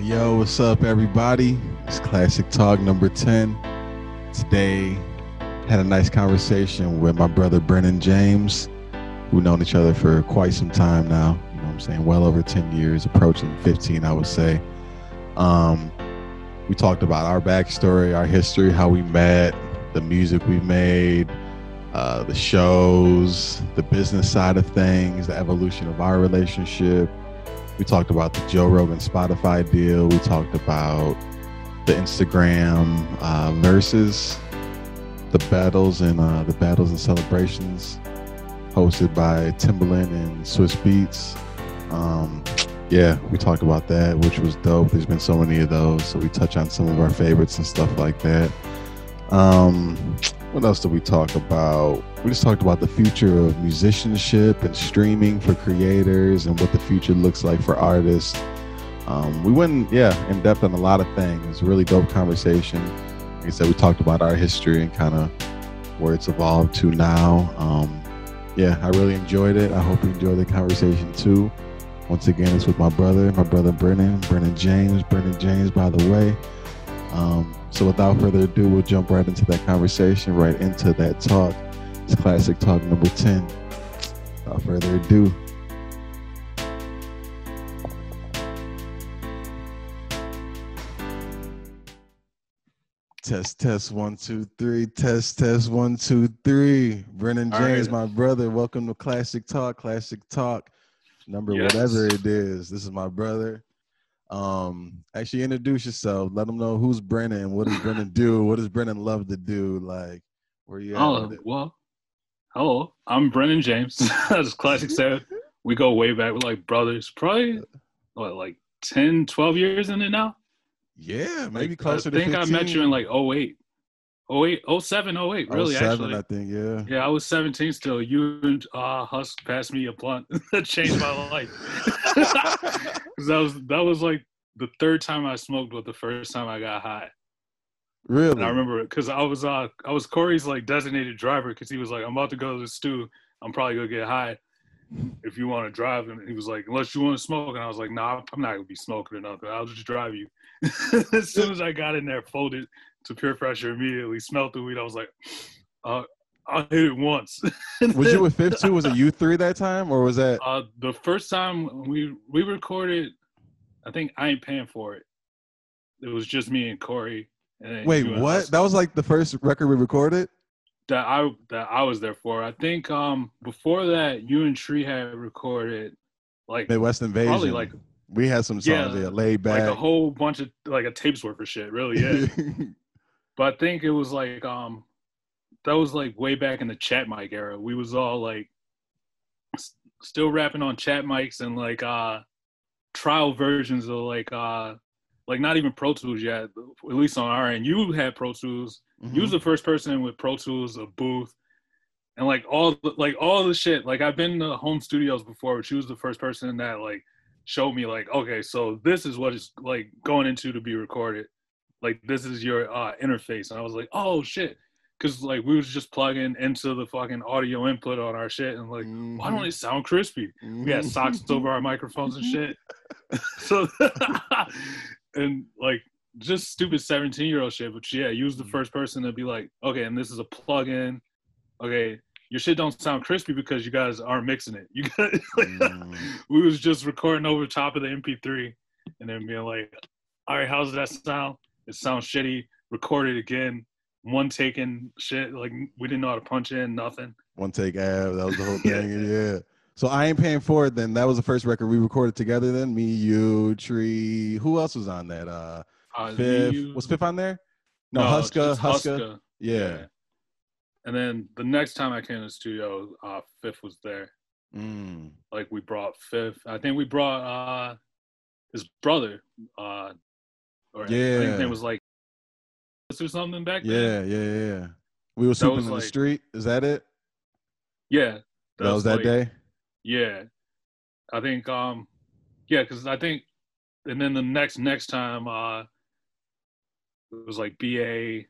Yo, what's up, everybody? It's Classic Talk number 10. Today, had a nice conversation with my brother Brennan James, We've known each other for quite some time now. You know what I'm saying? Well over 10 years, approaching 15, I would say. Um, we talked about our backstory, our history, how we met, the music we made, uh, the shows, the business side of things, the evolution of our relationship. We talked about the Joe Rogan Spotify deal. We talked about the Instagram uh, versus the battles and uh, the battles and celebrations hosted by Timbaland and Swizz Beatz. Um, yeah, we talked about that, which was dope. There's been so many of those, so we touch on some of our favorites and stuff like that. Um, what else did we talk about? We just talked about the future of musicianship and streaming for creators and what the future looks like for artists. Um, we went, yeah, in depth on a lot of things. It was a really dope conversation. Like I said, we talked about our history and kind of where it's evolved to now. Um, yeah, I really enjoyed it. I hope you enjoyed the conversation too. Once again, it's with my brother, my brother Brennan, Brennan James. Brennan James, by the way. Um, so without further ado, we'll jump right into that conversation, right into that talk. It's classic talk number 10. Without further ado. Test, test, one, two, three. Test, test, one, two, three. Brennan James, right. my brother. Welcome to Classic Talk, Classic Talk, number Yes. whatever it is. This is my brother. Um, actually introduce yourself. Let them know who's Brennan. What does Brennan do? What does Brennan love to do? Like, where you at? Oh, well, hello. I'm Brennan James. As Classic said, we go way back. We're like brothers. Probably, what, like 10, 12 years in it now? Yeah, maybe Like, closer I think I met you in like 08. 08, 07, 08, really, 07, actually. I think, yeah. Yeah, I was 17 still. You and uh, Husk passed me a blunt that changed my life. Because that was, that was like the third time I smoked, but the first time I got high. really? And I remember it because I was uh I was Corey's like designated driver because he was like I'm about to go to the stew. I'm probably gonna get high. If you want to drive, and he was like, unless you want to smoke, and I was like, nah, I'm not gonna be smoking or nothing. I'll just drive you. as soon as I got in there, folded to peer pressure immediately, smelled the weed. I was like, uh, I'll hit it once. Was you with Fifth too? Was it you three that time, or was that? Uh, the first time we we recorded, I think I ain't paying for it. It was just me and Corey. And Wait, what? That was like the first record we recorded. that I that I was there for. I think um before that you and Tree had recorded like Midwest Invasion. probably like we had some songs Yeah, there, laid back, like a whole bunch of like a tapes worth of shit, really, yeah. but I think it was like um that was like way back in the chat mic era. We was all like s- still rapping on chat mics and like uh trial versions of like uh like not even Pro Tools yet, at least on our end. You had Pro Tools. Mhm. You was the first person with Pro Tools, a booth, and like all the, like all the shit. Like I've been to home studios before, but she was the first person that like showed me like, okay, so this is what it's like going into to be recorded. Like this is your uh, interface, and I was like, oh shit, because like we was just plugging into the fucking audio input on our shit, and like, why don't it sound crispy? We had Mhm. socks over our microphones and shit. so and like just stupid 17 year old shit. But yeah, you was the first person to be like, okay, and this is a plug-in. Okay, your shit don't sound crispy because you guys aren't mixing it. You guys, Mm. we was just recording over top of the MP3 and then being like, all right, how's that sound? It sounds shitty. Recorded again. One taking shit. Like we didn't know how to punch in nothing. One take ab. That was the whole thing. yeah. So I ain't paying for it. Then that was the first record we recorded together. Then me, you, Tree. Who else was on that? Uh, Uh, Fifth. you- Was Fifth on there? No, Huska. just Huska. Yeah. And then the next time I came to the studio, uh, Fifth was there. Mm. Like we brought Fifth. I think we brought uh his brother. Uh, or I think Yeah. his name was like or something back then. Yeah, yeah, yeah. We were sleeping in the street. Is that it? Yeah. That, was that like- day. Yeah. I think um yeah, because I think and then the next next time uh it was like BA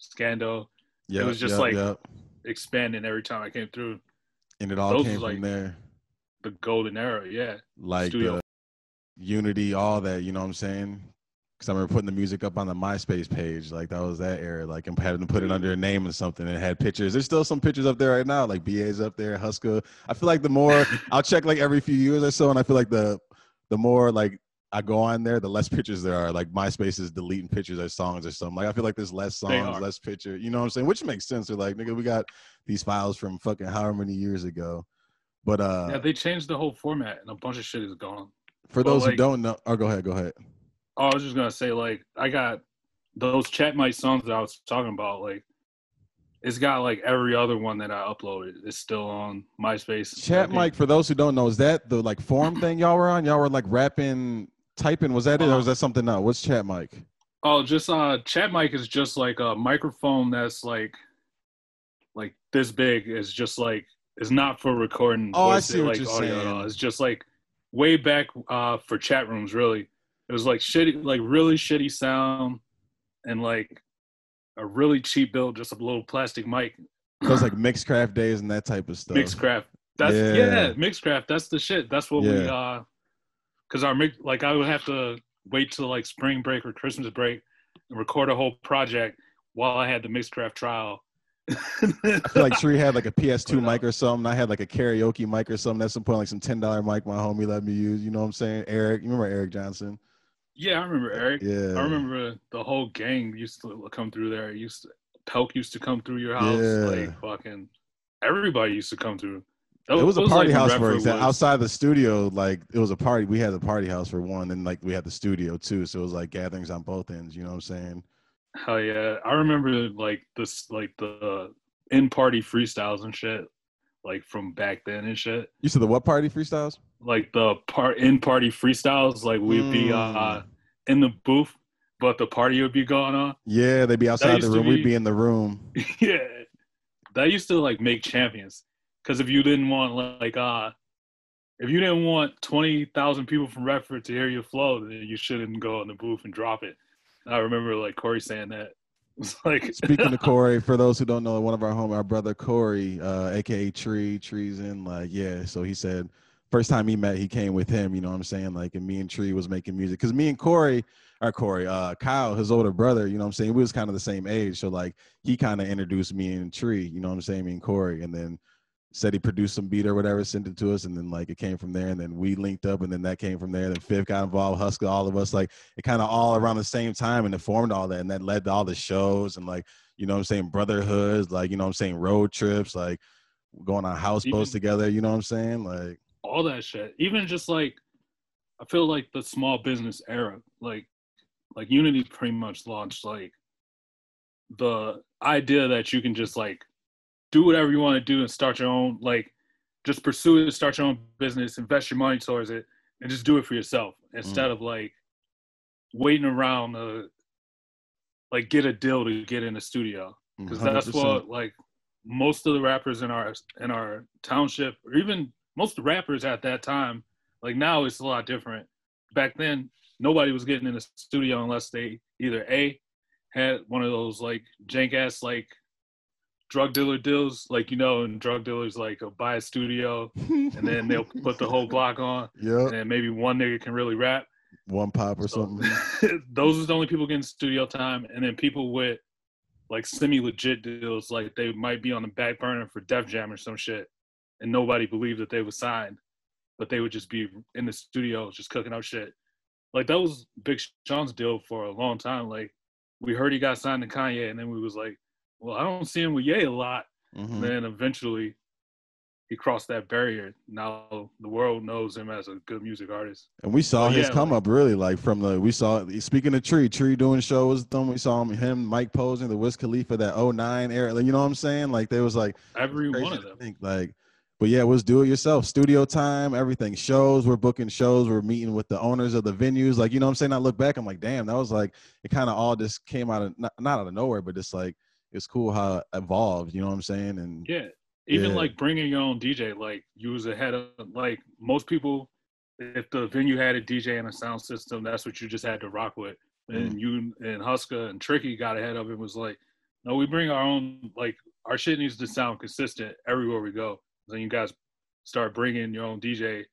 Scando Yeah, it was just yep, like- yep. expanding every time I came through and it all those came was from there. the golden era, yeah. Like studio the Unity, all that. You know what I'm saying? Because I remember putting the music up on the MySpace page, like that was that era. Like and having to put it under a name and something, and it had pictures. There's still some pictures up there right now, like BA's up there, Huska. I feel like the more I'll check like every few years or so, and I feel like the the more like I go on there, the less pictures there are. Like MySpace is deleting pictures or songs or something. Like I feel like there's less songs, less picture. You know what I'm saying? Which makes sense. They're like, nigga, we got these files from fucking however many years ago. But uh yeah, they changed the whole format and a bunch of shit is gone. For those like, who don't know, oh, go ahead, go ahead. Oh, I was just gonna say, like, I got those chat mic songs that I was talking about. Like, it's got like every other one that I uploaded. It's still on MySpace. Chat mic, for those who don't know, is that the like forum thing y'all were on? Y'all were like rapping typing was that it or was uh, that something else what's chat mic oh just uh chat mic is just like a microphone that's like like this big is just like it's not for recording oh i see what like you're saying it's just like way back uh for chat rooms really it was like shitty like really shitty sound and like a really cheap build just a little plastic mic so it's like mixcraft days and that type of stuff mixcraft that's yeah, yeah mixcraft that's the shit that's what yeah. we uh because our like I would have to wait till like spring break or Christmas break and record a whole project while I had the Mixcraft trial. I feel like Tree had like a PS2 mic or something. I had like a karaoke mic or something. At some point, like some ten dollar mic my homie let me use. You know what I'm saying? Eric, you remember Eric Johnson? Yeah, I remember Eric. Yeah, I remember the whole gang used to come through there. It used to, Pelk used to come through your house. Yeah. Like fucking everybody used to come through. It was, was a party like house for example. Outside the studio, like it was a party. We had the party house for one, and like we had the studio too. So it was like gatherings on both ends. You know what I'm saying? Hell yeah! I remember like this, like the in party freestyles and shit, like from back then and shit. You said the what party freestyles? Like the part in party freestyles. Like we'd mm. be uh in the booth, but the party would be going on. Yeah, they'd be outside the room. Be, we'd be in the room. yeah, that used to like make champions because if you didn't want like uh if you didn't want 20,000 people from Redford to hear your flow, then you shouldn't go in the booth and drop it. I remember like Corey saying that. It's like speaking to Corey, for those who don't know, one of our home, our brother Corey, uh, aka Tree, Treason, like yeah. So he said first time he met, he came with him. You know what I'm saying? Like, and me and Tree was making music because me and Corey, or Corey, uh, Kyle, his older brother. You know what I'm saying? We was kind of the same age, so like he kind of introduced me and Tree. You know what I'm saying? Me and Corey, and then said he produced some beat or whatever, sent it to us, and then like it came from there, and then we linked up, and then that came from there. Then Fifth got involved, Huska, all of us, like it kind of all around the same time, and it formed all that, and that led to all the shows and like you know I'm saying brotherhoods, like you know I'm saying road trips, like going on houseboats together. You know what I'm saying, like all that shit. Even just like I feel like the small business era, like like Unity pretty much launched like the idea that you can just like do whatever you want to do and start your own like just pursue it start your own business invest your money towards it and just do it for yourself instead mm. of like waiting around to like get a deal to get in the studio. Because that's what like most of the rappers in our in our township or even most of the rappers at that time like now it's a lot different. Back then nobody was getting in the studio unless they either a had one of those like jank ass like drug dealer deals, like you know, and drug dealers like uh, buy a studio and then they'll put the whole block on. Yeah. And maybe one nigga can really rap. One pop or so, something. those are the only people getting studio time, and then people with like semi legit deals, like they might be on the back burner for Def Jam or some shit, and nobody believed that they were signed, but they would just be in the studio just cooking out shit. Like that was Big Sean's deal for a long time. Like we heard he got signed to Kanye, and then we was like, well, I don't see him with Ye a lot. Mm-hmm. Then eventually he crossed that barrier. Now the world knows him as a good music artist. And we saw his yeah, come like, up really like from the we saw speaking of Tree, Tree doing shows them. We saw him, him Mike posing the Wiz Khalifa that 09 era. You know what I'm saying? Like there was like every one of them. Think, like but yeah, it was do it yourself. Studio time, everything. Shows, we're booking shows, we're meeting with the owners of the venues. Like, you know what I'm saying? I look back, I'm like, damn, that was like it kind of all just came out of not, not out of nowhere, but just like it's cool how it evolved. You know what I'm saying? And yeah, even yeah. like bringing your own DJ, like you was ahead of like most people. If the venue had a DJ and a sound system, that's what you just had to rock with. And mm. you and Huska and Tricky got ahead of it. Was like, no, we bring our own. Like our shit needs to sound consistent everywhere we go. Then you guys start bringing your own DJ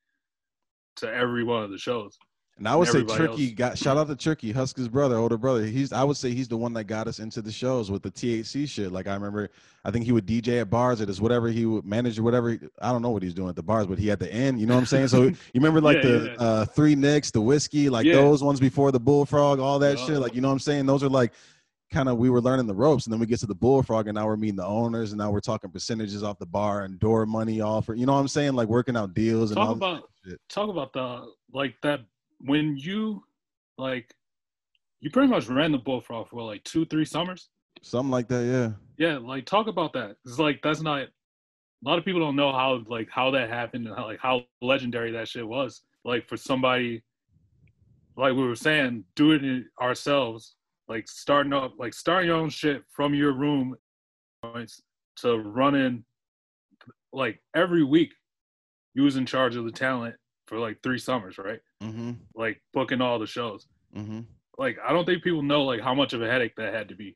to every one of the shows. And I would say everybody Tricky else. got shout out to Tricky, Husker's brother, older brother. He's I would say he's the one that got us into the shows with the THC shit. Like I remember, I think he would DJ at bars at his whatever he would manage or whatever. I don't know what he's doing at the bars, but he at the end. You know what I'm saying? So you remember like Yeah, the yeah. uh three Nicks, the whiskey, like Yeah. those ones before the bullfrog, all that shit. Like you know what I'm saying? Those are like kind of we were learning the ropes, and then we get to the bullfrog, and now we're meeting the owners, and now we're talking percentages off the bar and door money offer. You know what I'm saying? Like working out deals and talk all about talk about the like that when you like you pretty much ran the bullfrog for like two three summers something like that. Yeah. yeah like talk about that it's like that's not a lot of people don't know how like how that happened and how like how legendary that shit was like for somebody like we were saying doing it ourselves like starting up like starting your own shit from your room points to running like every week you was in charge of the talent for like three summers right Mm-hmm. like booking all the shows Mm-hmm. like i don't think people know like how much of a headache that had to be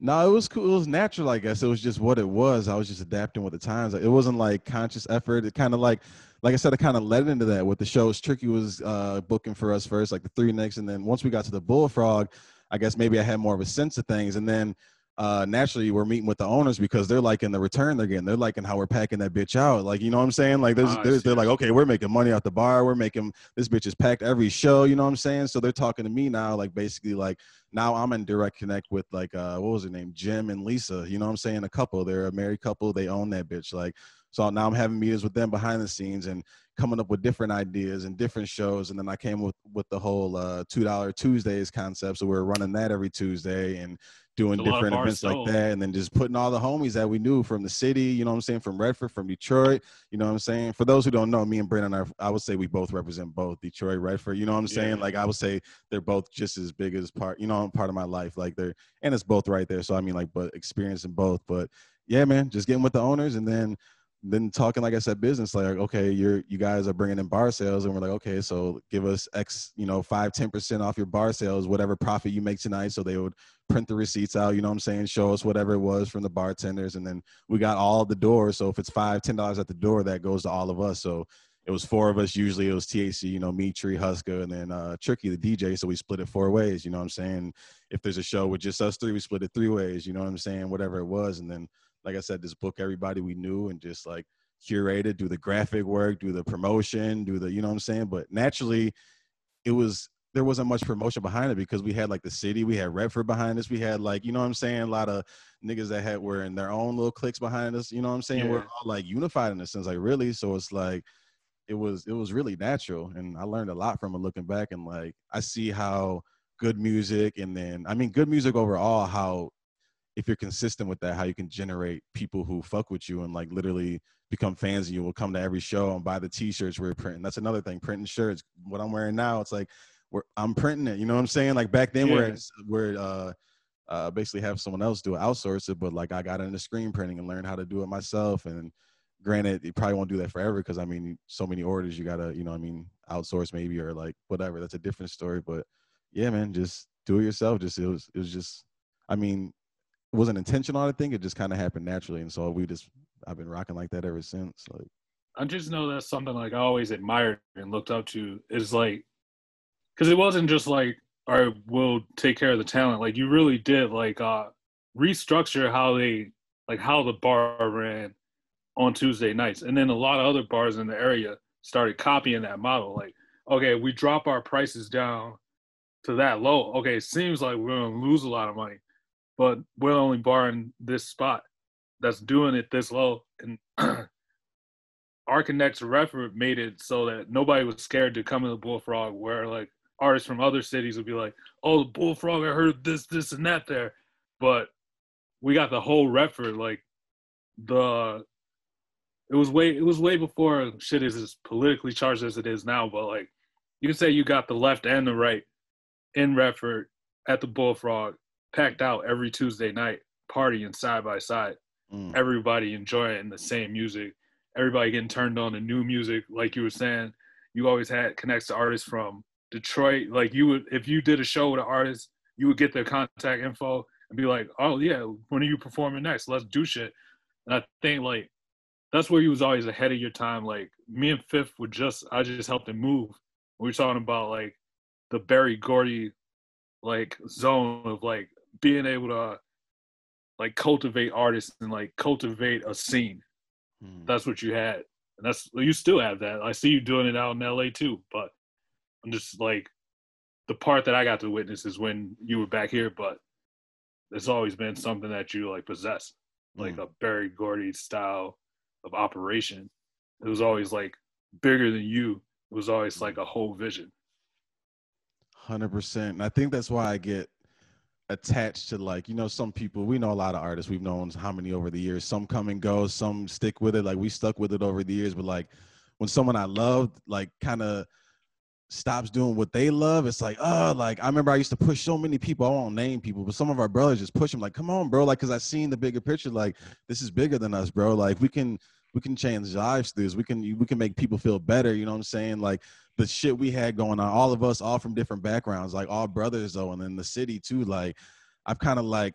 No, it was cool. It was natural, I guess. It was just what it was. I was just adapting with the times. It wasn't like conscious effort. It kind of like, like I said, it kind of led into that with the shows. Tricky was uh, booking for us first, like the three next, and then once we got to the Bullfrog, I guess maybe I had more of a sense of things, and then uh, naturally we're meeting with the owners because they're liking the return they're getting. They're liking how we're packing that bitch out. Like you know what I'm saying? Like there's, Ah, there's they're like, okay, we're making money out the bar. We're making this bitch is packed every show. You know what I'm saying? So they're talking to me now, like basically like now I'm in direct connect with like uh what was her name? Jim and Lisa. You know what I'm saying? A couple. They're a married couple. They own that bitch. Like so now I'm having meetings with them behind the scenes and coming up with different ideas and different shows. And then I came with with the whole uh two dollar Tuesdays concept. So we're running that every Tuesday and doing It's a lot of different events like that. And then just putting all the homies that we knew from the city, you know what I'm saying, from Redford, from Detroit. You know what I'm saying? For those who don't know, me and Brennan are I would say we both represent both Detroit, Redford. You know what I'm saying? Yeah. Like I would say they're both just as big as part, you know, part of my life. Like they're and it's both right there. So I mean like but experiencing both. But yeah, man, just getting with the owners and then then talking like I said, business like okay, you're you guys are bringing in bar sales, and we're like okay, so give us X, you know, five ten percent off your bar sales, whatever profit you make tonight. So they would print the receipts out, you know what I'm saying, show us whatever it was from the bartenders, and then we got all the doors. So if it's five ten dollars at the door, that goes to all of us. So it was four of us. Usually it was TAC, you know, me, Tree, Husker, and then uh, Tricky, the DJ. So we split it four ways. You know what I'm saying? If there's a show with just us three, we split it three ways. You know what I'm saying? Whatever it was, and then like I said, just book everybody we knew and just like curate it, do the graphic work, do the promotion, do the you know what I'm saying. But naturally, it was there wasn't much promotion behind it because we had like the city, we had Redford behind us, we had like you know what I'm saying, a lot of niggas that had were in their own little cliques behind us. You know what I'm saying? We're all like unified in a sense, like really. So it's like it was it was really natural, and I learned a lot from it looking back, and like I see how good music, and then I mean good music overall, how if you're consistent with that, how you can generate people who fuck with you and like literally become fans of you will come to every show and buy the t-shirts we're printing. That's another thing, printing shirts. What I'm wearing now, it's like we're I'm printing it. You know what I'm saying? Like back then we're we're uh uh basically have someone else do it, outsource it, but like I got into screen printing and learned how to do it myself. And granted, you probably won't do that forever because I mean so many orders you gotta, you know what I mean, outsource maybe or like whatever. That's a different story. But yeah, man, just do it yourself. Just it was it was just I mean, wasn't intentional, I think. It just kind of happened naturally. And so we just I've been rocking like that ever since. Like I just know that's something like I always admired and looked up to is like, because it wasn't just like, all right, we'll take care of the talent. Like you really did like uh restructure how they like how the bar ran on Tuesday nights, and then a lot of other bars in the area started copying that model. Like, okay, we drop our prices down to that low. Okay, it seems like we're gonna lose a lot of money, but we're only barring this spot that's doing it this low, and our connect to made it so that nobody was scared to come to the Bullfrog, where like artists from other cities would be like, "Oh, the Bullfrog, I heard this, this, and that there," but we got the whole Redford. Like the, it was way, it was way before shit is as politically charged as it is now. But like, you can say you got the left and the right in Redford at the Bullfrog, packed out every Tuesday night, partying side by side mm, everybody enjoying the same music, everybody getting turned on to new music. Like you were saying, you always had connects to artists from Detroit. Like you would, if you did a show with an artist, you would get their contact info and be like, "Oh yeah, when are you performing next? Let's do shit." And I think like that's where you was always ahead of your time. Like me and Fifth would just, I just helped him move. We were talking about like the Berry Gordy like zone of like being able to like cultivate artists and like cultivate a scene. Mm. That's what you had. And that's you still have that. I see you doing it out in LA too, but I'm just like the part that I got to witness is when you were back here, but it's always been something that you like possess, like Mm. a Berry Gordy style of operation. It was always like bigger than you. It was always like a whole vision. Hundred percent. And I think that's why I get attached to like, you know, some people, we know a lot of artists, we've known how many over the years. Some come and go, some stick with it. Like we stuck with it over the years, but like when someone I loved, like kind of stops doing what they love, it's like, oh, like I remember I used to push so many people. I won't name people, but some of our brothers just push them like, come on, bro. Like, cause I seen the bigger picture. Like, this is bigger than us, bro. Like we can we can change lives through this. We can we can make people feel better. You know what I'm saying? Like the shit we had going on, all of us, all from different backgrounds, like all brothers though, and then the city too. Like I've kind of like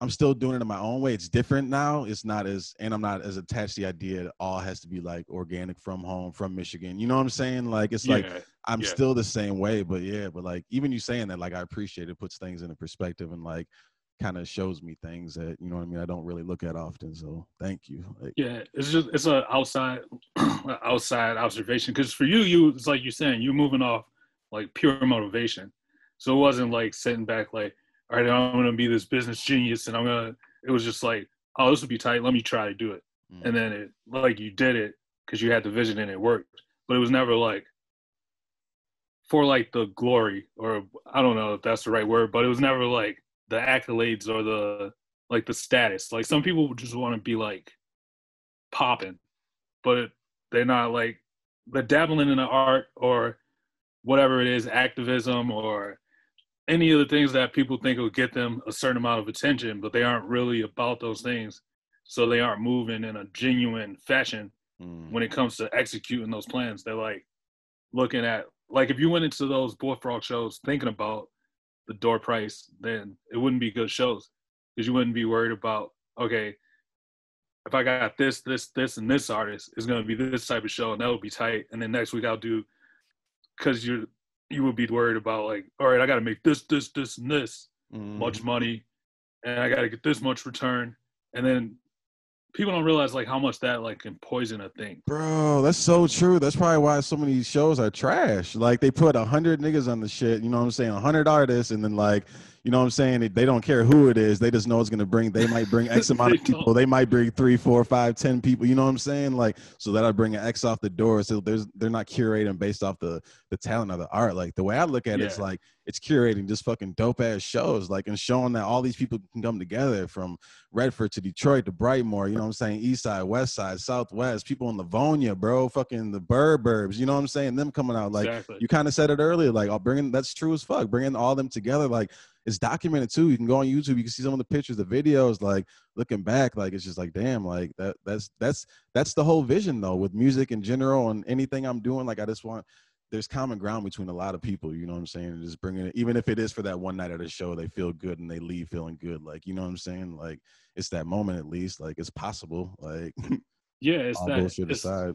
I'm still doing it in my own way. It's different now. It's not as and I'm not as attached to the idea that all has to be like organic from home, from Michigan. You know what I'm saying? Like it's like I'm yeah. still the same way, but yeah, but like even you saying that, like I appreciate it, puts things into perspective and like kind of shows me things that you know what I mean. I don't really look at often. So thank you. Like, yeah. It's just it's a outside outside observation because for you, you it's like you're saying you're moving off like pure motivation. So it wasn't like sitting back like, all right, I'm gonna be this business genius and I'm gonna. It was just like, oh, this would be tight. Let me try to do it. mm, and then it like you did it because you had the vision and it worked but it was never like for like the glory or i don't know if that's the right word but it was never like the accolades or the like the status. Like some people just want to be like popping but they're not like the dabbling in the art or whatever it is activism or any of the things that people think will get them a certain amount of attention but they aren't really about those things. So they aren't moving in a genuine fashion mm, when it comes to executing those plans. They're like looking at like if you went into those Bullfrog shows thinking about the door price, then it wouldn't be good shows. Because you wouldn't be worried about okay, if I got this, this, this, and this artist is going to be this type of show, and that would be tight. And then next week I'll do because you you would be worried about like all right, I got to make this, this, this, and this mm, much money, and I got to get this much return, and then people don't realize like how much that like can poison a thing. Bro, that's so true. That's probably why so many shows are trash. Like they put a hundred niggas on the shit, you know what I'm saying? A hundred artists, and then like, you know what I'm saying? They, don't care who it is. They just know it's gonna bring. They might bring X amount of people. They might bring three, four, five, ten people. You know what I'm saying? Like, so that I bring an X off the door. So there's they're not curating based off the the talent of the art. Like the way I look at it, it's like it's curating just fucking dope ass shows. Like and showing that all these people can come together from Redford to Detroit to Brightmoor, you know what I'm saying? East side, west side, southwest, people in Livonia, bro, fucking the Burburbs, you know what I'm saying? Them coming out like exactly. you kind of said it earlier, like oh, I'll bring in that's true as fuck. Bringing all them together, like it's documented too. You can go on YouTube, you can see some of the pictures, the videos, like looking back, like it's just like damn, like that that's that's that's the whole vision though with music in general and anything I'm doing. Like I just want there's common ground between a lot of people, you know what I'm saying? And just bringing it, even if it is for that one night at a show, they feel good and they leave feeling good. Like, you know what I'm saying? Like, it's that moment at least. Like, it's possible. Like, yeah, it's that bullshit it's, aside.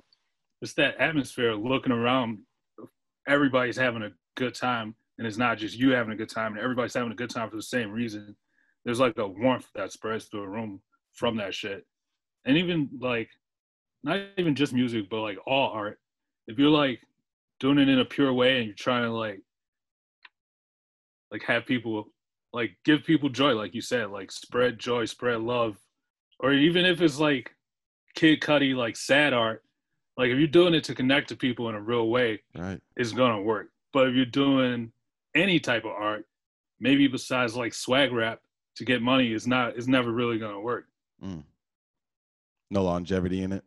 it's that atmosphere looking around. Everybody's having a good time, and it's not just you having a good time, and everybody's having a good time for the same reason. There's like a warmth that spreads through a room from that shit, and even like, not even just music, but like all art. If you're like doing it in a pure way and you're trying to like, like have people, like give people joy, like you said, like spread joy, spread love, or even if it's like Kid Cudi like sad art, like if you're doing it to connect to people in a real way, Right. it's gonna work. But if you're doing any type of art, maybe besides like swag rap to get money, is not is never really gonna work. Mm. No longevity in it.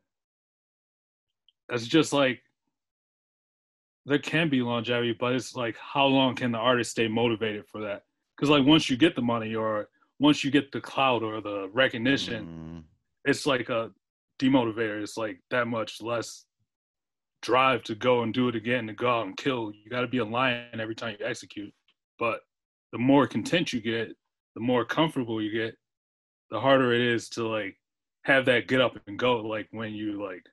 That's just like there can be longevity, but it's like how long can the artist stay motivated for that? Because like once you get the money or once you get the clout or the recognition, Mm. it's like a demotivator. It's like that much less drive to go and do it again, to go out and kill. You got to be a lion every time you execute. But the more content you get, the more comfortable you get, the harder it is to like have that get up and go. Like when you like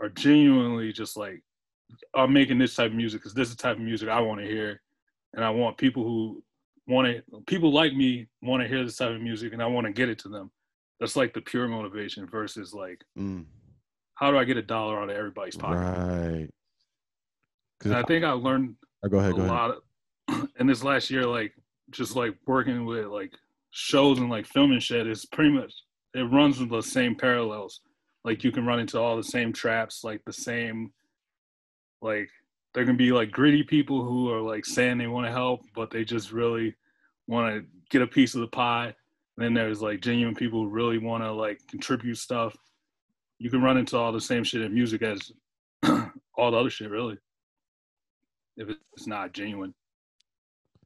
are genuinely just like I'm making this type of music because this is the type of music I want to hear, and I want people who want to people like me want to hear this type of music, and I want to get it to them. That's like the pure motivation versus like, Mm, how do I get a dollar out of everybody's pocket? right. And I think I learned oh, go a ahead. Go ahead. lot of, in this last year, like just like working with like shows and like filming shit is pretty much it runs with the same parallels. Like you can run into all the same traps, like the same, like there can be like gritty people who are like saying they want to help, but they just really want to get a piece of the pie. And then there's like genuine people who really want to like contribute stuff. You can run into all the same shit in music as all the other shit, really. If it's not genuine.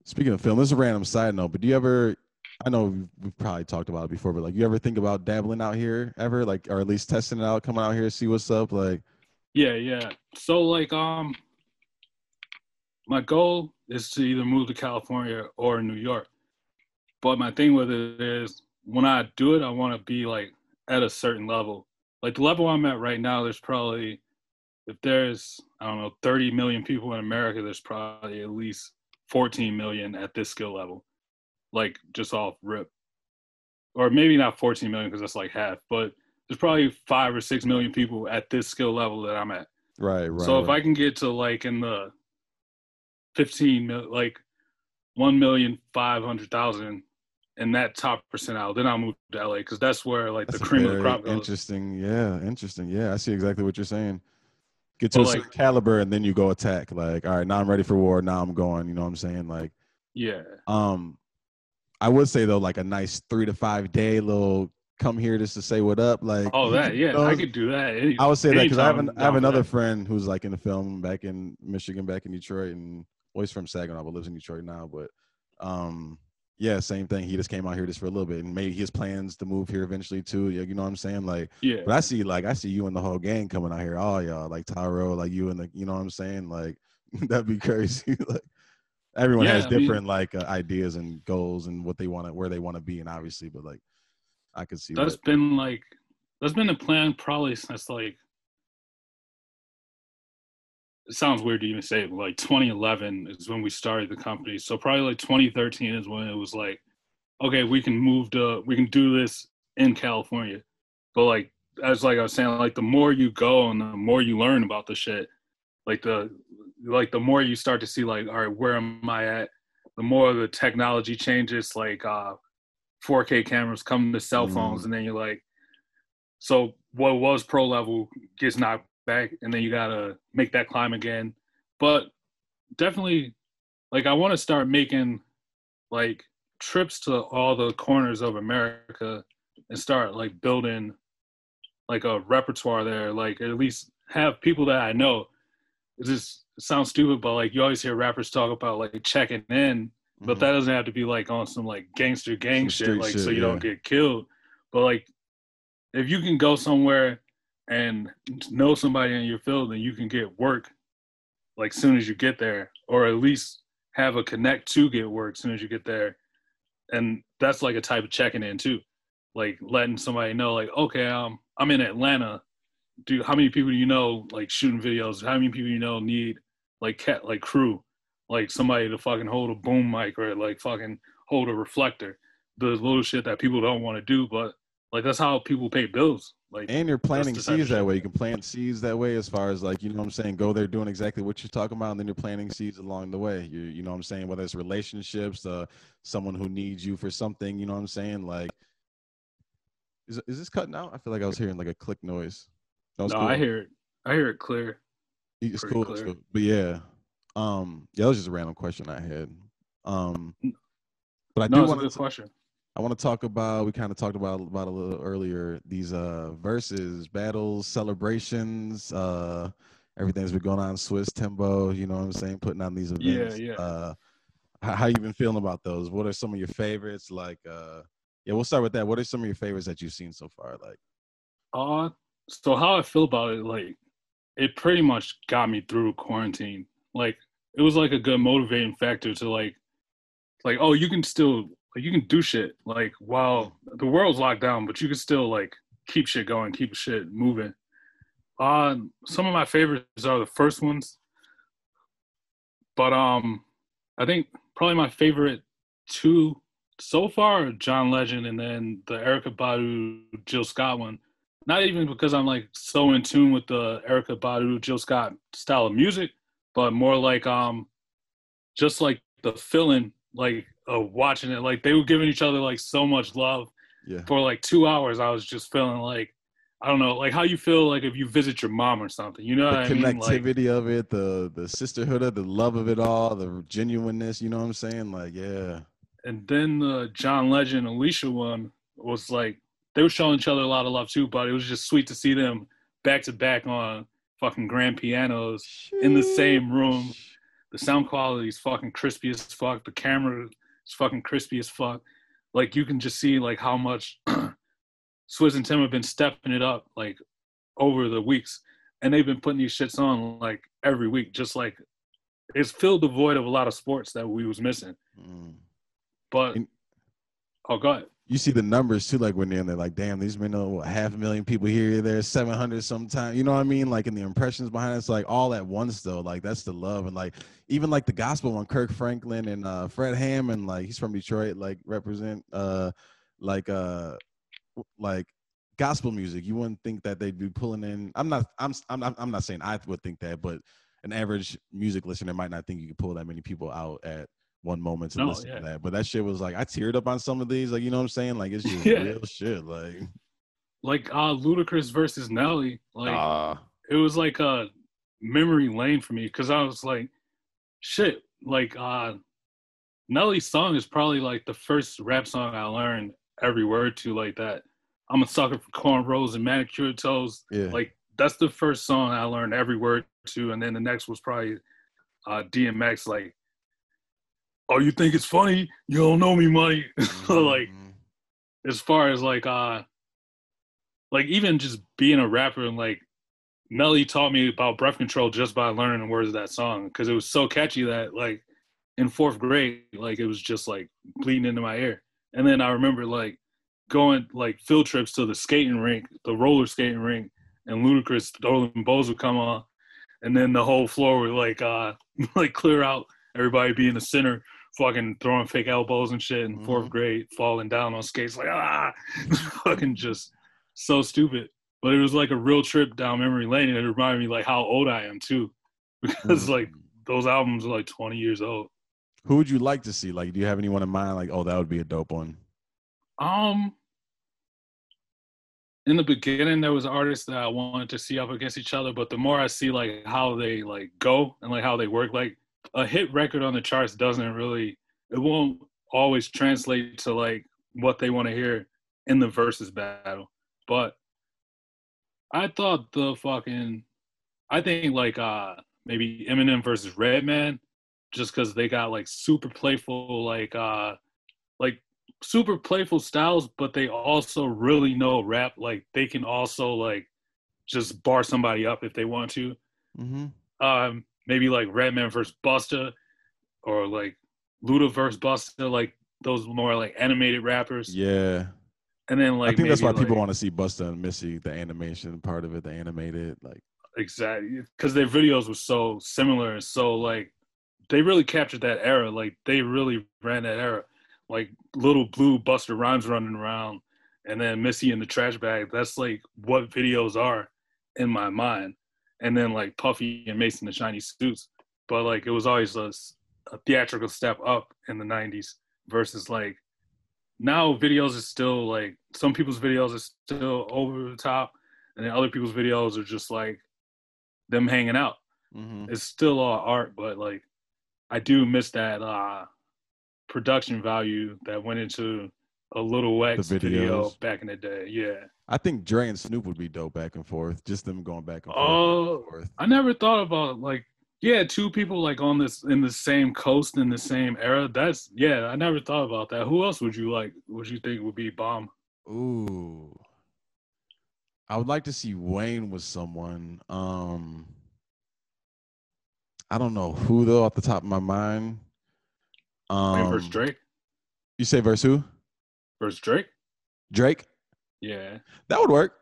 Speaking of film, this is a random side note, but do you ever? I know we've, probably talked about it before, but like, you ever think about dabbling out here ever, like, or at least testing it out, coming out here, see what's up, like? Yeah, yeah. So like um my goal is to either move to California or New York. But my thing with it is when I do it, I want to be like at a certain level. Like the level I'm at right now, there's probably if there's I don't know 30 million people in America, there's probably at least 14 million at this skill level. Like just off rip. Or maybe not 14 million because that's like half, but there's probably five or six million people at this skill level that I'm at. Right, right. so if right. I can get to like in the 15 like 1 million 500,000 in that top percentile, then I'll move to LA because that's where like That's the cream of the crop goes. Interesting. Yeah, interesting. Yeah, I see exactly what you're saying. Get to But, a like- certain caliber and then you go attack. Like, all right, now I'm ready for war. Now I'm going. You know what I'm saying? Like, Yeah. um, I would say though, like a nice three to five day little come here just to say what up. Like, Oh, that, yeah. know, I could do that. Any, I would say that because I have an, I have another that. friend who's like in the film back in Michigan, back in Detroit, and well, he's from Saginaw, but lives in Detroit now. But um, yeah, same thing. He just came out here just for a little bit, and maybe his plans to move here eventually too. Yeah, you know what I'm saying? Like, Yeah. but I see like I see you and the whole gang coming out here, all y'all, like Tyro, like you and the, you know what I'm saying? Like that'd be crazy. like everyone Yeah, has I mean- different like uh, ideas and goals and what they want to, where they want to be, and obviously, but like I could see That's that. been like, that's been a plan probably since like, it sounds weird to even say it, but like 2011 is when we started the company. So probably like 2013 is when it was like, okay, we can move to, we can do this in California. But like, as like I was saying, like the more you go and the more you learn about the shit, like the, like the more you start to see like, all right, where am I at? The more the technology changes, like uh, 4K cameras come to cell phones, and then you're like, so what was pro level gets knocked back, and then you gotta make that climb again. But definitely, like I want to start making like trips to all the corners of America and start like building like a repertoire there. Like at least have people that I know. It just sounds stupid, but like you always hear rappers talk about like checking in but Mhm. that doesn't have to be like on some like gangster gang Some shit, like shit, so you yeah. don't get killed. But like, if you can go somewhere and know somebody in your field, then you can get work like soon as you get there, or at least have a connect to get work soon as you get there. And that's like a type of checking in too, like letting somebody know, like, okay, um, I'm in Atlanta. Do how many people do you know like shooting videos? How many people you know need like cat like crew? like somebody to fucking hold a boom mic or like fucking hold a reflector. The little shit that people don't want to do, but like that's how people pay bills. Like and you're planting the type of seeds that way. You can plant seeds that way, as far as like you know what I'm saying. Go there doing exactly what you're talking about, and then you're planting seeds along the way. You you know what I'm saying. Whether it's relationships, uh, someone who needs you for something, you know what I'm saying. Like, is is this cutting out? I feel like I was hearing like a click noise. No, cool. I hear it. I hear it clear. It's cool, it's clear. cool. But yeah, um, yeah, that was just a random question I had. Um, but I No, do it's want to question. I want to talk about. We kind of talked about about a little earlier these uh verses, battles, celebrations, uh, everything's been going on. Swizz Timbo, you know what I'm saying, putting on these Yeah, events. yeah. Uh, how, how you been feeling about those? What are some of your favorites? Like, uh, yeah, we'll start with that. What are some of your favorites that you've seen so far? Like, Uh, so how I feel about it, like, it pretty much got me through quarantine. Like, it was like a good motivating factor to like, like, oh, you can still, like, you can do shit. Like, while the world's locked down, but you can still like keep shit going, keep shit moving. Uh, some of my favorites are the first ones, but um, I think probably my favorite two so far are John Legend and then the Erykah Badu Jill Scott one. Not even because I'm like so in tune with the Erykah Badu Jill Scott style of music, but more like um, just like the feeling like of watching it. Like they were giving each other like so much love Yeah. for like two hours. I was just feeling like I don't know, like how you feel like if you visit your mom or something. You know The what I mean? Like connectivity of it, the the sisterhood of the love of it all, the genuineness, you know what I'm saying? Like, yeah. and then the John Legend Alicia one was like they were showing each other a lot of love too, but it was just sweet to see them back to back on fucking grand pianos in the same room. The sound quality is fucking crispy as fuck. The camera is fucking crispy as fuck. Like you can just see like how much Swizz and Tim have been stepping it up like over the weeks, and they've been putting these shits on like every week. Just like it's filled the void of a lot of sports that we was missing. Mm. But oh god, You see the numbers too, like when they're, they're like, damn, these uh, what, half a million people here, there, 700 sometimes. You know what I mean? Like in the impressions behind it, it's like all at once though. Like that's the love. And like even like the gospel one, Kirk Franklin and uh Fred Hammond, like he's from Detroit, like represent uh like uh like gospel music. You wouldn't think that they'd be pulling in. I'm not I'm I'm not, I'm not saying I would think that, but an average music listener might not think you could pull that many people out at one moment to No, listen yeah. to that. But that shit was like I teared up on some of these, like you know what I'm saying? Like it's just Yeah. real shit. Like like uh Ludacris versus Nelly, like ah, it was like a memory lane for me because I was like, shit, like uh Nelly's song is probably like the first rap song I learned every word to like that. I'm a sucker for cornrows and manicured toes. yeah. Like that's the first song I learned every word to, and then the next was probably uh DMX like Oh, you think it's funny? You don't know me, money. like Mhm. as far as like uh like even just being a rapper and like Nelly taught me about breath control just by learning the words of that song because it was so catchy that like in fourth grade like it was just like bleeding into my ear and then I remember like going like field trips to the skating rink the roller skating rink and Ludacris Stolen Bows would come on and then the whole floor would like uh like clear out everybody be in the center fucking throwing fake elbows and shit in fourth Mhm. grade falling down on skates like ah fucking just so stupid but it was like a real trip down memory lane and it reminded me like how old I am too because like Mhm. those albums are like 20 years old who would you like to see? Like, do you have anyone in mind? Like, oh, that would be a dope one. um in the beginning there was artists that I wanted to see up against each other but the more I see like how they like go and like how they work like a hit record on the charts doesn't really it won't always translate to like what they want to hear in the versus battle. But I thought the fucking I think like uh maybe Eminem versus Redman just cuz they got like super playful like uh like super playful styles but they also really know rap. Like they can also like just bar somebody up if they want to. Mm-hmm. um maybe like Redman versus Busta or like Luda versus Busta like those more like animated rappers. Yeah, and then like I think that's why maybe, people want to see Busta and Missy, the animation part of it, the animated. Like, exactly because their videos were so similar and so like they really captured that era like they really ran that era. Like little blue Busta Rhymes running around and then missy in the trash bag that's like what videos are in my mind and then like puffy and mason the shiny suits but like it was always a theatrical step up in the 90s versus like now videos is still like some people's videos are still over the top and then other people's videos are just like them hanging out. mhm. It's still all art, but like I do miss that uh production value that went into a little X The video back in the day. Yeah. I think Dre and Snoop would be dope back and forth. Just them going back and forth. Oh, back and forth. I never thought about like yeah, two people like on this in the same coast in the same era. That's yeah, I never thought about that. Who else would you like would you think would be bomb? Ooh. I would like to see Wayne with someone. Um I don't know who though off the top of my mind. Wayne Um versus Drake? You say versus who? Versus Drake? Drake? Yeah. That would work.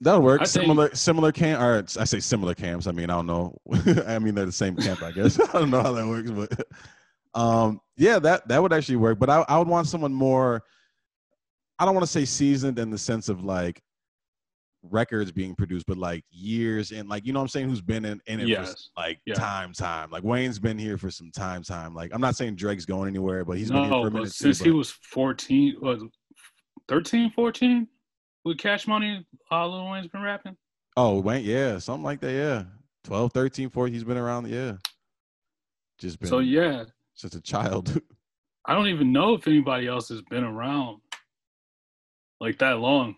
That would work. I think- similar similar camp or I say similar camps. I mean, I don't know. I mean they're the same camp, I guess. I don't know how that works, but um yeah, that that would actually work. But I, I would want someone more I don't want to say seasoned in the sense of like records being produced, but like years and like you know what I'm saying, who's been in, in it for like Yeah. time, time. Like Wayne's been here for some time, time. Like I'm not saying Drake's going anywhere, but he's been here no, for a minute since too. he but- was 14, was 13, 14 with Cash Money, uh, Lil Wayne's been rapping. Oh, Wayne, yeah, something like that, yeah. 12, 13, 14, he's been around, yeah. Just been So yeah, since a child. I don't even know if anybody else has been around like that long,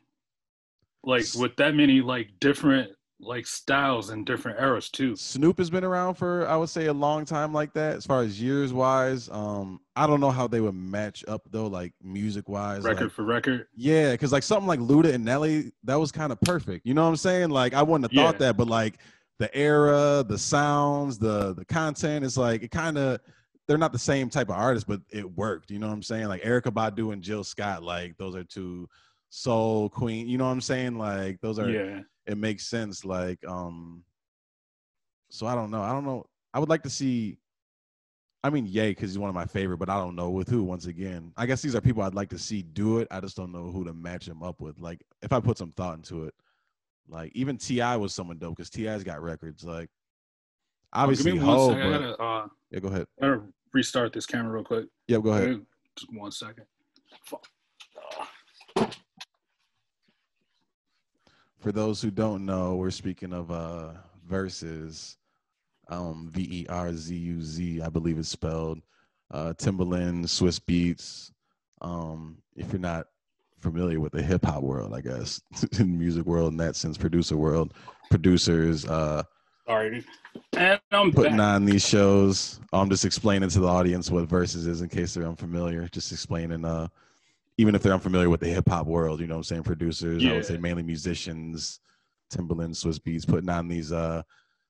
like with that many like different like styles and different eras too. Snoop has been around for I would say a long time like that, as far as years wise. Um, I don't know how they would match up though, like music wise. Record for record. Yeah, because like something like Luda and Nelly, that was kind of perfect. You know what I'm saying? Like I wouldn't have thought Yeah. that, but like the era, the sounds, the the content is like it kind of they're not the same type of artist, but it worked. You know what I'm saying? Like Erykah Badu and Jill Scott, like those are two soul queen. You know what I'm saying? Like those are Yeah, it makes sense. Like um, so I don't know. I don't know. I would like to see. I mean, yay because he's one of my favorite, but I don't know with who. Once again, I guess these are people I'd like to see do it. I just don't know who to match him up with. Like, if I put some thought into it, like even T.I. was someone dope because T.I.'s got records. Like, Oh, obviously, give me one Ho, second. I but gotta, uh, yeah, go ahead. I gotta restart this camera real quick. Yeah, go ahead. Just one second. Fuck. For those who don't know, we're speaking of uh Verzuz. Um V E R Z U Z, I believe it's spelled. Uh Timbaland, Swizz Beatz. Um, if you're not familiar with the hip hop world, I guess, in music world in that sense, producer world, producers, uh Sorry. And I'm putting back. on these shows. I'm just explaining to the audience what Verzuz is in case they're unfamiliar. Just explaining uh even if they're unfamiliar with the hip hop world, you know what I'm saying? Producers, I would say mainly musicians, Timbaland, Swizz Beatz, putting on these uh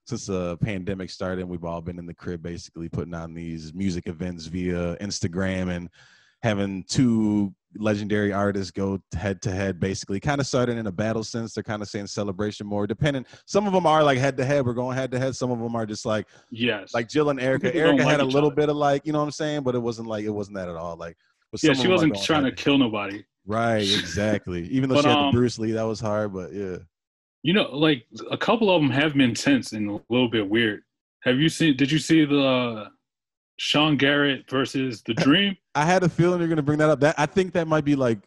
since the pandemic started, and we've all been in the crib basically putting on these music events via Instagram and having two legendary artists go head to head basically kind of started in a battle sense they're kind of saying celebration more depending some of them are like head to head we're going head to head some of them are just like Yes. like Jill and Erykah. Erykah like had a little other. bit of like, you know what I'm saying, but it wasn't like it wasn't that at all. Like, but yeah, she wasn't trying to kill nobody. Right, exactly. Even though But, she had um, the Bruce Lee, that was hard. But yeah, You know, like a couple of them have been tense and a little bit weird. Have you seen? Did you see the uh, Sean Garrett versus The Dream? I had a feeling you're gonna bring that up. That I think that might be like.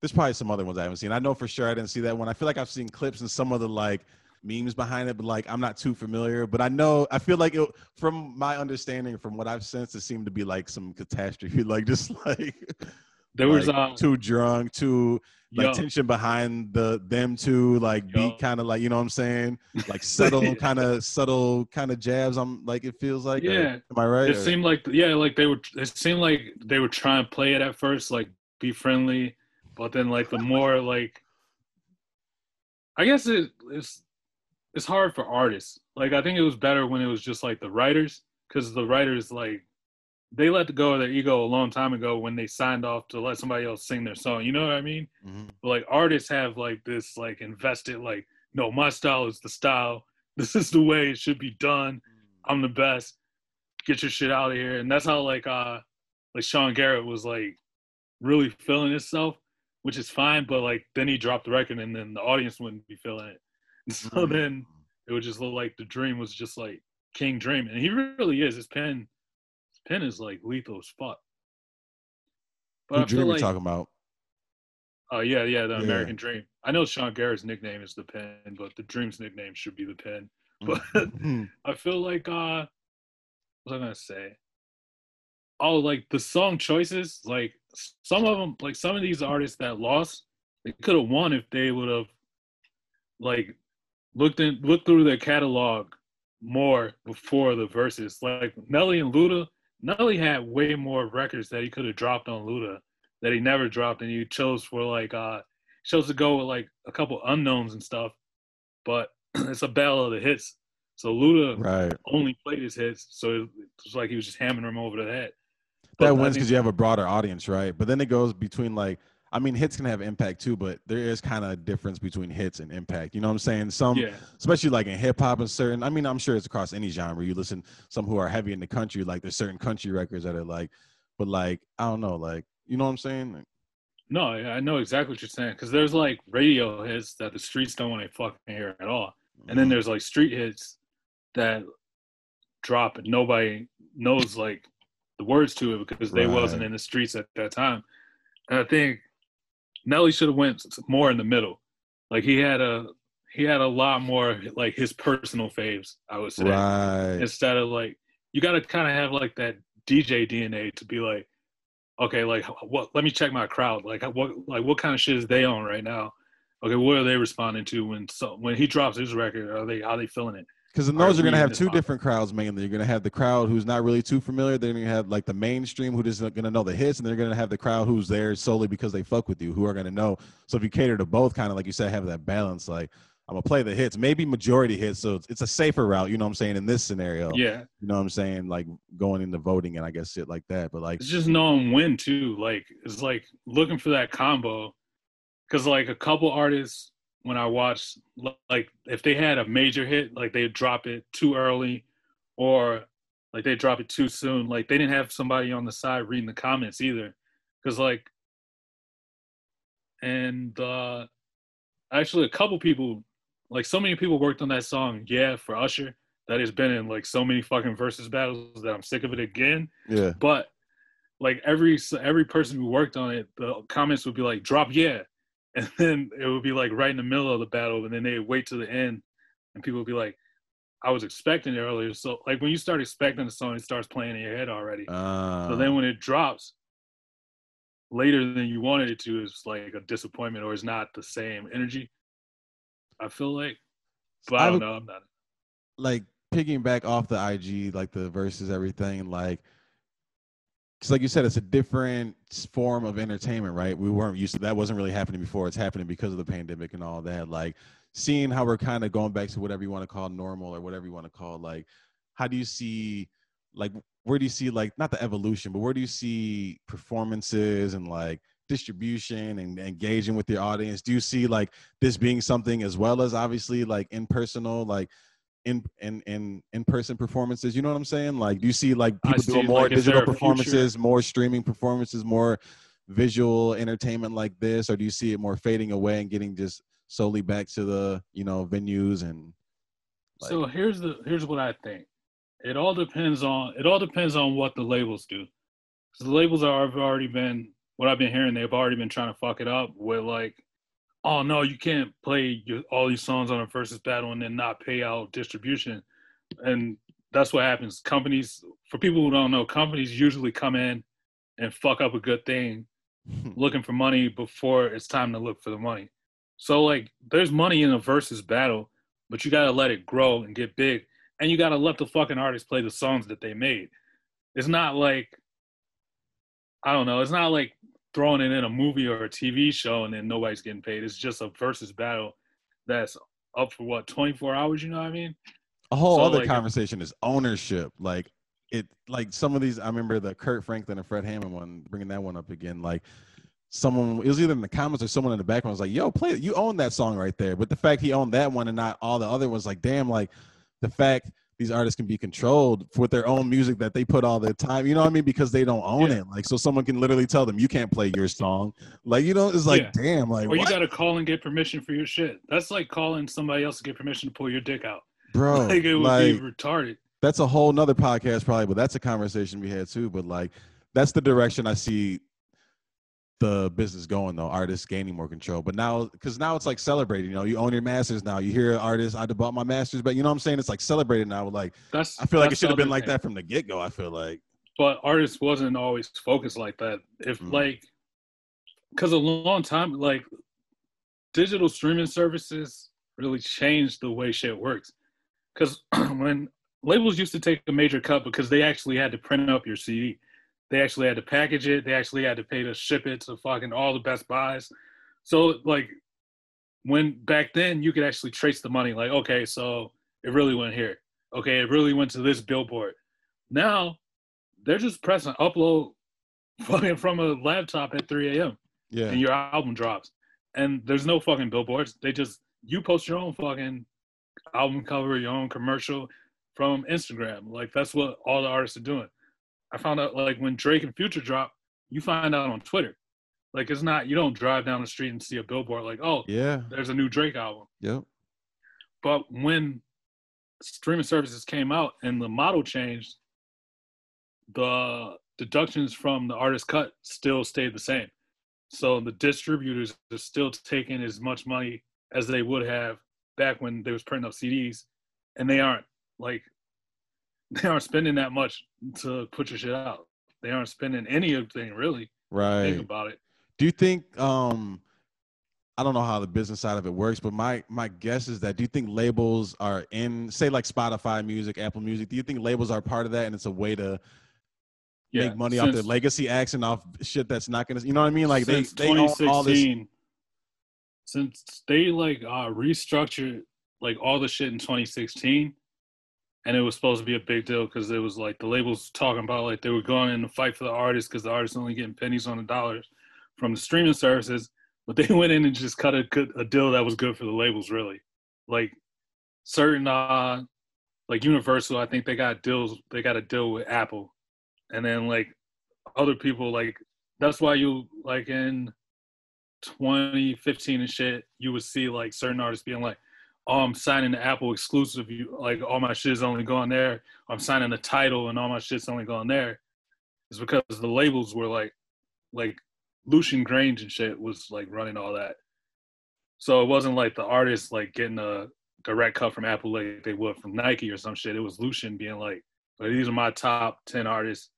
There's probably some other ones I haven't seen. I know for sure I didn't see that one. I feel like I've seen clips and some of the like memes behind it, but like I'm not too familiar. But I know I feel like it, from my understanding, from what I've sensed, it seemed to be like some catastrophe, like just like There was like, uh, too drunk, too like yo, tension behind the them two, like Yo. beat kind of like you know what I'm saying, like subtle kind of subtle kind of jabs. I'm like it feels like. or- Yeah. am I right? it or- seemed like yeah, like they were. It seemed like they were trying to play it at first, like be friendly, but then like the more like, I guess it, it's it's hard for artists. Like I think it was better when it was just like the writers, because the writers like they let go of their ego a long time ago when they signed off to let somebody else sing their song. You know what I mean? Mhm. But like artists have like this like invested like no, my style is the style. This is the way it should be done. I'm the best. Get your shit out of here. And that's how like uh like Sean Garrett was like really feeling himself, which is fine, but like then he dropped the record and then the audience wouldn't be feeling it. So Mhm. then it would just look like the dream was just like King Dream. And he really is. His pen his pen is like lethal as fuck. But Who I dream you like talking about? Oh yeah, yeah, the Yeah. American Dream. I know Sean Garrett's nickname is the pen, but the Dream's nickname should be the pen. But Mhm. I feel like uh what was I gonna say? Oh, like the song choices, like some of them, like some of these artists that lost, they could have won if they would have like looked in looked through their catalog more before the Verzuz. Like Nelly and Luda, Nelly had way more records that he could have dropped on Luda that he never dropped, and he chose for like uh chose to go with like a couple unknowns and stuff. But it's a battle of the hits. So Luda right. only played his hits, so it was like he was just hammering them over the head. But That wins because you have a broader audience, right? But then it goes between like I mean, hits can have impact too, but there is kind of a difference between hits and impact. You know what I'm saying? Some, Yeah. especially like in hip hop and certain. I mean, I'm sure it's across any genre. You listen, some who are heavy in the country, like there's certain country records that are like, but like I don't know, like you know what I'm saying? Like, No, I know exactly what you're saying because there's like radio hits that the streets don't want to fucking hear at all, and then mhm. there's like street hits that drop and nobody knows like the words to it because they wasn't in the streets at that time. And I think Nelly should have went more in the middle. Like he had a he had a lot more like his personal faves. I would say right, instead of like you got to kind of have like that DJ DNA to be like, okay, like what? Let me check my crowd. Like what? Like what kind of shit is they on right now? Okay, what are they responding to when so when he drops his record? Are they how they feeling it? Because in those you're gonna have two different crowds mainly. You're gonna have the crowd who's not really too familiar. Then you have like the mainstream who just gonna know the hits, and they're gonna have the crowd who's there solely because they fuck with you, who are gonna know. So if you cater to both, kind of like you said, have that balance. Like I'm gonna play the hits, maybe majority hits, so it's, it's a safer route. You know what I'm saying? In this scenario, Yeah, you know what I'm saying? Like going into voting and I guess shit like that. But like, it's just knowing when too. Like it's like looking for that combo. Because like a couple artists, when I watched, like if they had a major hit, like they drop it too early, or like they drop it too soon. Like they didn't have somebody on the side reading the comments either. Because like, and uh actually a couple people, like so many people worked on that song, yeah, for Usher. That has been in like so many fucking Verzuz battles that I'm sick of it again yeah, but like every every person who worked on it the comments would be like drop yeah and then it would be like right in the middle of the battle and then they wait to the end and people would be like i was expecting it earlier. So like when you start expecting the song it starts playing in your head already. Uh, so then when it drops later than you wanted it to it's like a disappointment or it's not the same energy i feel like. But i I don't would- know i'm not like picking back off the IG, like the Verzuz, everything, like because like you said, it's a different form of entertainment, right? We weren't used to that. Wasn't really happening before. It's happening because of the pandemic and all that. Like seeing how we're kind of going back to whatever you want to call normal or whatever you want to call like. How do you see, like, where do you see like not the evolution, but where do you see performances and like distribution and engaging with your audience? Do you see like this being something as well as obviously like in personal like in in in in person performances. You know what I'm saying? Like, do you see like people see, doing more like, digital a future? performances, more streaming performances, more visual entertainment like this, or do you see it more fading away and getting just solely back to the you know venues and like, so here's the here's what I think. It all depends on it all depends on what the labels do. 'Cause the labels are have already been what I've been hearing. They've already been trying to fuck it up with like, oh no, you can't play your, all these songs on a Verzuz battle and then not pay out distribution. And that's what happens. Companies, for people who don't know, companies usually come in and fuck up a good thing looking for money before it's time to look for the money. So like there's money in a Verzuz battle, but you gotta let it grow and get big. And you gotta let the fucking artists play the songs that they made. It's not like I don't know, it's not like throwing it in a movie or a TV show and then nobody's getting paid. It's just a Verzuz battle that's up for what, twenty four hours, you know what I mean? a whole So, other like, conversation is ownership. Like it, like some of these. I remember the Kirk Franklin and Fred Hammond one, bringing that one up again. Like someone, it was either in the comments or someone in the background was like, "Yo, play it. You own that song right there." But the fact he owned that one and not all the other ones, like, damn, like the fact these artists can be controlled with their own music that they put all their time. You know what I mean? Because they don't own Yeah. it. Like, so someone can literally tell them, "You can't play your song." Like, you know, it's like, Yeah. damn, like, Or you gotta call and get permission for your shit. That's like calling somebody else to get permission to pull your dick out. bro, like it would like, be retarded. that's a whole nother podcast probably but that's a conversation we had too but like that's the direction i see the business going though artists gaining more control but now because now it's like celebrating you know you own your masters now you hear artists i bought my masters but you know what i'm saying it's like celebrated now like That's i feel like it should have been like that from the get-go i feel like but artists wasn't always focused like that. If Mm. like, because a long time like, digital streaming services really changed the way shit works. Because when labels used to take a major cut because they actually had to print up your CD, they actually had to package it, they actually had to pay to ship it to fucking all the Best Buys. So like, when back then you could actually trace the money, like okay, so it really went here. Okay, it really went to this billboard. Now they're just pressing upload fucking from a laptop at 3 a.m. Yeah. and your album drops. And there's no fucking billboards. They just you post your own fucking album cover, your own commercial from Instagram. Like that's what all the artists are doing. I found out like when Drake and Future drop, you find out on Twitter. Like it's not you don't drive down the street and see a billboard like, oh, yeah. there's a new Drake album. Yep. But when streaming services came out and the model changed, the deductions from the artist cut still stayed the same. So the distributors are still taking as much money as they would have back when they was printing up CDs, and they aren't like they aren't spending that much to put your shit out. They aren't spending anything really. Right. Think about it. Do you think um I don't know how the business side of it works, but my my guess is that do you think labels are in say like Spotify music, Apple Music, do you think labels are part of that and it's a way to Yeah, make money off their legacy acts and off shit that's not gonna you know what I mean? Like they since they own all this since they like uh restructured like all the shit in 2016 and it was supposed to be a big deal because it was like the labels talking about like they were going in to fight for the artists because the artists only getting pennies on the dollars from the streaming services. But they went in and just cut a good a deal that was good for the labels really. Like certain uh like universal i think they got deals they got a deal with apple. And then like other people like that's why you like in 2015 and shit, you would see like certain artists being like, "Oh, I'm signing the Apple exclusive. You like all my shit's only going there. I'm signing the Tidal, and all my shit's only going there." It's because the labels were like, like Lucian Grainge and shit was like running all that. So it wasn't like the artist like getting a direct cut from Apple like they would from Nike or some shit. It was Lucian being like, "But these are my top ten artists.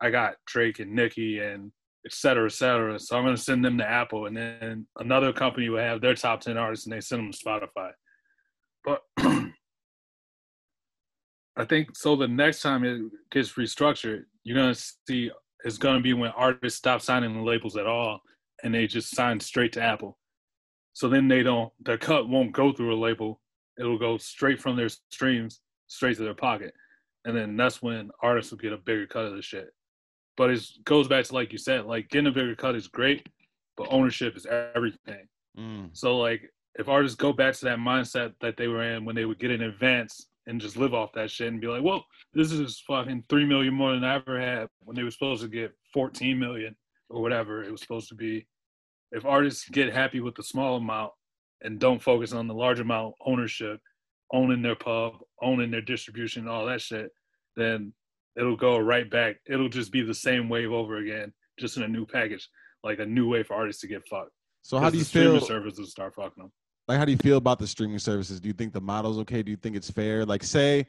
I got Drake and Nicki and et cetera, et cetera. So I'm going to send them to Apple, and then another company will have their top 10 artists and they send them to Spotify. But I think so. The next time it gets restructured, you're going to see it's going to be when artists stop signing the labels at all and they just sign straight to Apple. So then they don't, their cut won't go through a label, it'll go straight from their streams straight to their pocket. And then that's when artists will get a bigger cut of the shit but it goes back to like you said, like getting a bigger cut is great, but ownership is everything. Mm, So like if artists go back to that mindset that they were in when they would get in advance and just live off that shit and be like, well, this is fucking three million more than I ever had when they were supposed to get 14 million or whatever it was supposed to be. If artists get happy with the small amount and don't focus on the large amount ownership, owning their pub, owning their distribution, all that shit, then it'll go right back. It'll just be the same wave over again, just in a new package, like a new way for artists to get fucked. so how do you feel services start fucking them? like how do you feel about the streaming services? Do you think the model's okay? Do you think it's fair? Like say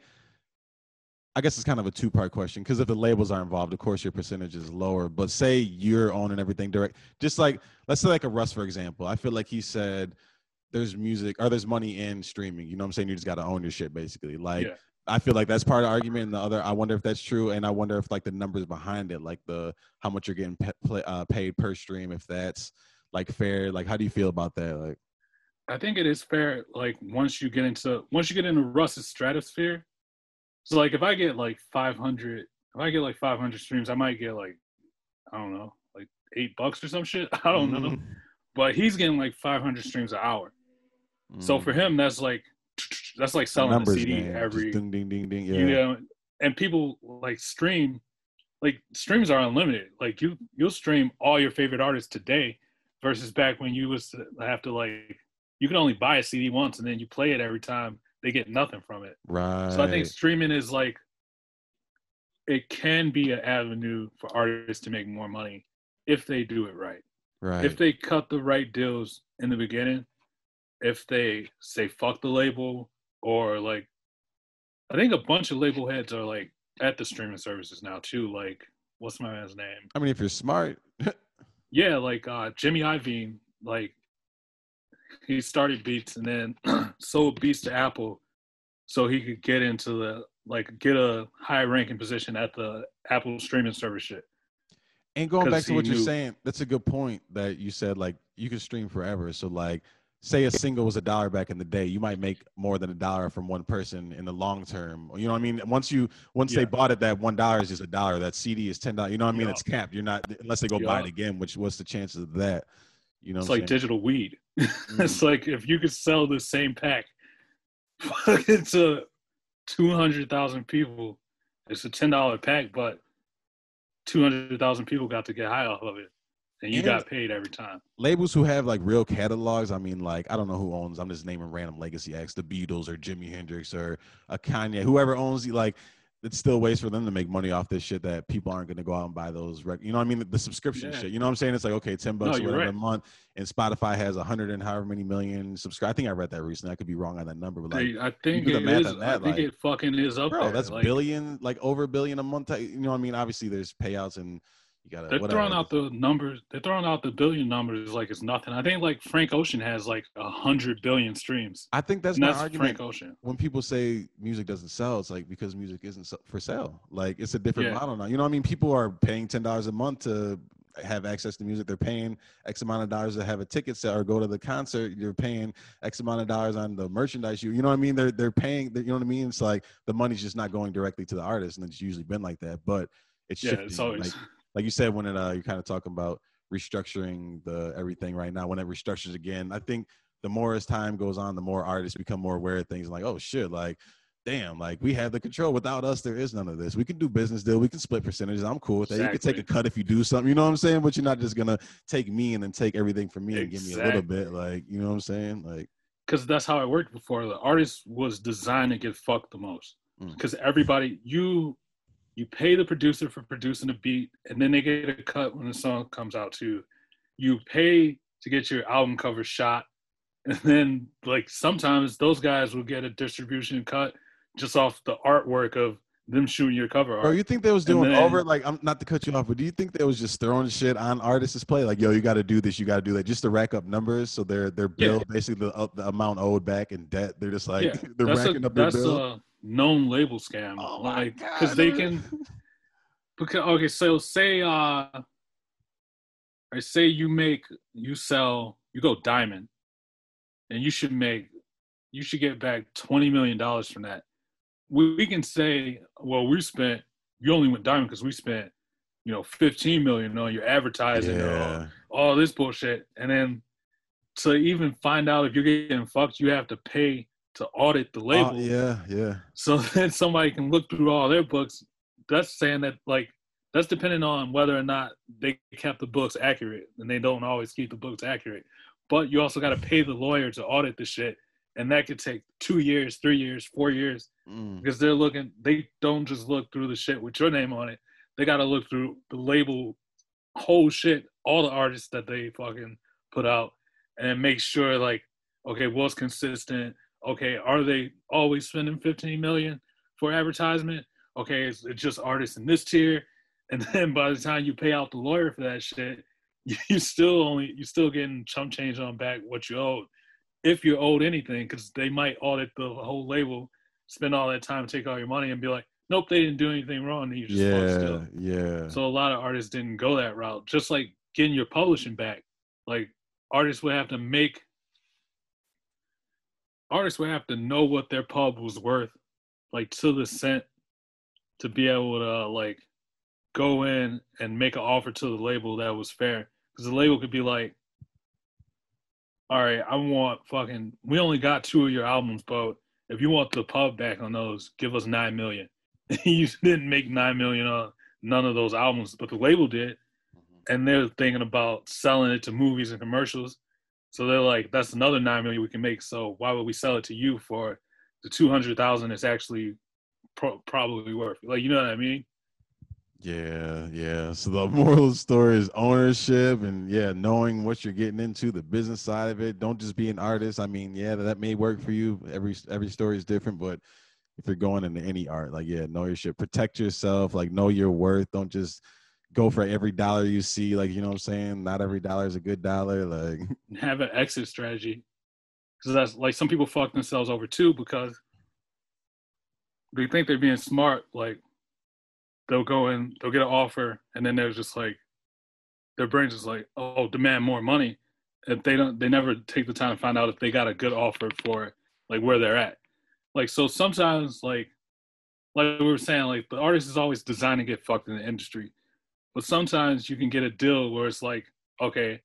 I guess it's kind of a two part question because if the labels are involved, of course your percentage is lower. But say you're owning everything direct, just like let's say like a Russ for example. I feel like he said there's music or there's money in streaming. You know what I'm saying? You just got to own your shit basically. Like Yeah. I feel like that's part of the argument. And the other, I wonder if that's true, and I wonder if like the numbers behind it, like the how much you're getting pa- play, uh, paid per stream, if that's like fair. Like, how do you feel about that? Like, I think it is fair. Like once you get into once you get into Russ's stratosphere, so like if I get like 500, if I get like 500 streams, I might get like I don't know, like eight bucks or some shit. I don't know, Mhm. but he's getting like 500 streams an hour. So Mm. for him, that's like that's like selling a CD just every ding ding ding ding. Yeah, you know and people like stream like streams are unlimited like you you'll stream all your favorite artists today versus back when you was to have to like you can only buy a cd once and then you play it every time they get nothing from it right. so i think streaming is like it can be an avenue for artists to make more money if they do it right right. if they cut the right deals in the beginning, if they say fuck the label or like, I think a bunch of label heads are like at the streaming services now too. Like, what's my man's name? I mean, if you're smart, Yeah, like uh, Jimmy Iovine. Like, he started Beats and then sold Beats to Apple, so he could get into the like get a high ranking position at the Apple streaming service shit. And going back to what he you're saying, that's a good point that you said. Like you can stream forever. So like, say a single was a dollar back in the day, you might make more than a dollar from one person in the long term. You know what I mean? Once you once Yeah. they bought it, that one dollar is just a dollar. That CD is ten dollars. You know what I mean? Yeah. It's capped. You're not unless they go buy it again. Which what's the chances of that? You know, It's like saying? digital weed. Mm. it's like if you could sell the same pack to two hundred thousand people, it's a ten dollar pack, but two hundred thousand people got to get high off of it, and you And- got paid every time. labels who have like real catalogs. I mean, like I don't know who owns. I'm just naming random legacy acts, the Beatles or Jimi Hendrix or a Kanye, whoever owns the like. It's still ways for them to make money off this shit that people aren't going to go out and buy those. Rec- you know what I mean? The subscription Yeah. shit. You know what I'm saying? It's like okay, ten bucks No, you're a month, and Spotify has a hundred and however many million subscribe. I think I read that recently. I could be wrong on that number, but like, I think it is. the it math is. on I think like, it fucking is up bro, there. that's Like, billion, like over a billion a month. You know what I mean? Obviously, there's payouts and you gotta. They're whatever. throwing out the numbers. They're throwing out the billion numbers like it's nothing. I think like Frank Ocean has like a hundred billion streams. I think that's and my that's argument. Frank Ocean. when people say music doesn't sell, it's like because music isn't for sale. Like it's a different Yeah. model now. You know what I mean? People are paying ten dollars a month to have access to music. They're paying X amount of dollars to have a ticket set or go to the concert. You're paying X amount of dollars on the merchandise. You you know what I mean? They're they're paying. You know what I mean? It's like the money's just not going directly to the artist, and it's usually been like that. But it's Yeah, shifting. it's always like like you said when it uh you're kind of talking about restructuring the everything right now when it restructures again i think the more as time goes on the more artists become more aware of things like oh shit like damn like we have the control. Without us there is none of this. We can do business deal. We can split percentages. I'm cool with that. You can take a cut if you do something you know what i'm saying? But you're not just gonna take me and then take everything from me and give me a little bit like you know what i'm saying? Like because that's how it worked before. The artist was designed to get fucked the most. Mm. because everybody you you pay the producer for producing the beat, and then they get a cut when the song comes out too. You pay to get your album cover shot, and then like sometimes those guys will get a distribution cut just off the artwork of them shooting your cover art. Bro, you think they was doing then- over like I'm not to cut you off, but do you think they was just throwing shit on artists' play? Like, yo, you got to do this, you got to do that, just to rack up numbers, so their their Yeah. bill basically the, uh, the amount owed back in debt. They're just like Yeah, they're that's a, racking up their bill. a known label scam. oh my like god! because they can because okay so say uh I say you make you sell you go diamond and you should make you should get back 20 million dollars from that we, we can say well we spent you only went diamond because we spent you know 15 million on your advertising Yeah, all, all this bullshit and then to even find out if you're getting fucked you have to pay to audit the label Oh, yeah, yeah. so then somebody can look through all their books. That's saying that like that's depending on whether or not they kept the books accurate, and they don't always keep the books accurate. But you also got to pay the lawyer to audit the shit, and that could take two years, three years, four years Mm. because they're looking. They don't just look through the shit with your name on it. They got to look through the label, whole shit, all the artists that they fucking put out, and make sure like, okay, what's consistent? Okay, are they always spending 15 million for advertisement? Okay, it's, it's just artists in this tier, and then by the time you pay out the lawyer for that shit, you, still only you're still getting chump change on back what you owed, if you owed anything, because they might audit the whole label, spend all that time, take all your money, and be like, nope, they didn't do anything wrong, and you just Yeah, still. yeah. So a lot of artists didn't go that route. Just like getting your publishing back, like artists would have to make artists would have to know what their pub was worth, like to the cent, to be able to like go in and make an offer to the label that was fair. Because the label could be like, "All right, I want fucking. We only got two of your albums, but if you want the pub back on those, give us nine million. you didn't make nine million on none of those albums, but the label did, mm-hmm. and they're thinking about selling it to movies and commercials. So they're like, "That's another nine million we can make. So why would we sell it to you for the two hundred thousand? It's actually pro- probably worth. Like, you know what I mean? Yeah, yeah. So the moral of the story is ownership and yeah, knowing what you're getting into, the business side of it. Don't just be an artist. I mean, yeah, that may work for you. Every every story is different, but if you're going into any art, like yeah, know your shit. Protect yourself, like know your worth. Don't just go for every dollar you see. Like, you know what I'm saying? Not every dollar is a good dollar. Like have an exit strategy, because that's like some people fuck themselves over too because they think they're being smart. Like they'll go in, they'll get an offer, and then they're just like, their brain's just like, oh, demand more money. And they don't they never take the time to find out if they got a good offer for like where they're at. Like so sometimes like like we were saying, like the artist is always designed to get fucked in the industry. But sometimes you can get a deal where it's like, okay,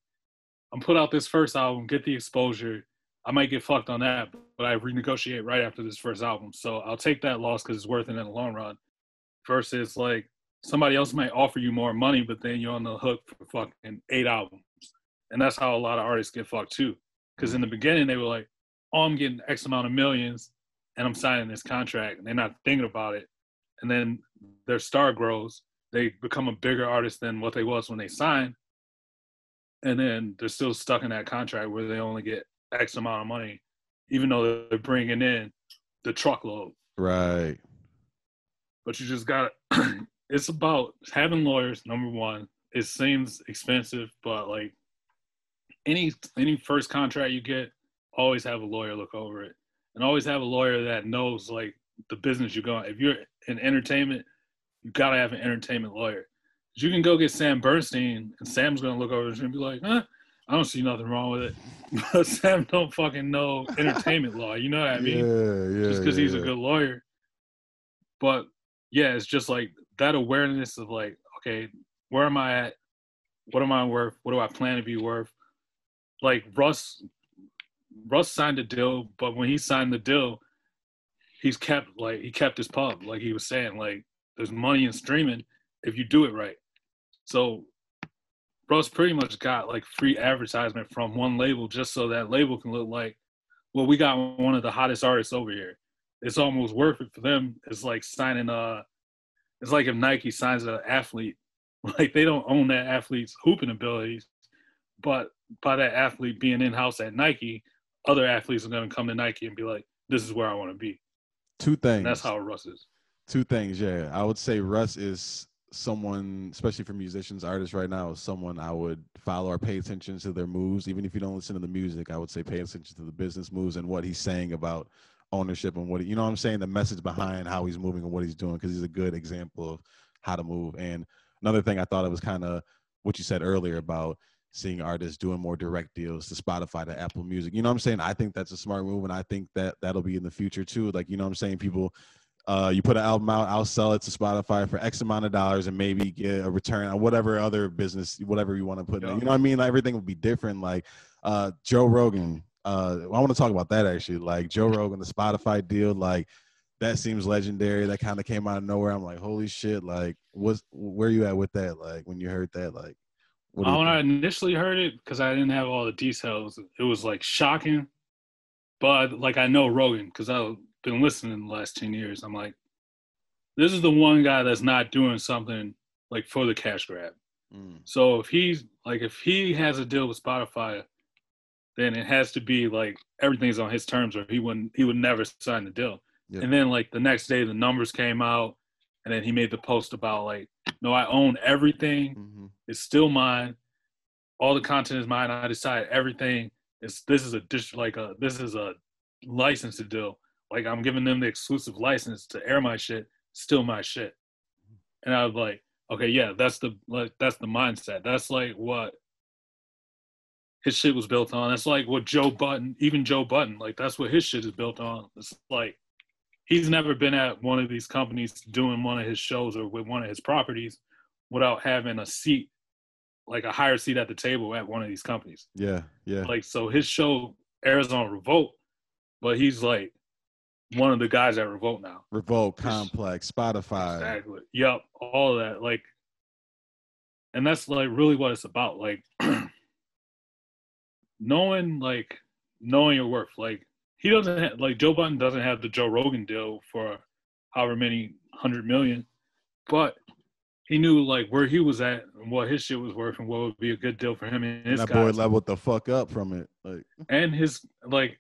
I'm put out this first album, get the exposure. I might get fucked on that, but I renegotiate right after this first album. So I'll take that loss because it's worth it in the long run. Versus like somebody else might offer you more money, but then you're on the hook for fucking eight albums. And that's how a lot of artists get fucked too. Because in the beginning they were like, oh, I'm getting X amount of millions and I'm signing this contract. And they're not thinking about it. And then their star grows. They become a bigger artist than what they was when they signed. And then they're still stuck in that contract where they only get X amount of money, even though they're bringing in the truckload. Right. But you just got it's about having lawyers, number one. It seems expensive, but like any any first contract you get, always have a lawyer look over it, and always have a lawyer that knows like the business you're going. If you're in entertainment, you gotta have an entertainment lawyer. You can go get Sam Bernstein, and Sam's gonna look over and be like, "Huh, I don't see nothing wrong with it." But Sam don't fucking know entertainment law. You know what I mean? Yeah, yeah. just because yeah, he's a good lawyer. But yeah, it's just like that awareness of like, okay, where am I at? What am I worth? What do I plan to be worth? Like Russ, Russ signed a deal, but when he signed the deal, he's kept like he kept his pub, like he was saying, like there's money in streaming if you do it right. So Russ pretty much got like free advertisement from one label just so that label can look like, well, we got one of the hottest artists over here. It's almost worth it for them. It's like signing a, it's like if Nike signs an athlete, like they don't own that athlete's hooping abilities, but by that athlete being in house at Nike, other athletes are gonna come to Nike and be like, This is where I wanna be. Two things. And that's how Russ is. Two things, yeah. I would say Russ is someone, especially for musicians, artists right now, is someone I would follow or pay attention to their moves. Even if you don't listen to the music, I would say pay attention to the business moves and what he's saying about ownership and what you know what I'm saying, the message behind how he's moving and what he's doing, because he's a good example of how to move. And another thing I thought it was kind of what you said earlier about seeing artists doing more direct deals to Spotify to Apple Music. You know what I'm saying? I think that's a smart move and I think that that'll be in the future too. Like, you know what I'm saying? People uh, you put an album out, I'll sell it to Spotify for X amount of dollars and maybe get a return on whatever other business, whatever you want to put in. You know what I mean? Like, everything would be different. Like uh, Joe Rogan, uh, I want to talk about that actually. Like Joe Rogan, the Spotify deal, like that seems legendary. That kind of came out of nowhere. I'm like, holy shit! Like, what's where you at with that? Like when you heard that, like, what when I initially heard it, because I didn't have all the details, it was like shocking. But like I know Rogan because I've been listening the last ten years. I'm like, this is the one guy that's not doing something like for the cash grab. Mm, So if he's like if he has a deal with Spotify, then it has to be like everything's on his terms, or he wouldn't he would never sign the deal. Yeah. And then like the next day, the numbers came out, and then he made the post about like, no, I own everything. mhm. It's still mine. All the content is mine. I decide everything. It's this is a dish like a this is a license to deal. Like I'm giving them the exclusive license to air my shit. Still my shit. And I was like, okay, yeah, that's the like that's the mindset. That's like what his shit was built on. That's like what Joe Budden, even Joe Budden, like that's what his shit is built on. It's like he's never been at one of these companies doing one of his shows or with one of his properties without having a seat, like a higher seat at the table at one of these companies. Yeah, yeah. Like so his show airs on Revolt, but he's like one of the guys at Revolt now. Revolt, Complex, Spotify. Exactly. Yep. All of that. Like, and that's like really what it's about. Like, knowing, like, knowing your worth. Like, he doesn't have, like, Joe Budden doesn't have the Joe Rogan deal for however many hundred million, but he knew, like, where he was at and what his shit was worth and what would be a good deal for him and And his that boy leveled the fuck up from it. Like, and his like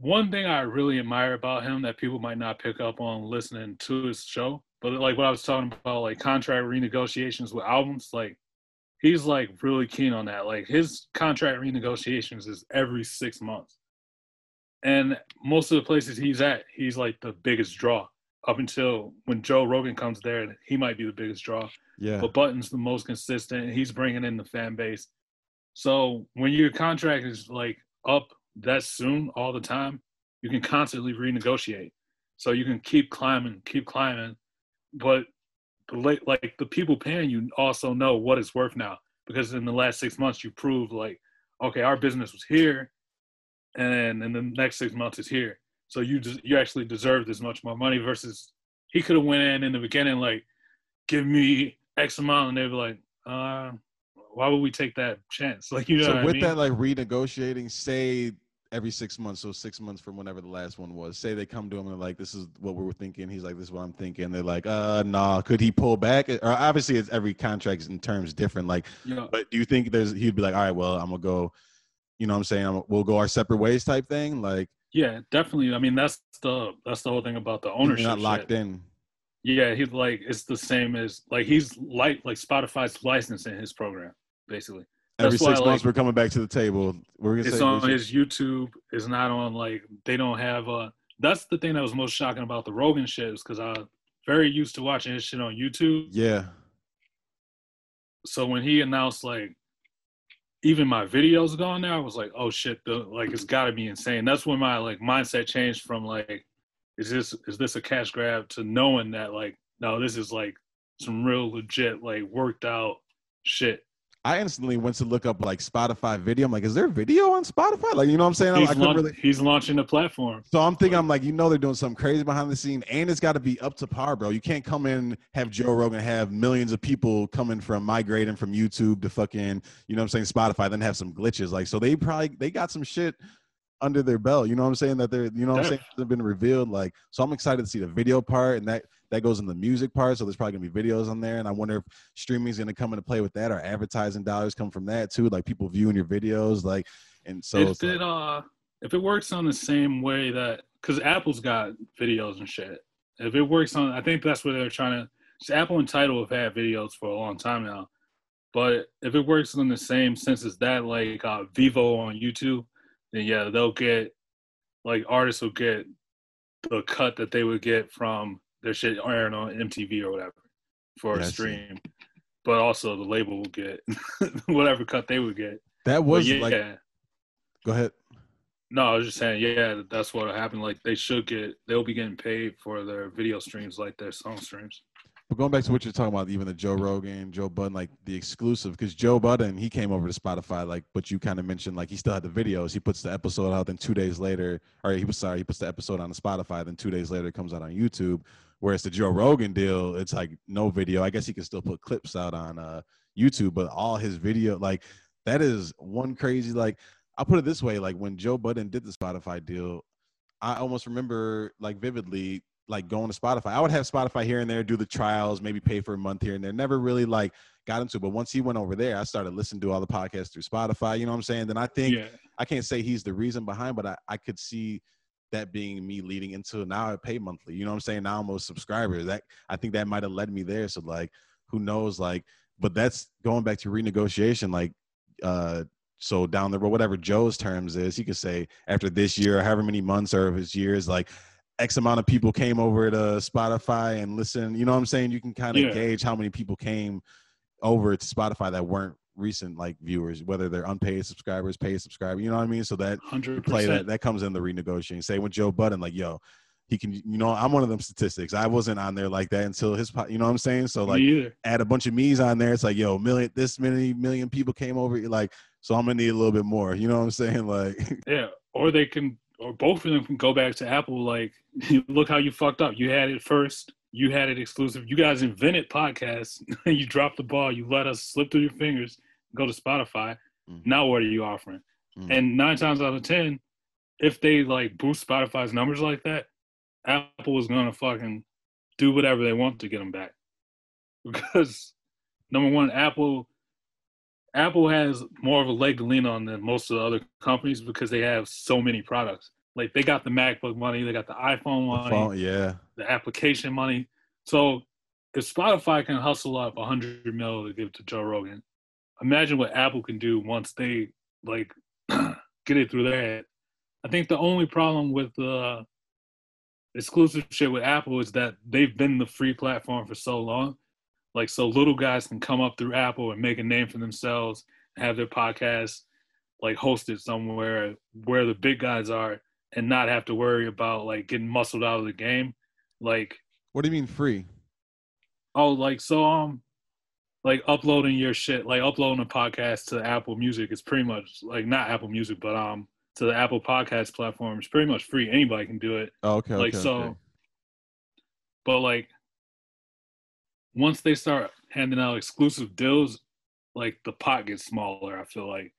one thing I really admire about him that people might not pick up on listening to his show, but like what I was talking about, like contract renegotiations with albums, like he's like really keen on that. Like his contract renegotiations is every six months, and most of the places he's at, he's like the biggest draw. Up until when Joe Rogan comes there, he might be the biggest draw. yeah, But Budden's the most consistent. He's bringing in the fan base. So when your contract is like up that soon all the time, you can constantly renegotiate. So you can keep climbing, keep climbing, but like, the people paying you also know what it's worth now because in the last six months you proved like, okay, our business was here, and in the next six months it's here. So you just you actually deserve this much more money versus he could have went in in the beginning like, give me X amount, and they'd be like, uh, why would we take that chance? Like you know. So with I mean? that, like renegotiating, say every six months, so six months from whenever the last one was. Say they come to him and like, this is what we were thinking. He's like, this is what I'm thinking. They're like, uh, nah. Could he pull back? Or obviously, it's every contract in terms different. Like, Yeah. but do you think there's? He'd be like, all right, well, I'm gonna go. You know, what I'm saying, I'm, we'll go our separate ways, type thing. Like, Yeah, definitely. I mean, that's the that's the whole thing about the you're ownership. not locked shit. in. Yeah, he's like it's the same as like he's like like Spotify's licensing his program basically. Every That's why, six months, like, we're coming back to the table. We're gonna It's say on his YouTube. It's not on like they don't have uh That's the thing that was most shocking about the Rogan shit is because I very used to watching his shit on YouTube. yeah. So when he announced like even my videos gone now, I was like, oh shit, the, like it's got to be insane. That's when my like mindset changed from like, is this is this a cash grab to knowing that like no, this is like some real legit like worked out shit. I instantly went to look up like Spotify video. I'm like, is there video on Spotify? Like, you know what I'm saying? He's, I couldn't really. he's launching a platform. So I'm thinking, I'm like, you know, they're doing something crazy behind the scene, and it's got to be up to par, bro. You can't come in have Joe Rogan have millions of people coming from migrating from YouTube to fucking, you know, what I'm saying Spotify, then have some glitches. Like, so they probably they got some shit under their belt. You know what I'm saying? That they're, you know, what I'm saying they've been revealed. Like, so I'm excited to see the video part, and that that goes in the music part. So there's probably gonna be videos on there, and I wonder if streaming is gonna come into play with that, or advertising dollars come from that too, like people viewing your videos, like, and so if it like- uh if it works on the same way that because Apple's got videos and shit. If it works on, I think that's what they're trying to. Apple and Tidal have had videos for a long time now, but if it works on the same sense as that, like uh, Vevo on YouTube, then yeah, they'll get like artists will get the cut that they would get from their shit airing on MTV or whatever for Yeah, a stream. But also the label will get whatever cut they would get. that was yeah, like, go ahead. no, I was just saying, yeah, that's what happened. Like they should get, they'll be getting paid for their video streams, like their song streams. But going back to what you're talking about, even the Joe Rogan, Joe Budden, like the exclusive, because Joe Budden, he came over to Spotify, like, but you kind of mentioned, like, he still had the videos. He puts the episode out, then two days later, or he was sorry, he puts the episode on the Spotify, then two days later it comes out on YouTube. Whereas the Joe Rogan deal, it's like no video. I guess he can still put clips out on uh, YouTube, but all his video, like, that is one crazy, like, I'll put it this way, like, when Joe Budden did the Spotify deal, I almost remember, like, vividly, like going to Spotify. I would have Spotify here and there, do the trials, maybe pay for a month here and there. Never really like got into it. But once he went over there, I started listening to all the podcasts through Spotify. You know what I'm saying? Then I think Yeah, I can't say he's the reason behind, but I, I could see that being me leading into now I pay monthly. You know what I'm saying? Now I'm a subscriber. That I think that might have led me there. So like who knows? Like, but that's going back to renegotiation, like uh so down the road, whatever Joe's terms is, he could say after this year, however many months or of his years, like X amount of people came over to Spotify and listen. You know what I'm saying? You can kind of Yeah. gauge how many people came over to Spotify that weren't recent like viewers, whether they're unpaid subscribers, paid subscribers. You know what I mean? So that hundred play that that comes in the renegotiating. Say with Joe Budden, like yo, he can. You know, I'm one of them statistics. I wasn't on there like that until his. You know what I'm saying? So like add a bunch of me's on there. It's like, yo, million, this many million people came over. Like, so I'm gonna need a little bit more. You know what I'm saying? Like, Yeah, or they can, or both of them can go back to Apple. Like, look how you fucked up. You had it first. You had it exclusive. You guys invented podcasts. you dropped the ball. You let us slip through your fingers. Go to Spotify. Mhm. Now what are you offering? Mhm. And nine times out of ten, if they like boost Spotify's numbers like that, Apple is gonna fucking do whatever they want to get them back. Because number one, Apple Apple has more of a leg to lean on than most of the other companies because they have so many products. Like they got the MacBook money, they got the iPhone the money, phone- yeah, the application money. So if Spotify can hustle up a hundred mil to give to Joe Rogan, imagine what Apple can do once they like get it through head. I think the only problem with the exclusive shit with Apple is that they've been the free platform for so long. Like so little guys can come up through Apple and make a name for themselves and have their podcast like hosted somewhere where the big guys are and not have to worry about like getting muscled out of the game. Like What do you mean free? oh like so um like uploading your shit like uploading a podcast to Apple Music is pretty much like not Apple Music but um to the Apple Podcast platform is pretty much free. Anybody can do it. Oh, okay. like okay, so okay. but like once they start handing out exclusive deals like the pot gets smaller i feel like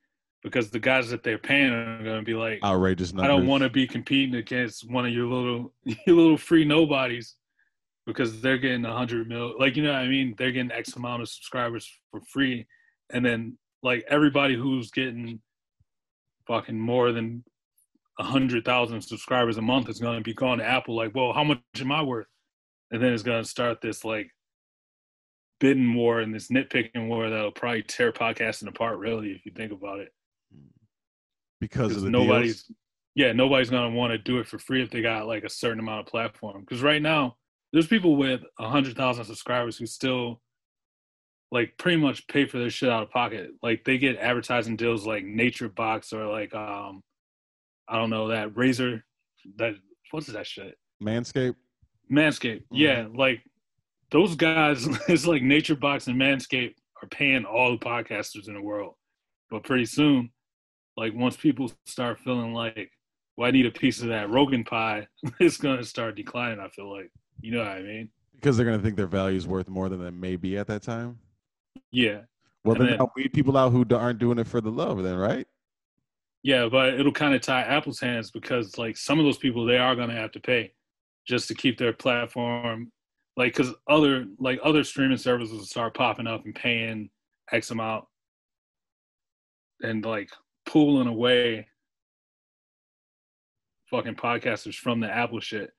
because the guys that they're paying are going to be like outrageous i don't want to be competing against one of your little your little free nobodies because they're getting a hundred mil like you know what i mean they're getting x amount of subscribers for free and then like everybody who's getting fucking more than a hundred thousand subscribers a month is going to be going to Apple. Like, well, how much am I worth? And then it's going to start this like bidding war and this nitpicking war that'll probably tear podcasting apart. Really, if you think about it, because of the nobody's, deals? yeah, nobody's going to want to do it for free if they got like a certain amount of platform. Because right now, there's people with a hundred thousand subscribers who still like pretty much pay for their shit out of pocket. Like they get advertising deals like Nature Box or like um I don't know that razor that what's that shit? Manscaped. Manscaped. Mm-hmm. Yeah, like those guys it's like Nature Box and Manscaped are paying all the podcasters in the world. But pretty soon, like once people start feeling like, well, I need a piece of that Rogan pie, it's gonna start declining, I feel like. You know what I mean? Because they're gonna think their value is worth more than it may be at that time. Yeah. Well, And then then- weed people out who aren't doing it for the love, then, right? Yeah, but it'll kind of tie Apple's hands because like some of those people they are gonna have to pay just to keep their platform like because other like other streaming services will start popping up and paying X amount and like pulling away fucking podcasters from the Apple shit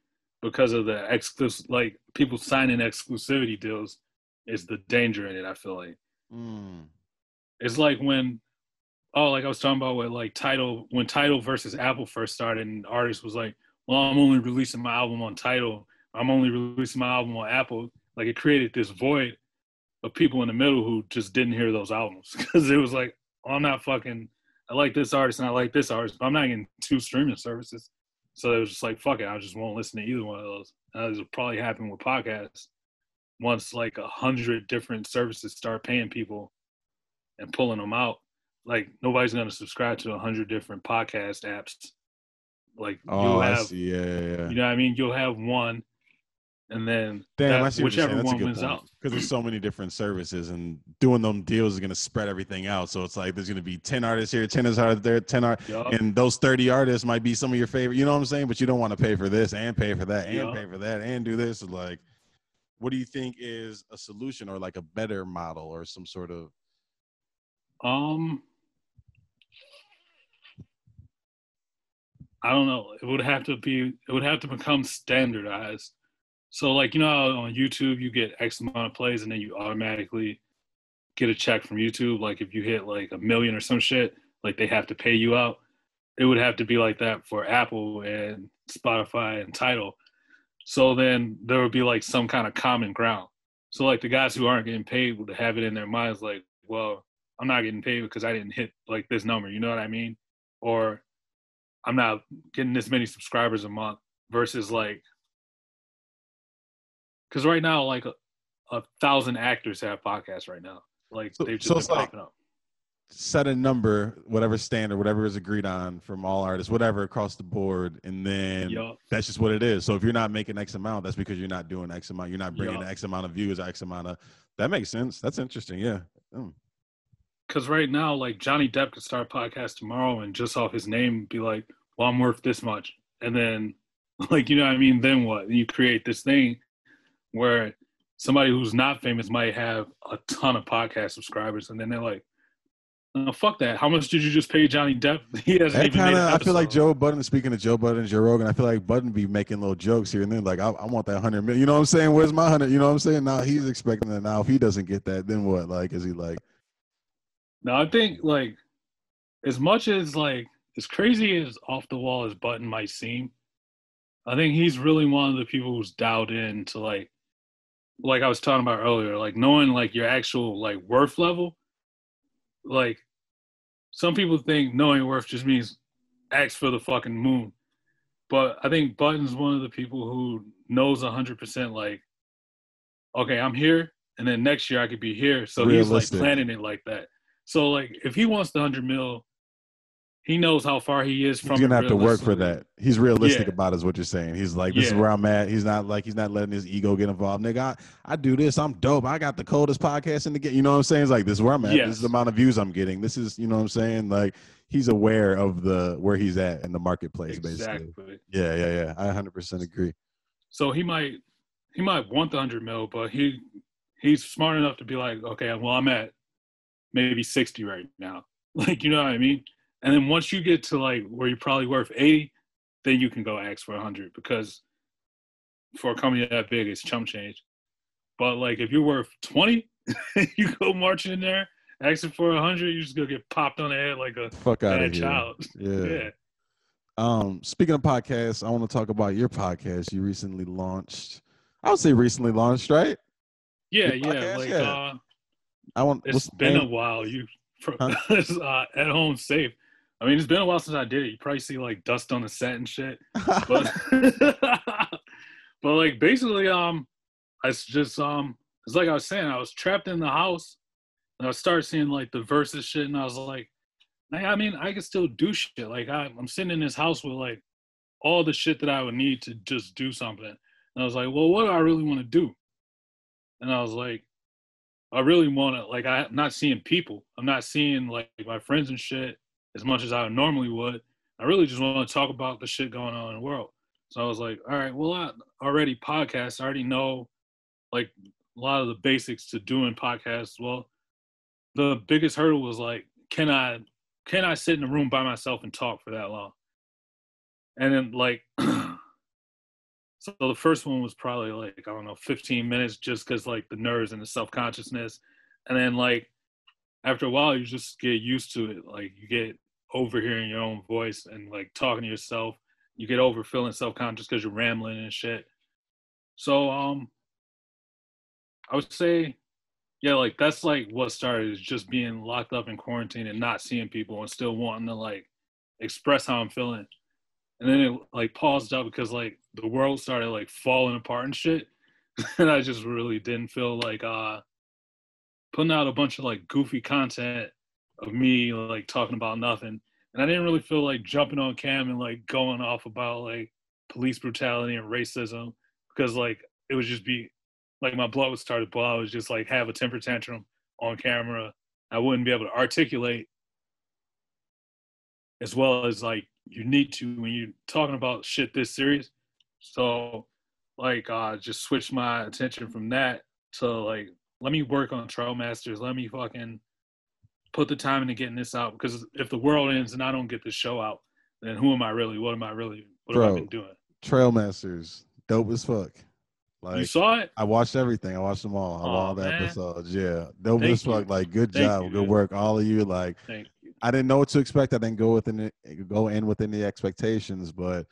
because of the exclusive like people signing exclusivity deals is the danger in it, I feel like. Mm. It's like when, oh, like I was talking about with like Tidal when Tidal versus Apple first started, and artist was like, "Well, I'm only releasing my album on Tidal. I'm only releasing my album on Apple." Like it created this void of people in the middle who just didn't hear those albums because it was like, oh, "I'm not fucking. I like this artist and I like this artist, but I'm not getting two streaming services." So it was just like, "Fuck it, I just won't listen to either one of those." And this will probably happen with podcasts once like a hundred different services start paying people and pulling them out. Like nobody's gonna subscribe to a hundred different podcast apps. Like Oh, you'll I have, see. Yeah, yeah, yeah. you know, what I mean, you'll have one, and then Damn, that- I see whichever. One wins out. Because there's so many different services, and doing them deals is going to spread everything out. So it's like there's going to be 10 artists here, 10 artists there, 10 art, Yup. and those 30 artists might be some of your favorite. You know what I'm saying? But you don't want to pay for this and pay for that and Yup. pay for that and do this. Like, what do you think is a solution or like a better model or some sort of? Um, I don't know. It would have to be. It would have to become standardized. So, like you know, on YouTube you get X amount of plays, and then you automatically get a check from YouTube. Like if you hit like a million or some shit, like they have to pay you out. It would have to be like that for Apple and Spotify and Tidal. So then there would be like some kind of common ground. So like the guys who aren't getting paid would have it in their minds like, well, I'm not getting paid because I didn't hit like this number. You know what I mean? Or I'm not getting this many subscribers a month versus like, because right now like a, a thousand actors have podcasts right now. Like So- they've just so been it's like- popping up. set a number, whatever standard, whatever is agreed on from all artists, whatever across the board, and then Yup. that's just what it is. So if you're not making X amount, that's because you're not doing X amount. You're not bringing Yup. X amount of views, X amount of. That makes sense. That's interesting. Yeah. Mm. because right now, like Johnny Depp could start a podcast tomorrow and just off his name be like, "Well, I'm worth this much," and then, like, you know what I mean? Then what? You create this thing where somebody who's not famous might have a ton of podcast subscribers, and then they're like, "No, fuck that! How much did you just pay Johnny Depp? He hasn't That kinda, I feel like episode." Joe Budden. Speaking of Joe Budden, and Joe Rogan, I feel like Budden be making little jokes here and then. Like, I, I want that hundred million. You know what I'm saying? Where's my hundred? You know what I'm saying? Now he's expecting that. Now if he doesn't get that, then what? Like, is he like? No, I think like as much as like as crazy as off the wall as Budden might seem, I think he's really one of the people who's dialed in to like like I was talking about earlier, like knowing like your actual like worth level. Like some people think knowing worth just means ask for the fucking moon. But I think Budden's one of the people who knows hundred percent like, okay, I'm here, and then next year I could be here. So Realistic. he's like planning it like that. So like if he wants the hundred mil, he knows how far he is from. He's gonna have to work for that. He's realistic yeah. about is what you're saying. He's like, this yeah. is where I'm at. He's not like he's not letting his ego get involved. Nigga, I, I do this. I'm dope. I got the coldest podcast in the game. You know what I'm saying? It's like this is where I'm at. Yes. This is the amount of views I'm getting. This is you know what I'm saying. Like he's aware of the where he's at in the marketplace. Exactly. Basically. Yeah, yeah, yeah. I 100 percent agree. So he might he might want the hundred mil, but he he's smart enough to be like, okay, well I'm at maybe 60 right now. Like you know what I mean? And then once you get to like where you're probably worth 80, then you can go ask for 100 because for a company that big, it's chump change. But like if you're worth 20, you go marching in there asking for 100, you're just gonna get popped on the head like a fuck out of here. child. Yeah. yeah. Um, speaking of podcasts, I want to talk about your podcast you recently launched. I would say recently launched, right? Yeah, yeah. Like, yeah. Uh, I want. It's been name? a while. You huh? uh, at home safe. I mean, it's been a while since I did it. You probably see like dust on the set and shit. But, but like basically, um, I just um, it's like I was saying, I was trapped in the house, and I started seeing like the Verzuz shit, and I was like, I mean, I can still do shit. Like I, I'm sitting in this house with like all the shit that I would need to just do something. And I was like, well, what do I really want to do? And I was like, I really want to like I'm not seeing people. I'm not seeing like my friends and shit as much as I normally would. I really just want to talk about the shit going on in the world. So I was like, all right, well, I already podcast. I already know like a lot of the basics to doing podcasts. Well, the biggest hurdle was like, can I can I sit in a room by myself and talk for that long? And then like so the first one was probably like, I don't know, 15 minutes just because like the nerves and the self consciousness. And then like after a while you just get used to it. Like you get overhearing your own voice and like talking to yourself. You get over feeling self conscious because you're rambling and shit. So um I would say yeah, like that's like what started is just being locked up in quarantine and not seeing people and still wanting to like express how I'm feeling. And then it like paused up because like the world started like falling apart and shit. and I just really didn't feel like uh putting out a bunch of like goofy content of me like talking about nothing. And I didn't really feel like jumping on cam and like going off about like police brutality and racism because like it would just be like my blood would start to boil. I was just like have a temper tantrum on camera. I wouldn't be able to articulate as well as like you need to when you're talking about shit this serious. So like uh just switch my attention from that to like let me work on Trail Masters. Let me fucking put the time into getting this out because if the world ends and I don't get the show out, then who am I really? What am I really? What Bro, have I been doing? Trailmasters, dope as fuck. Like you saw it? I watched everything. I watched them all. Oh, all the man. episodes. Yeah, dope Thank as fuck. Like good Thank job, you, good work, all of you. Like you. I didn't know what to expect. I didn't go within it, go in within the expectations, but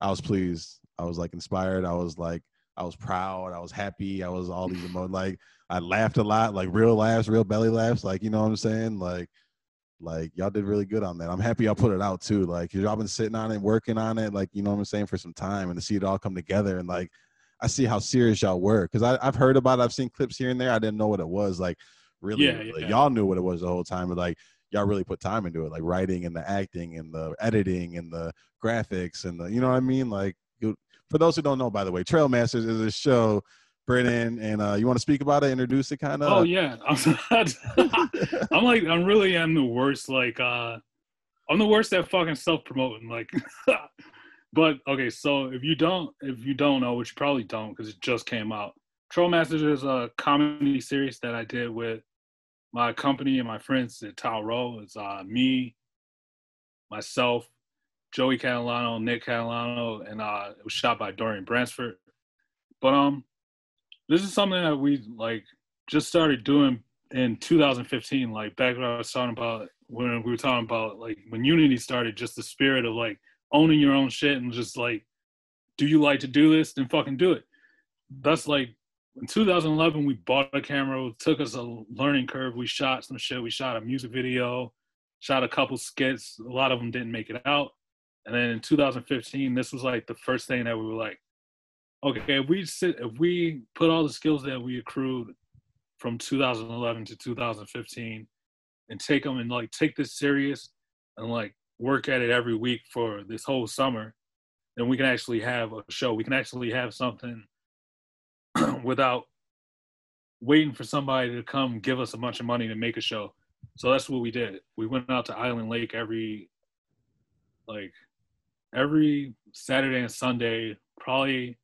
I was pleased. I was like inspired. I was like I was proud. I was happy. I was all these emotions. Like I laughed a lot, like real laughs, real belly laughs. Like you know what I'm saying? Like, like y'all did really good on that. I'm happy y'all put it out too. Like y'all been sitting on it, working on it. Like you know what I'm saying for some time, and to see it all come together and like I see how serious y'all were because I've heard about it. I've seen clips here and there. I didn't know what it was. Like really, yeah, yeah. Like, y'all knew what it was the whole time, but like y'all really put time into it, like writing and the acting and the editing and the graphics and the you know what I mean. Like for those who don't know, by the way, Trailmasters is a show Brennan, and uh, you want to speak about it, introduce it, kind of. Oh yeah, I'm like I'm really am the worst. Like uh, I'm the worst at fucking self promoting. Like, but okay, so if you don't if you don't know, which you probably don't because it just came out. Trail Masters is a comedy series that I did with my company and my friends at Taorho. It's uh, me, myself, Joey Catalano, Nick Catalano, and uh, it was shot by Dorian Bransford. But um, this is something that we like just started doing in 2015 like back when i was talking about when we were talking about like when unity started just the spirit of like owning your own shit and just like do you like to do this then fucking do it that's like in 2011 we bought a camera it took us a learning curve we shot some shit we shot a music video shot a couple skits. A lot of them didn't make it out. And then in 2015, this was like the first thing that we were like, okay, if we sit, if we put all the skills that we accrued from 2011 to 2015 and take them and like take this serious and like work at it every week for this whole summer, then we can actually have a show. We can actually have something without waiting for somebody to come give us a bunch of money to make a show. So that's what we did. We went out to Island Lake every like every Saturday and Sunday, probably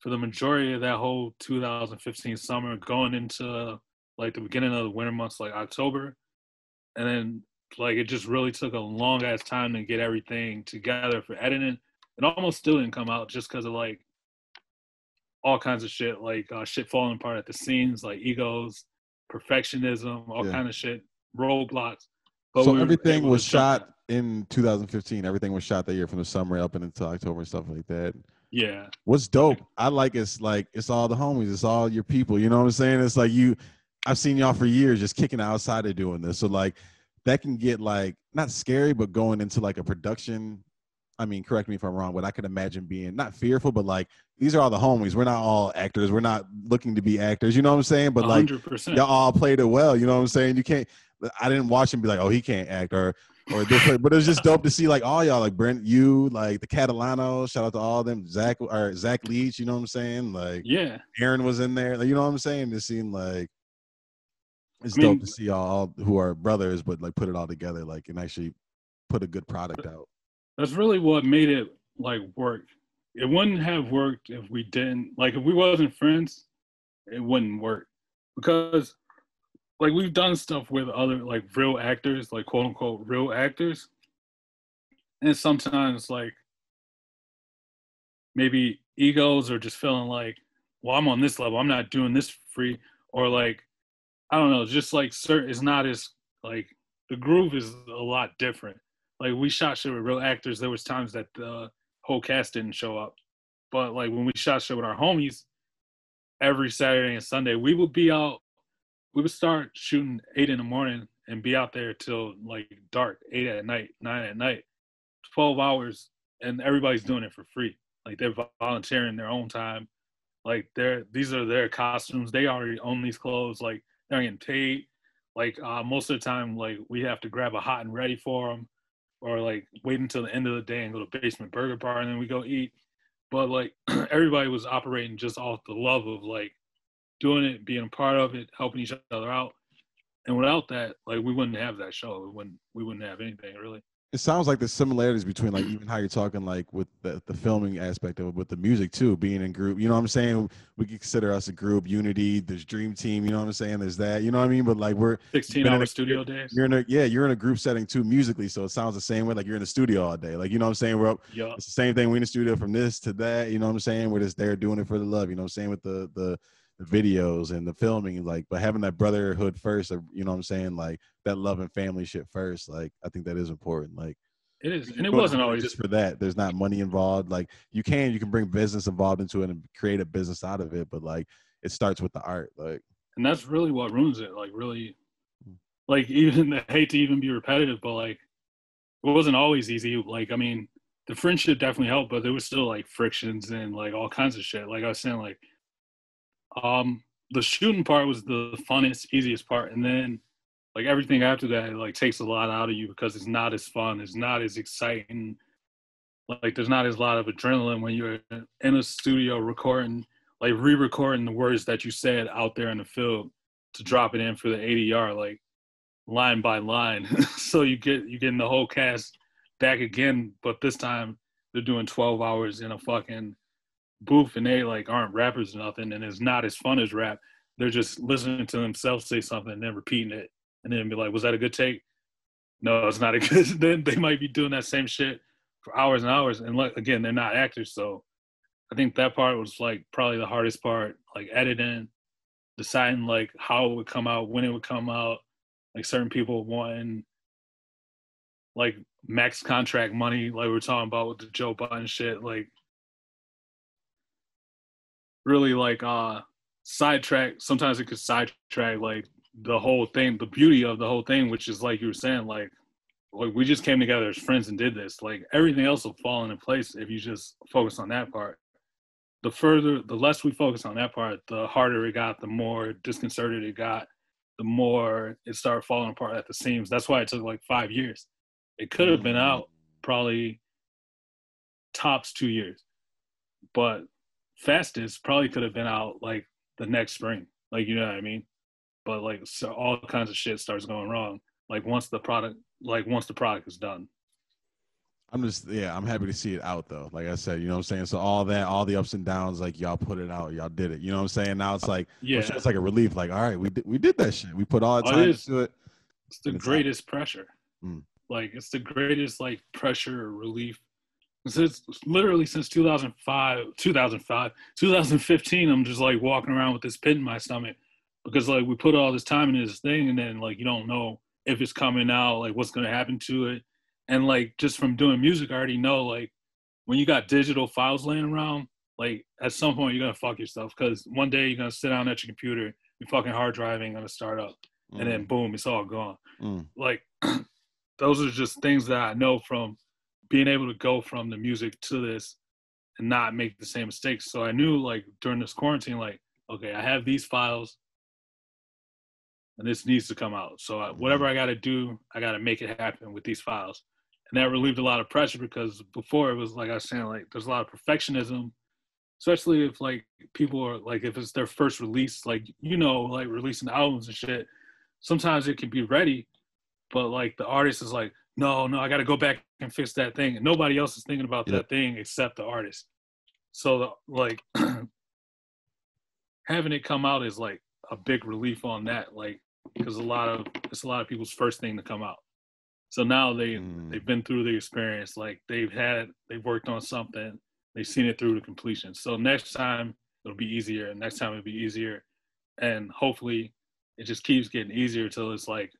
for the majority of that whole 2015 summer, going into like the beginning of the winter months, like October, and then like it just really took a long ass time to get everything together for editing. It almost still didn't come out just because of like all kinds of shit, like uh, shit falling apart at the scenes, like egos, perfectionism, all yeah. kind of shit, roadblocks. But so we everything was shot in 2015. Everything was shot that year from the summer up and into October and stuff like that. Yeah. What's dope? I like it's like it's all the homies. It's all your people. You know what I'm saying? It's like you. I've seen y'all for years just kicking outside of doing this. So like that can get like not scary, but going into like a production. I mean, correct me if I'm wrong, but I could imagine being not fearful, but like these are all the homies. We're not all actors. We're not looking to be actors. You know what I'm saying? But like 100%. y'all all played it well. You know what I'm saying? You can't. I didn't watch him be like, oh, he can't act, or or this, but it was just dope to see like all y'all, like Brent, you, like the Catalano. Shout out to all them. Zach or Zach Leach. You know what I'm saying? Like, yeah, Aaron was in there. Like, you know what I'm saying? It seemed like it's I mean, dope to see all who are brothers, but like put it all together, like and actually put a good product out. That's really what made it like work. It wouldn't have worked if we didn't like if we wasn't friends. It wouldn't work because like we've done stuff with other like real actors, like quote unquote real actors. And sometimes like maybe egos are just feeling like, well, I'm on this level, I'm not doing this free, or like, I don't know, just like certain it's not as like the groove is a lot different. Like we shot shit with real actors, there was times that the whole cast didn't show up. But like when we shot shit with our homies, every Saturday and Sunday, we would be out we would start shooting eight in the morning and be out there till like dark, eight at night, nine at night, twelve hours, and everybody's doing it for free. Like they're volunteering their own time. Like they're these are their costumes. They already own these clothes. Like they're getting paid. Like uh, most of the time, like we have to grab a hot and ready for them, or like wait until the end of the day and go to Basement Burger Bar and then we go eat. But like everybody was operating just off the love of like doing it, being a part of it, helping each other out. And without that, like we wouldn't have that show. We wouldn't we wouldn't have anything really. It sounds like the similarities between like even how you're talking like with the, the filming aspect of it, with the music too, being in group. You know what I'm saying? We consider us a group, unity. There's dream team. You know what I'm saying? There's that. You know what I mean? But like we're 16 hour a, studio days. You're in a yeah, you're in a group setting too musically, so it sounds the same way. Like you're in the studio all day. Like you know what I'm saying? We're up. Yeah. It's the same thing. We in the studio from this to that. You know what I'm saying? We're just there doing it for the love. You know what I'm saying? With the the videos and the filming like but having that brotherhood first you know what i'm saying like that love and family shit first like i think that is important like it is and it wasn't always just for that there's not money involved like you can you can bring business involved into it and create a business out of it but like it starts with the art like and that's really what ruins it like really hmm. like even I hate to even be repetitive but like it wasn't always easy like i mean the friendship definitely helped but there was still like frictions and like all kinds of shit like i was saying like um, the shooting part was the funnest, easiest part, and then like everything after that, like takes a lot out of you because it's not as fun, it's not as exciting. Like there's not as lot of adrenaline when you're in a studio recording, like re-recording the words that you said out there in the field to drop it in for the ADR, like line by line. so you get you getting the whole cast back again, but this time they're doing 12 hours in a fucking booth and they like aren't rappers or nothing and it's not as fun as rap. They're just listening to themselves say something and then repeating it and then be like, was that a good take? No, it's not a good. then they might be doing that same shit for hours and hours. And like again, they're not actors, so I think that part was like probably the hardest part, like editing, deciding like how it would come out, when it would come out. Like certain people wanting like max contract money, like we are talking about with the Joe Budden shit. Like really like uh sidetrack sometimes it could sidetrack like the whole thing, the beauty of the whole thing, which is like you were saying, like like we just came together as friends and did this. Like everything else will fall into place if you just focus on that part. The further, the less we focus on that part, the harder it got, the more disconcerted it got, the more it started falling apart at the seams. That's why it took like five years. It could have been out probably tops two years, but fastest probably could have been out like the next spring. Like you know what I mean? But like so all kinds of shit starts going wrong. Like once the product, like once the product is done. I'm just yeah, I'm happy to see it out though. Like I said, you know what I'm saying? So all that, all the ups and downs, like y'all put it out, y'all did it. You know what I'm saying? Now it's like Yeah. it's like a relief. Like, all right, we did we did that shit. We put all the Oh, time into it. It's the And it's greatest pressure. Mm. Like it's the greatest like pressure relief. Since literally since 2005, 2005, 2015, I'm just like walking around with this pit in my stomach. Because like we put all this time into this thing and then like you don't know if it's coming out, like what's gonna happen to it, and like just from doing music, I already know like when you got digital files laying around, like at some point you're gonna fuck yourself. Because one day you're gonna sit down at your computer, your fucking hard drive ain't gonna start up. And then boom, it's all gone. Mm. Like those are just things that I know from being able to go from the music to this and not make the same mistakes. So I knew like during this quarantine, like, okay, I have these files and this needs to come out. So I, whatever I got to do, I got to make it happen with these files. And that relieved a lot of pressure because before it was like I was saying, like there's a lot of perfectionism, especially if like people are like if it's their first release, like you know, like releasing albums and shit. Sometimes it can be ready, but like the artist is like, no, no, I got to go back and fix that thing, and nobody else is thinking about that thing except the artist. So the, like having it come out is like a big relief on that, like because a lot of it's a lot of people's first thing to come out. So now they Mm. they've been through the experience, like they've had they've worked on something, they've seen it through to completion. So next time it'll be easier, and next time it'll be easier, and hopefully it just keeps getting easier till it's like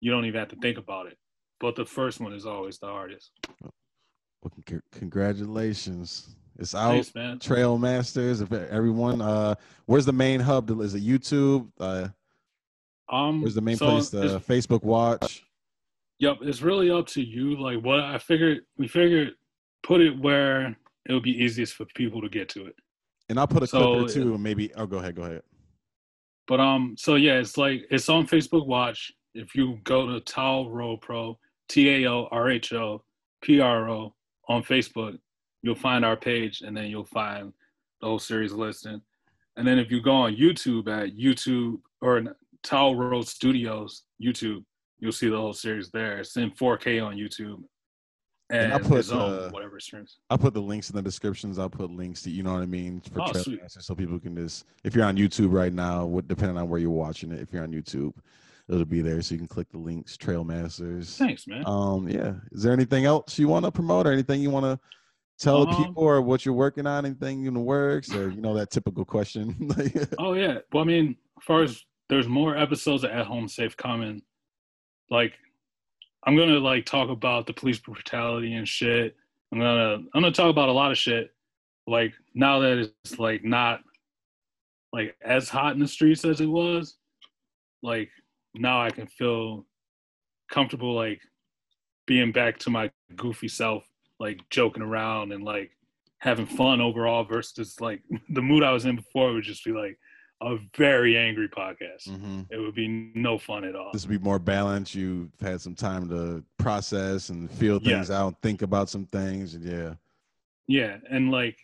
you don't even have to think about it. But the first one is always the hardest. Well, con- congratulations. It's out. Thanks, man. Trail Masters. If everyone, uh, where's the main hub? Is it YouTube? Uh, Um, where's the main so place? it's- The Facebook Watch. Yep, it's really up to you. Like what I figured, we figured put it where it would be easiest for people to get to it. And I'll put a So, clip there too. and Maybe. Oh, go ahead. Go ahead. But um, so yeah, it's like it's on Facebook Watch. If you go to Taorho Pro, T A O R H O P R O on Facebook, you'll find our page, and then you'll find the whole series listing. And then if you go on YouTube at YouTube or Tao Road Studios YouTube, you'll see the whole series there. It's in 4K on YouTube, And and, I put uh, whatever streams. I put the links in the descriptions. I'll put links to you know what I mean for Oh. So people can just if you're on YouTube right now, what depending on where you're watching it, if you're on YouTube, it'll be there so you can click the links. trailmasters Thanks, man. Um, yeah. Is there anything else you want to promote or anything you want to tell the Um, people or what you're working on? Anything in the works or you know that typical question? Oh yeah. Well, I mean, as far as there's more episodes of At Home Safe coming, like I'm gonna like talk about the police brutality and shit. I'm gonna I'm gonna talk about a lot of shit. Like now that it's like not like as hot in the streets as it was, like now I can feel comfortable like being back to my goofy self, like joking around and like having fun overall versus like the mood I was in before would just be like a very angry podcast. hmm It would be no fun at all. This would be more balanced. You've had some time to process and feel Yeah. things out, think about some things, and yeah. Yeah, and like,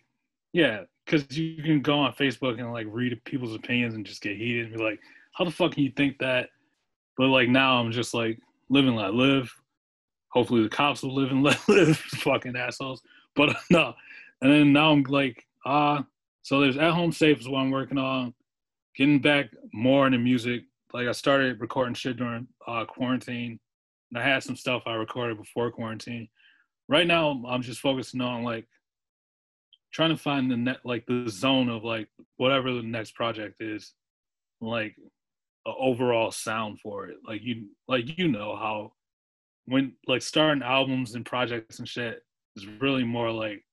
yeah, because you can go on Facebook and like read people's opinions and just get heated and be like, how the fuck can you think that? But like now I'm just like living let live. Hopefully the cops will live and let live, fucking assholes. But no, and then now I'm like, ah, so there's at home safe is what I'm working on. Getting back more into music. Like I started recording shit during uh, quarantine, and I had some stuff I recorded before quarantine. Right now, I'm just focusing on like trying to find the net like the zone of like whatever the next project is like a overall sound for it. Like you like you know how when like starting albums and projects and shit is really more like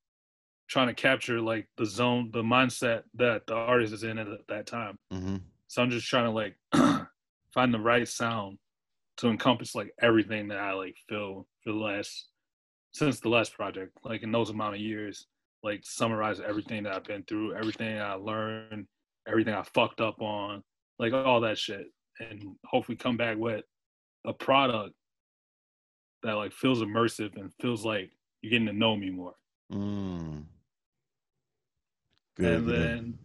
trying to capture like the zone the mindset that the artist is in at that time. Hmm so i'm just trying to like find the right sound to encompass like everything that I like feel for the last since the last project, like in those amount of years, like summarize everything that I've been through, everything I learned, everything I fucked up on, like all that shit, and hopefully come back with a product that like feels immersive and feels like you're getting to know me more. Mm. Good, and good. then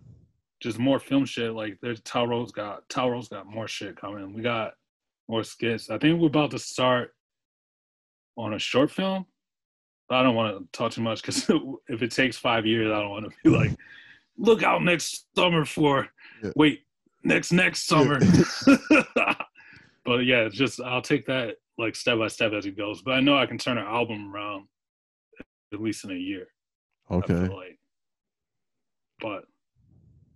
just more film shit. Like there's Talro's got Talro's got more shit coming. We got more skits. I think we're about to start on a short film. I don't want to talk too much because if it takes five years, I don't want to be like, look out next summer for. Yeah. Wait, next next summer. Yeah. but yeah, just I'll take that like step by step as it goes. But I know I can turn an album around at least in a year. Okay. Like. But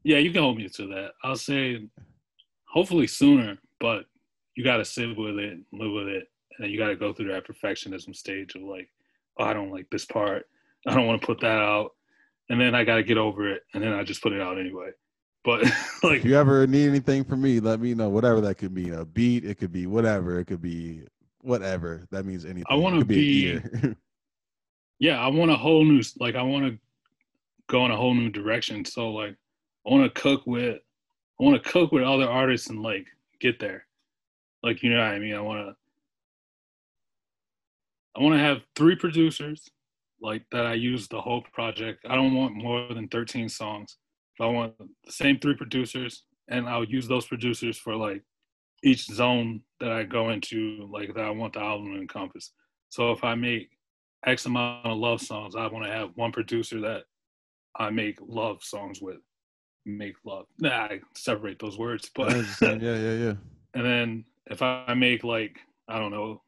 yeah, you can hold me to that. I'll say hopefully sooner, but you got to sit with it, live with it, and you got to go through that perfectionism stage of like, oh, I don't like this part. I don't want to put that out, and then I got to get over it, and then I just put it out anyway. But like, if you ever need anything from me, let me know. Whatever that could be, a beat, it could be whatever, it could be whatever. That means anything. I want to be. be yeah, I want a whole new like I want to go in a whole new direction. So like, I want to cook with, I want to cook with other artists and like get there. Like you know what I mean? I want to I want to have three producers like that I use the whole project. I don't want more than 13 songs. I want the same three producers and I'll use those producers for like each zone that I go into like that I want the album to encompass. So if I make X amount of love songs, I want to have one producer that I make love songs with. Make love. Nah, I separate those words, but yeah, yeah, yeah. And then if I make like I don't know,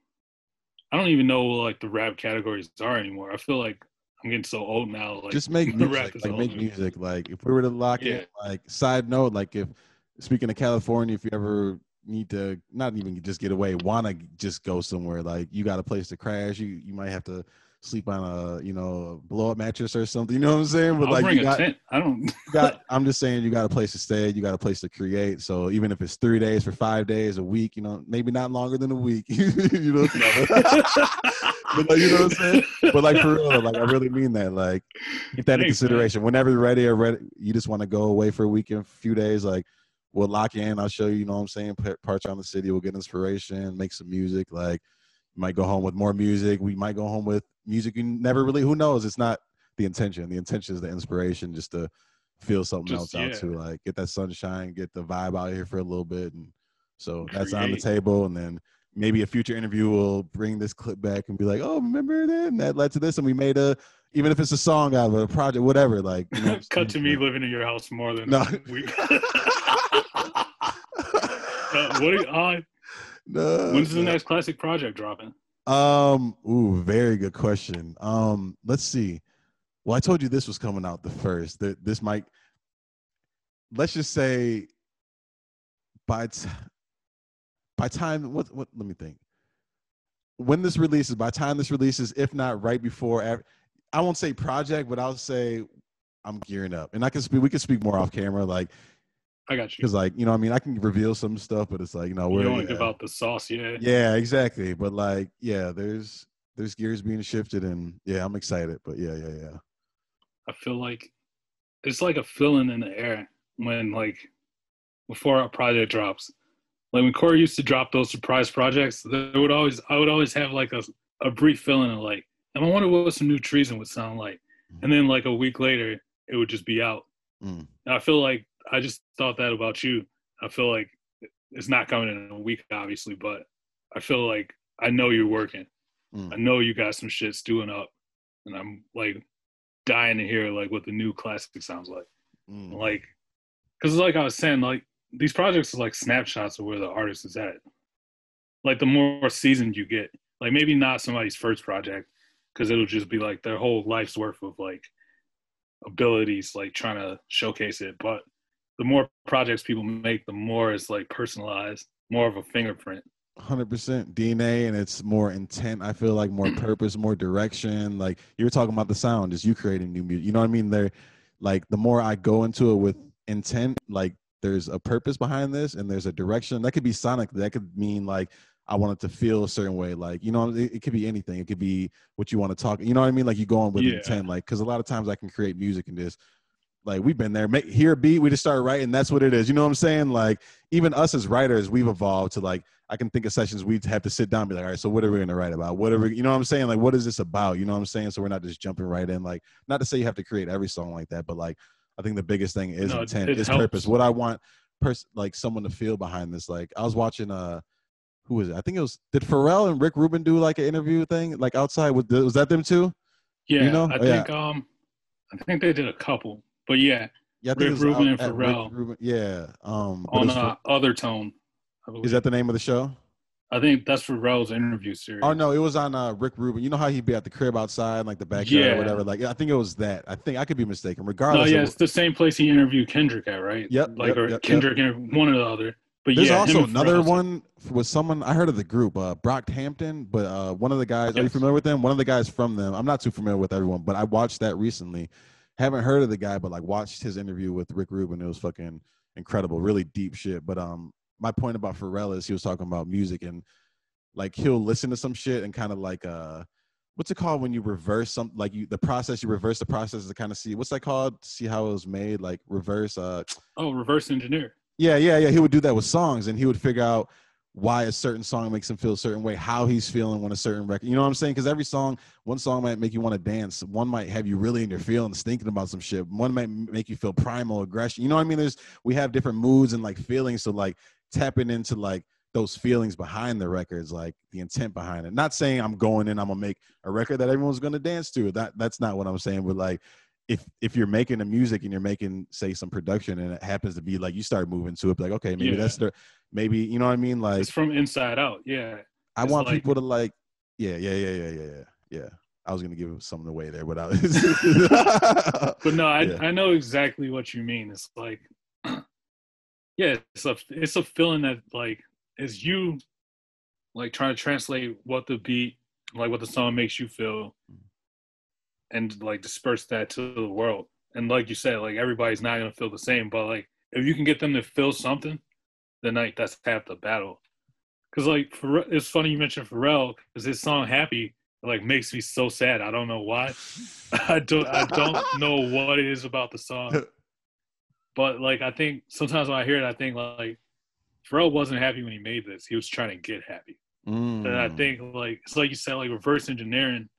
I don't even know like the rap categories are anymore. I feel like I'm getting so old now. Like just make music, like make music. Like if we were to lock yeah. in, like side note, like if speaking of California, if you ever need to not even just get away, want to just go somewhere, like you got a place to crash, you you might have to sleep on a you know blow up mattress or something. You know what I'm saying? But I'll like you got, I don't. got. I'm just saying you got a place to stay. You got a place to create. So even if it's three days for five days, a week, you know, maybe not longer than a week. you know. but like, you know what I'm saying? But like for real, like I really mean that. Like keep that in consideration. Whenever you're ready or ready, you just want to go away for a weekend, a few days. Like we'll lock in. I'll show you. You know what I'm saying? Parts around the city. We'll get inspiration. Make some music. Like might go home with more music. We might go home with music you never really. Who knows? It's not the intention. The intention is the inspiration, just to feel something just, else yeah. out to like get that sunshine, get the vibe out here for a little bit, and so Create. that's on the table. And then maybe a future interview will bring this clip back and be like, "Oh, remember that? And that led to this, and we made a." Even if it's a song out of a project, whatever, like you know, cut to me living in your house more than no. week. uh, what do you, uh, no, When's the next classic project dropping? Um, ooh, very good question. Um, let's see. Well, I told you this was coming out the first. That this might let's just say by t- by time what what let me think. When this releases, by time this releases, if not right before I won't say project, but I'll say I'm gearing up. And I can speak we can speak more off camera. Like I got you. Because like you know, I mean, I can reveal some stuff, but it's like you know, we're you about out the sauce, yeah. Yeah, exactly. But like, yeah, there's there's gears being shifted, and yeah, I'm excited. But yeah, yeah, yeah. I feel like it's like a feeling in the air when like before a project drops. Like when Corey used to drop those surprise projects, there would always I would always have like a a brief feeling of like, and I wonder what some new treason would sound like. Mm. And then like a week later, it would just be out. Mm. I feel like I just thought that about you. I feel like it's not coming in a week, obviously, but I feel like I know you're working. Mm. I know you got some shit stewing up, and I'm like dying to hear like what the new classic sounds like. Mm. Like, because like I was saying, like these projects are like snapshots of where the artist is at. Like the more seasoned you get, like maybe not somebody's first project, because it'll just be like their whole life's worth of like abilities, like trying to showcase it, but the more projects people make, the more it's like personalized, more of a fingerprint. 100% DNA and it's more intent. I feel like more purpose, more direction. Like you were talking about the sound, is you creating new music. You know what I mean? There, like the more I go into it with intent, like there's a purpose behind this and there's a direction that could be sonic that could mean like I want it to feel a certain way. Like, you know, it, it could be anything. It could be what you want to talk. You know what I mean? Like you go on with Yeah. intent. Like, cause a lot of times I can create music and just like we've been there. Make hear a beat, we just start writing. That's what it is. You know what I'm saying? Like even us as writers, we've evolved to like I can think of sessions we'd have to sit down and be like, all right, so what are we gonna write about? What are we, you know what I'm saying? Like, what is this about? You know what I'm saying? So we're not just jumping right in. Like, not to say you have to create every song like that, but like I think the biggest thing is No, it- intent, it is helps. purpose. What I want pers- like someone to feel behind this. Like I was watching uh who was it? I think it was did Pharrell and Rick Rubin do like an interview thing like outside? Was, was that them too? Yeah, you know? I Oh, yeah. think um, I think they did a couple, but yeah, Yeah, Rick Rubin and Pharrell. Rubin- Yeah. Um, on uh, OTHERtone. I for- believe. is that the name of the show? I think that's Pharrell's interview series. Oh no, it was on uh, Rick Rubin. You know how he'd be at the crib outside, like the backyard Yeah. or whatever. Like I think it was that. I think I could be mistaken. No, Regardless, yeah, it it's the same place he interviewed Kendrick at, right? Yep, Like yep, or yep, yep. Kendrick and one or the other. But There's yeah, also another one with someone I heard of the group, uh, Brockhampton, but uh, one of the guys. Are you familiar with them? One of the guys from them. I'm not too familiar with everyone, but I watched that recently. Haven't heard of the guy, but like watched his interview with Rick Rubin. It was fucking incredible, really deep shit. But um, my point about Pharrell is he was talking about music and like he'll listen to some shit and kind of like uh. What's it called when you reverse some like you the process you reverse the process to kind of see what's that called see how it was made like reverse uh Oh, reverse engineer. yeah, yeah, yeah. He would do that with songs, and he would figure out why a certain song makes him feel a certain way, how he's feeling when a certain record. You know what I'm saying? Because every song, one song might make you want to dance. One might have you really in your feelings, thinking about some shit. One might make you feel primal aggression. You know what I mean? There's we have different moods and like feelings. So like tapping into like those feelings behind the records, like the intent behind it. Not saying I'm going in, I'm gonna make a record that everyone's gonna dance to. That that's not what I'm saying. But like if if you're making the music and you're making say some production and it happens to be like you start moving to it like okay maybe Yeah. that's the maybe you know what i mean like It's from inside out. Yeah. i it's want like- people to like yeah yeah yeah yeah yeah yeah yeah i was gonna give something away there but i But no, I Yeah. I know exactly what you mean. It's like yeah, it's a it's a feeling that like is you like trying to translate what the beat like what the song makes you feel mm-hmm. And like disperse that to the world. And like you said, like everybody's not gonna feel the same, but like if you can get them to feel something, then like that's half the battle. Cause like Pharrell, it's funny you mentioned Pharrell because his song "Happy" like makes me so sad. I don't know why. I don't I don't know what it is about the song, but like I think sometimes when I hear it, I think like Pharrell wasn't happy when he made this. He was trying to get happy, and I Mm. think like it's like you said, like reverse engineering.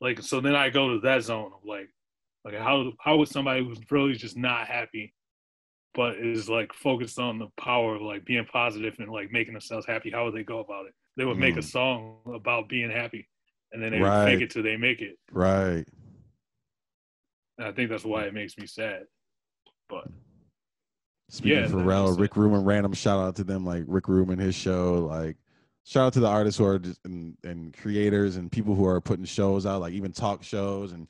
Like so, then I go to that zone of like, like how how would somebody who's really just not happy, but is like focused on the power of like being positive and like making themselves happy? How would they go about it? They would make a Mm. song about being happy, and then they would Right. fake it till they make it. right And I think that's why it makes me sad. But speaking Yeah, Pharrell. Rick Rubin, random shout out to them, like Rick Rubin, his show, like shout out to the artists who are just and, and creators and people who are putting shows out, like even talk shows and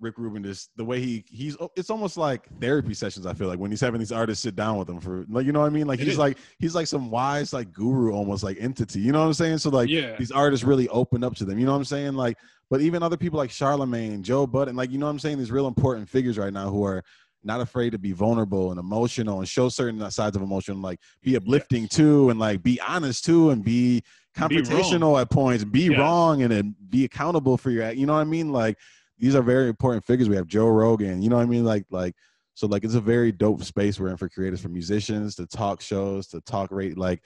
Rick Rubin just the way he he's oh, it's almost like therapy sessions. I feel like when he's having these artists sit down with him for like you know what I mean. Like It he's is. like he's like some wise like guru almost like entity. You know what I'm saying? So like yeah, these artists really open up to them. You know what I'm saying? Like, but even other people like Charlemagne, Joe Budden, like you know what I'm saying? These real important figures right now who are not afraid to be vulnerable and emotional and show certain sides of emotion, like be uplifting too, and like be honest too, and be confrontational at points, be Yes. wrong, and then be accountable for your. You know what I mean? Like these are very important figures. We have Joe Rogan. You know what I mean? Like like. So like it's a very dope space we're in for creators, for musicians to talk shows, to talk rate like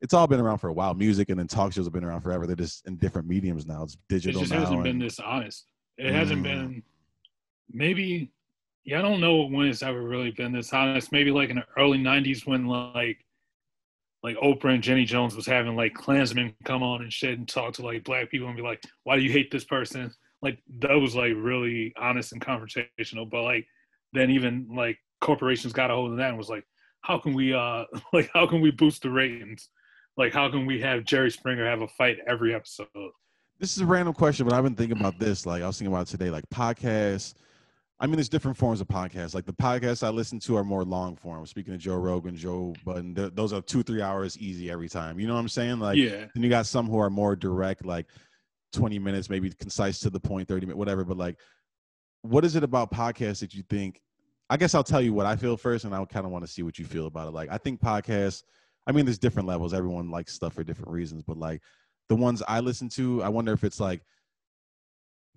it's all been around for a while. Music and then talk shows have been around forever. They're just in different mediums now. It's digital. it just hasn't been this honest. It hasn't Mm. been. Maybe, yeah, I don't know when it's ever really been this honest. Maybe like in the early '90s when like, like Oprah and Jenny Jones was having like Klansmen come on and shit and talk to like black people and be like, "Why do you hate this person?" Like that was like really honest and confrontational. But like then even like corporations got a hold of that and was like, "How can we uh like how can we boost the ratings?" Like, how can we have Jerry Springer have a fight every episode? this is a random question, but I've been thinking about this. Like I was thinking about today, like podcasts. I mean, there's different forms of podcasts. Like the podcasts I listen to are more long form. Speaking of Joe Rogan, Joe Budden, th- those are two, three hours easy every time. You know what I'm saying? Like, yeah, then you got some who are more direct, like 20 minutes, maybe concise to the point, 30 minutes, whatever. But like, what is it about podcasts that you think? I guess I'll tell you what I feel first, and I kind of want to see what you feel about it. Like, I think podcasts. I mean, there's different levels. Everyone likes stuff for different reasons, but like the ones I listen to, I wonder if it's like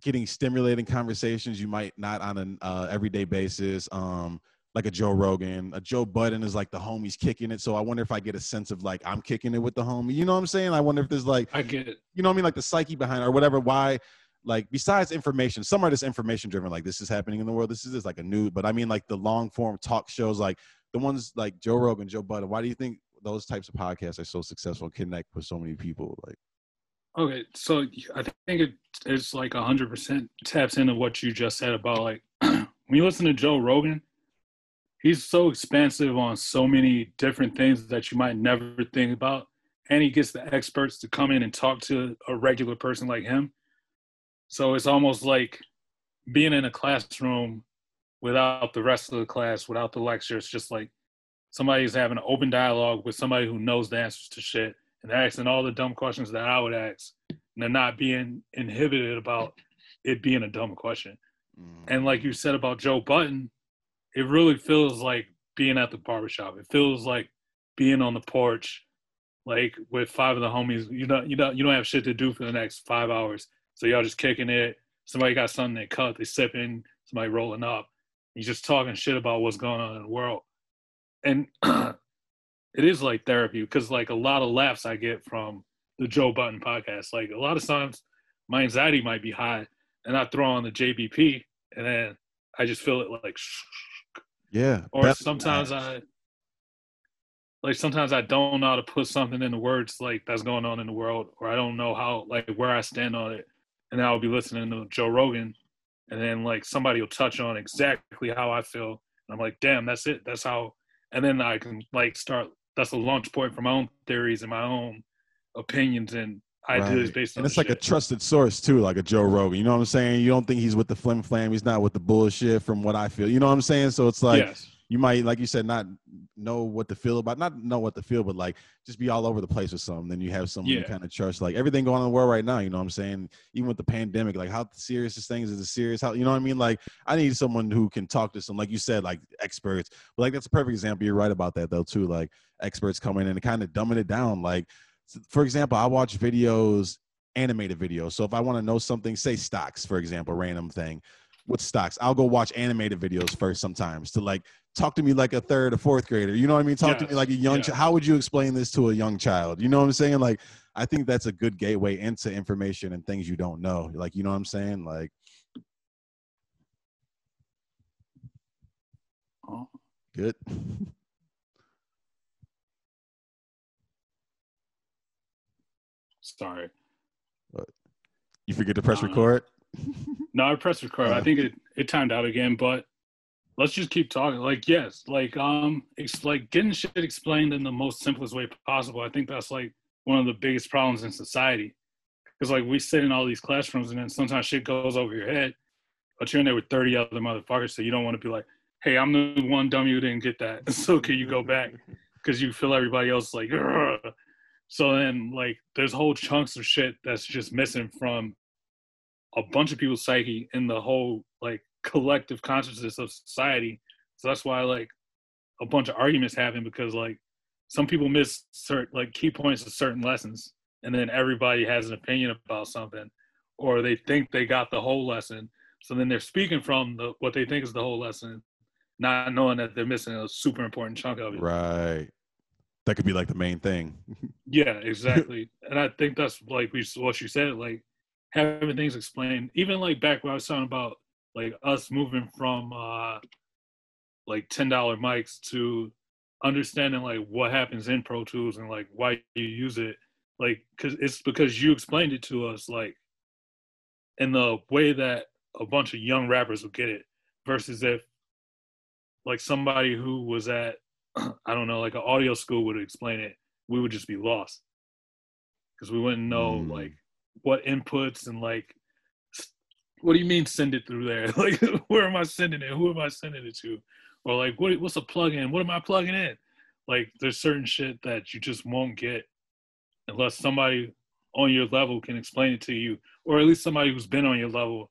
getting stimulating conversations you might not on an uh, everyday basis. Um, like a Joe Rogan, a Joe Budden is like the homies kicking it. So I wonder if I get a sense of like I'm kicking it with the homie. You know what I'm saying? I wonder if there's like I get it. You know what I mean? Like the psyche behind or whatever. Why? Like besides information, some are just information driven. Like this is happening in the world. This is just like a new. But I mean like the long form talk shows, like the ones like Joe Rogan, Joe Budden. Why do you think those types of podcasts are so successful and connect with so many people? Like. Okay, so I think it, it is like hundred percent taps into what you just said about like when you listen to Joe Rogan, he's so expansive on so many different things that you might never think about and he gets the experts to come in and talk to a regular person like him. So it's almost like being in a classroom without the rest of the class without the lecture it's just like somebody's having an open dialogue with somebody who knows the answers to shit and asking all the dumb questions that i would ask and not being inhibited about it being a dumb question mm. and like you said about joe Budden, it really feels like being at the barbershop. It feels like being on the porch, like with five of the homies. You don't you don't you don't have shit to do for the next five hours. So y'all just kicking it. Somebody got something they cut, they sipping, somebody rolling up. You just talking shit about what's going on in the world. And it is like therapy because like a lot of laughs I get from the Joe Budden podcast. Like a lot of times my anxiety might be high and I throw on the JBP and then I just feel it like yeah. Or sometimes I like sometimes I don't know how to put something in the words like that's going on in the world, or I don't know how like where I stand on it. And then I'll be listening to Joe Rogan, and then like somebody will touch on exactly how I feel. And I'm like, damn, that's it. That's how. And then I can like start. That's a launch point for my own theories and my own opinions and ideas right. based on. And it's like shit. a trusted source too, like a Joe Rogan. You know what I'm saying? You don't think he's with the flim flam. He's not with the bullshit. From what I feel, you know what I'm saying? So it's like. Yes. You might, like you said, not know what to feel about, not know what to feel, but like just be all over the place with something. Then you have someone yeah. you kind of trust. Like everything going on in the world right now, you know what I'm saying? Even with the pandemic, like how serious this thing is, is it serious? How you know what I mean? Like I need someone who can talk to some, like you said, like experts. But like that's a perfect example. You're right about that though too. Like experts coming in and kind of dumbing it down. Like for example, I watch videos, animated videos. So if I want to know something, say stocks, for example, random thing. With stocks, I'll go watch animated videos first sometimes to like talk to me like a third or fourth grader. You know what I mean? Talk yes. to me like a young child. How would you explain this to a young child? You know what I'm saying? Like, I think that's a good gateway into information and things you don't know. Like, you know what I'm saying? Like, oh. good. Sorry. What? You forget to press uh, record? No, I pressed record. I think it, it timed out again, but let's just keep talking. Like, yes, like um it's like getting shit explained in the most simplest way possible. I think that's like one of the biggest problems in society. Because like we sit in all these classrooms and then sometimes shit goes over your head, but you're in there with 30 other motherfuckers, so you don't want to be like, hey, I'm the one dummy who didn't get that. so can you go back? Because you feel everybody else like. So then, like, there's whole chunks of shit that's just missing from a bunch of people's psyche in the whole like collective consciousness of society. So that's why like a bunch of arguments happen because like some people miss certain like key points of certain lessons, and then everybody has an opinion about something, or they think they got the whole lesson. So then they're speaking from the what they think is the whole lesson, not knowing that they're missing a super important chunk of it. Right that could be like the main thing. yeah, exactly. and I think that's like we what you said, like having things explained. Even like back when I was talking about like us moving from uh like ten dollar mics to understanding like what happens in Pro Tools and like why you use it. Like, cause it's because you explained it to us like in the way that a bunch of young rappers will get it, versus if like somebody who was at I don't know, like an audio school would explain it, we would just be lost because we wouldn't know mm. like what inputs and like what do you mean send it through there? like where am I sending it? Who am I sending it to? Or like what what's a plug-in? What am I plugging in? Like there's certain shit that you just won't get unless somebody on your level can explain it to you, or at least somebody who's been on your level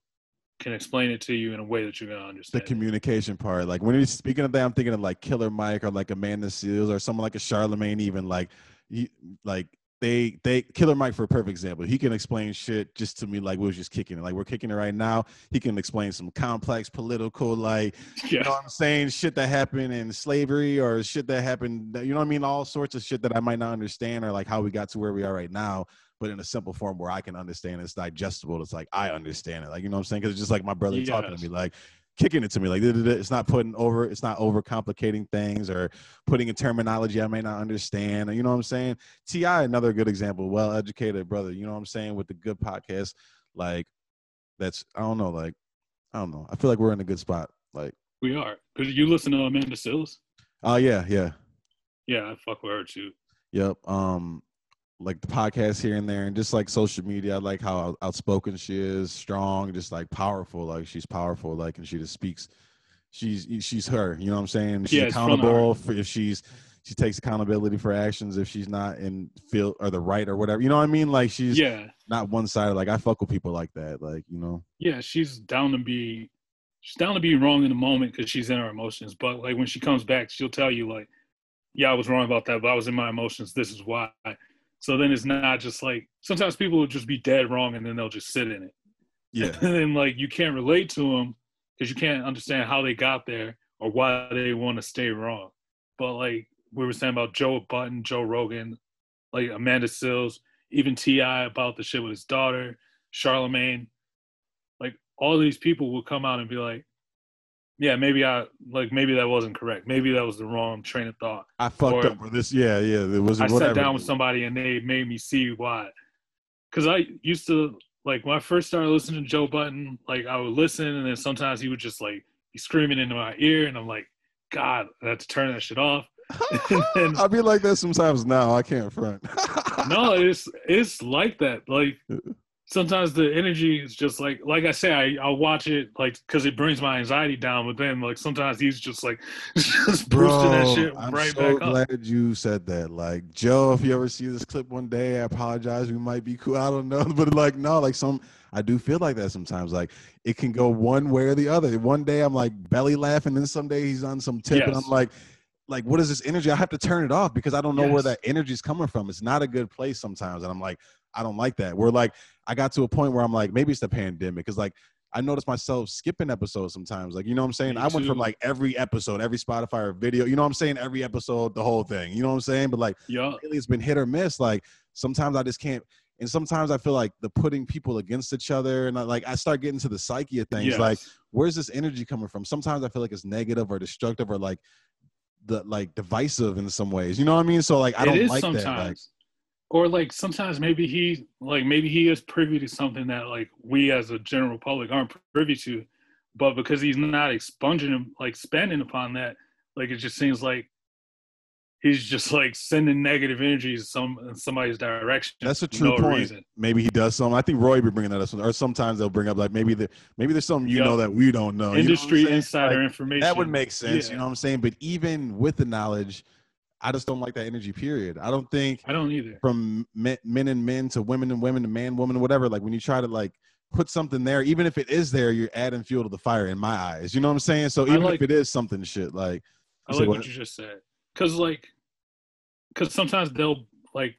can explain it to you in a way that you're gonna understand. The communication part. Like when you're speaking of that, I'm thinking of like Killer Mike or like Amanda Seales or someone like a Charlemagne. Even like, he, like they they Killer Mike for a perfect example. He can explain shit just to me like we was just kicking it. Like we're kicking it right now. He can explain some complex political like you know what I'm saying? Shit that happened in slavery or shit that happened, you know what I mean? All sorts of shit that I might not understand or like how we got to where we are right now, but in a simple form where I can understand it's digestible. It's like I understand it. Like, you know what I'm saying? Because it's just like my brother talking to me, like kicking it to me. Like it's not putting over, it's not over complicating things or putting in terminology I may not understand. You know what I'm saying? T.I., another good example, well educated brother, you know what I'm saying, with the good podcast. Like that's I don't know, like I don't know. I feel like we're in a good spot. Like we are. Cause you listen to Amanda Seales. Oh yeah, yeah, Yeah, I fuck with her too. yep. Um, like the podcast here and there, and just like social media. I like how outspoken she is, strong, just like powerful. Like she's powerful. Like and she just speaks. She's she's her. You know what I'm saying? She's Yeah, it's from the accountable for if she's she takes accountability for actions if she's not in feel or the right or whatever. You know what I mean? Like she's Yeah, not one sided. Like I fuck with people like that. Like you know. yeah, she's down to be she's down to be wrong in the moment because she's in her emotions. But like when she comes back, she'll tell you like, "Yeah, I was wrong about that, but I was in my emotions. This is why." So then it's not just like sometimes people will just be dead wrong and then they'll just sit in it. Yeah. and then like you can't relate to them because you can't understand how they got there or why they want to stay wrong. But like we were saying about Joe Budden, Joe Rogan, like Amanda Seales, even T.I. about the shit with his daughter, Charlemagne, like all these people will come out and be like, "Yeah, maybe I like maybe that wasn't correct. Maybe that was the wrong train of thought." I fucked Or- up with this. Yeah, yeah. It was I whatever. sat down with somebody and they made me see why. Because I used to like when I first started listening to Joe Budden, like I would listen and then sometimes he would just like be screaming into my ear and I'm like, God, I have to turn that shit off. And- I'll be like that sometimes now. I can't front. no, it's it's like that. Like sometimes the energy is just like like I say, I I'll watch it like because it brings my anxiety down. But then like sometimes he's just like just boosting that Bro, shit I'm right so back up. glad you said that. Like Joe, if you ever see this clip one day, I apologize. We might be cool. I don't know, but like no, like some I do feel like that sometimes. Like it can go one way or the other. One day I'm like belly laughing, then some day he's on some tip, and I'm like, like what is this energy? I have to turn it off because I don't know where that energy is coming from. It's not a good place sometimes, and I'm like, I don't like that. We're like, I got to a point where I'm like, maybe it's the pandemic, because like. I notice myself skipping episodes sometimes. Like, you know what I'm saying? Me I went from like every episode, every Spotify or video, you know what I'm saying? Every episode, the whole thing. You know what I'm saying? But like Yeah, lately it's been hit or miss. Like sometimes I just can't and sometimes I feel like the putting people against each other and I, like I start getting to the psyche of things. yes. Like, where's this energy coming from? Sometimes I feel like it's negative or destructive or like the like divisive in some ways. You know what I mean? So like I don't is like sometimes. that. Like or like sometimes maybe he like maybe he is privy to something that like we as a general public aren't privy to, but because he's not expunging him like spending upon that, like it just seems like he's just like sending negative energies some in somebody's direction. that's a true no point. reason. Maybe he does something. I think Roy would be bringing that up, or sometimes they'll bring up like maybe the maybe there's something you Yup. know that we don't know. You know Industry insider Like, information. that would make sense. You know what I'm saying? But even with the knowledge, I just don't like that energy. Period. I don't think I don't either. from men, men and men to women and women to man, woman, whatever. Like when you try to like put something there, even if it is there, you're adding fuel to the fire in my eyes. You know what I'm saying? So even like- if it is something shit, like I like what? what you just said. Cause like, cause sometimes they'll like,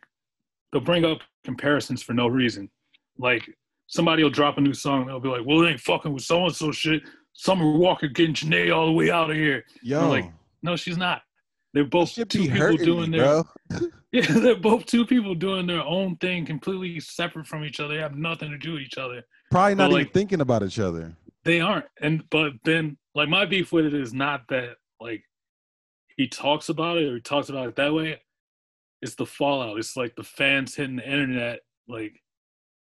they'll bring up comparisons for no reason. Like somebody will drop a new song, and they'll be like, "Well, it ain't fucking with so and so shit." Summer Walker getting Jhené all the way out of here. yo, like, No, she's not. They're both two people doing me, their yeah. They're both two people doing their own thing, completely separate from each other. They have nothing to do with each other. Probably not But, even like- thinking about each other. They aren't. And but then like my beef with it is not that like he talks about it or he talks about it that way. It's the fallout. It's like the fans hitting the internet, like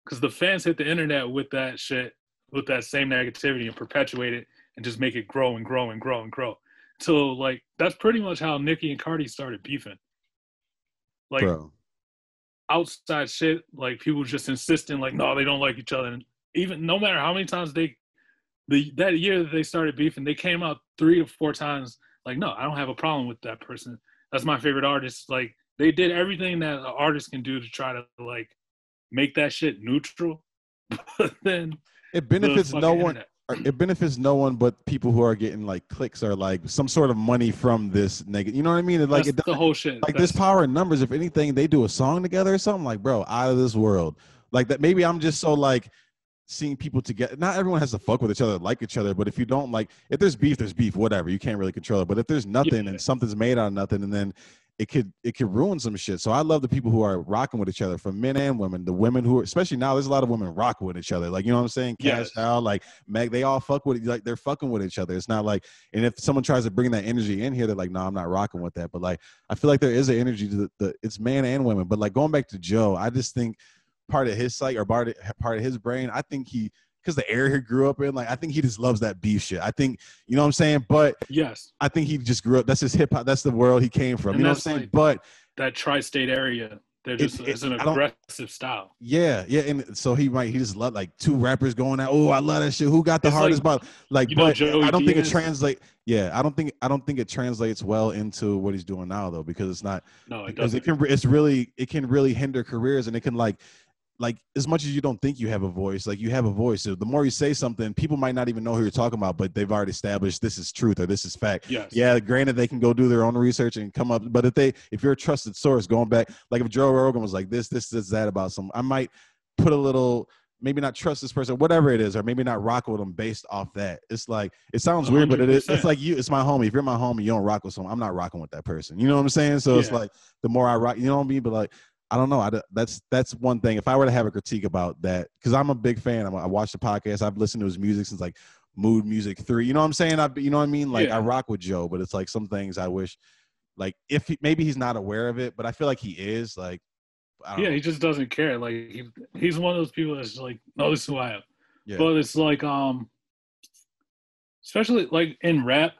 because the fans hit the internet with that shit, with that same negativity and perpetuate it and just make it grow and grow and grow and grow. So like that's pretty much how Nicki and Cardi started beefing. Like bro. outside shit, like people just insisting, like, no, they don't like each other. And even no matter how many times they, the that year that they started beefing, they came out three or four times, like, no, I don't have a problem with that person. That's my favorite artist. Like, they did everything that an artist can do to try to like make that shit neutral. But then It benefits no one internet- it benefits no one but people who are getting like clicks or like some sort of money from this negative. You know what I mean? It, like That's it, the whole shit. like That's- this power in numbers. If anything, they do a song together or something. Like, bro, out of this world. Like that. Maybe I'm just so like seeing people together. Not everyone has to fuck with each other, like each other. But if you don't like, if there's beef, there's beef. Whatever. You can't really control it. But if there's nothing Yeah. and something's made out of nothing, and then it could it could ruin some shit. So I love the people who are rocking with each other, from men and women. The women who, are, especially now, there's a lot of women rocking with each other. Like you know what I'm saying? Cash Yes. out, like Meg, they all fuck with like they're fucking with each other. It's not like, and if someone tries to bring that energy in here, they're like, no, I'm not rocking with that. But like, I feel like there is an energy to the, the it's man and women. But like going back to Joe, I just think part of his psyche or part of, part of his brain, I think he because the area he grew up in, like I think he just loves that beef shit. I think you know what I'm saying. But yes, I think he just grew up. That's his hip hop. That's the world he came from. And you know what I'm saying? like- but that tri-state area. They're just it- it's an aggressive style. yeah, yeah, and so he might he just love like two rappers going out. Oh, I love that shit. Who got the It's hardest? like- But like, but I don't think it Diaz? translate. Yeah, I don't think I don't think it translates well into what he's doing now though, because it's not No, it because it doesn't. can it's really it can really hinder careers and it can like like as much as you don't think you have a voice like you have a voice. So the more you say something people might not even know who you're talking about but they've already established this is truth or this is fact. Yes. yeah granted they can go do their own research and come up but if they if you're a trusted source going back like if joe rogan was like this this this that about some i might put a little maybe not trust this person whatever it is or maybe not rock with them based off that. It's like it sounds weird but it is it's like you it's my homie. If you're my homie you don't rock with someone i'm not rocking with that person. You know what i'm saying? So it's like the more i rock you know what i mean? But like I don't know. I, that's that's one thing. If I were to have a critique about that, because I'm a big fan. I'm, I watch the podcast. I've listened to his music since like Mood Muzik Three. You know what I'm saying? I, you know what I mean? Like Yeah. I rock with Joe, but it's like some things I wish, like if he, maybe he's not aware of it, but I feel like he is. Like, I don't Yeah, know. he just doesn't care. Like he, he's one of those people that's like, no, this is who I am. Yeah. But it's like, um, especially like in rap,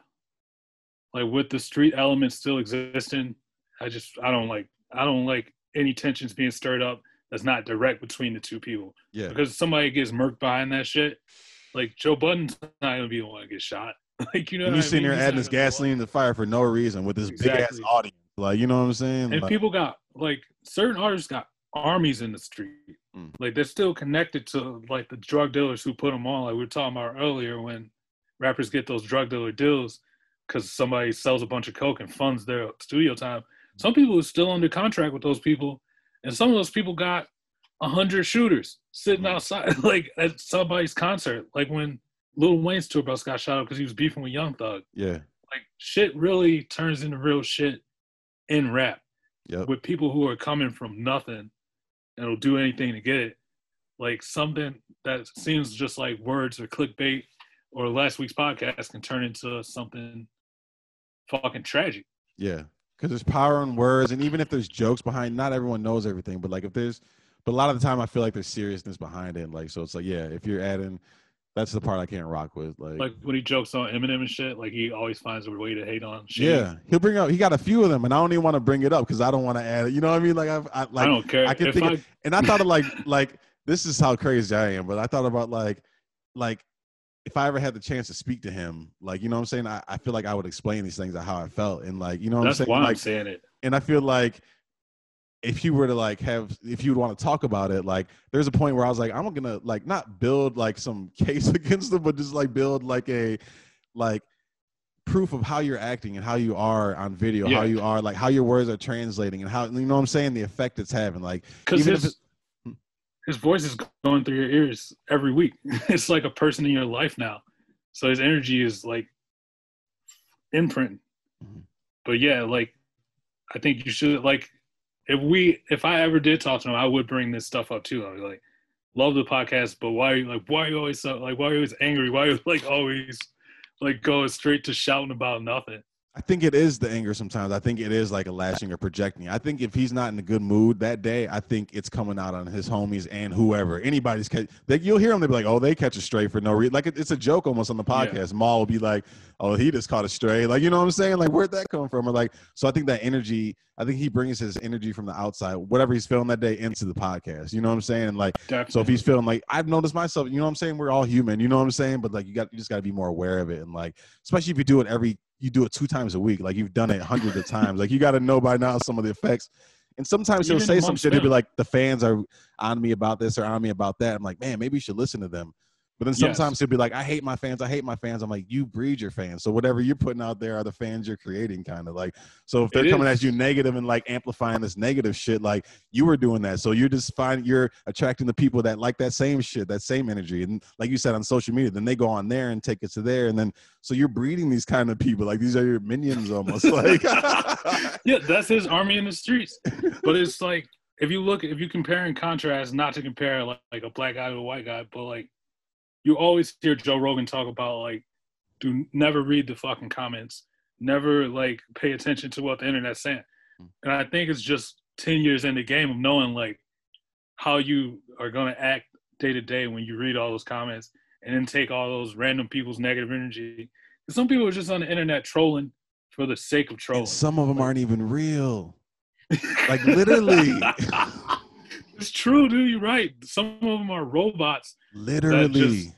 like with the street element still existing, I just I don't like I don't like any tensions being stirred up that's not direct between the two people. yeah, Because somebody gets murked behind that shit, like Joe Budden's not gonna be the one to get shot. Like you know, you sitting there adding this gonna go up. gasoline in the fire for no reason with this big ass audience. Like, you know what I'm saying? and Like, people got like certain artists got armies in the street Mm. like they're still connected to like the drug dealers who put them on like we were talking about earlier when rappers get those drug dealer deals because somebody sells a bunch of coke and funds their studio time some people are still under contract with those people and some of those people got a hundred shooters sitting Mm. outside like at somebody's concert like when Lil Wayne's tour bus got shot up because he was beefing with Young Thug yeah, like shit really turns into real shit in rap yep, with people who are coming from nothing and will do anything to get it. Like something that seems just like words or clickbait or last week's podcast can turn into something fucking tragic. yeah. Because there's power in words, and even if there's jokes behind, not everyone knows everything. But like, if there's, but a lot of the time, I feel like there's seriousness behind it. And Like, so it's like, yeah, if you're adding, that's the part I can't rock with. Like, Like when he jokes on Eminem and shit, like he always finds a way to hate on shit. yeah, he'll bring up. He got a few of them, and I don't even want to bring it up because I don't want to add it. You know what I mean? Like, I've, I I don't care. I can if think I, of- and I thought of like, like this is how crazy I am. But I thought about like, like if I ever had the chance to speak to him, like, you know what I'm saying? I, I feel like I would explain these things how I felt, and like, you know what that's I'm saying? why I'm Like, saying it. and I feel like if you were to like have if you would want to talk about it, like there's a point where I was like, I'm gonna like not build like some case against them, but just like build like a like proof of how you're acting and how you are on video, how you are like how your words are translating and how you know what I'm saying, the effect it's having. Like Because even if his, his voice is going through your ears every week. it's like a person in your life now. So his energy is like imprinting. Mhm. But yeah, like I think you should like if we if I ever did talk to him, I would bring this stuff up too. I'd be like, love the podcast, but why are you like why are you always so like why are you always angry? Why are you like always like going straight to shouting about nothing? I think it is the anger sometimes. I think it is like a lashing or projecting. I think if he's not in a good mood that day, I think it's coming out on his homies and whoever. Anybody's catch they, you'll hear them, they'll be like, Oh, they catch a stray for no reason. Like it, it's a joke almost on the Yeah. podcast. Mal will be like, Oh, he just caught a stray. Like, you know what I'm saying? Like, where'd that come from? Or like, so I think that energy, I think he brings his energy from the outside, whatever he's feeling that day, into the podcast. You know what I'm saying? Like Definitely. so if he's feeling like I've noticed myself, you know what I'm saying? We're all human, you know what I'm saying? But like you got you just gotta be more aware of it. And like, especially if you do it every you do it two times a week, like you've done it hundreds of times. Like you gotta know by now some of the effects. And sometimes he'll say some shit, he'll be like, the fans are on me about this or on me about that. I'm like, man, maybe you should listen to them. But then Yes. sometimes he'll be like, I hate my fans, I hate my fans. I'm like, you breed your fans. So whatever you're putting out there are the fans you're creating, kind of like. So if they're It coming is. at you negative and like amplifying this negative shit, like you were doing that. So you're just finding you're attracting the people that like that same shit, that same energy. And like you said on social media, then they go on there and take it to there. And then so you're breeding these kind of people. Like these are your minions almost. like yeah, that's his army in the streets. But it's like if you look, if you compare and contrast, not to compare like, like a black guy to a white guy, but like you always hear Joe Rogan talk about like, do never read the fucking comments, never like pay attention to what the internet's saying. And I think it's just ten years in the game of knowing like how you are gonna act day to day when you read all those comments and then take all those random people's negative energy. Some people are just on the internet trolling for the sake of trolling. and some of them aren't even real. Like literally. it's true, dude. You're right. Some of them are robots Literally.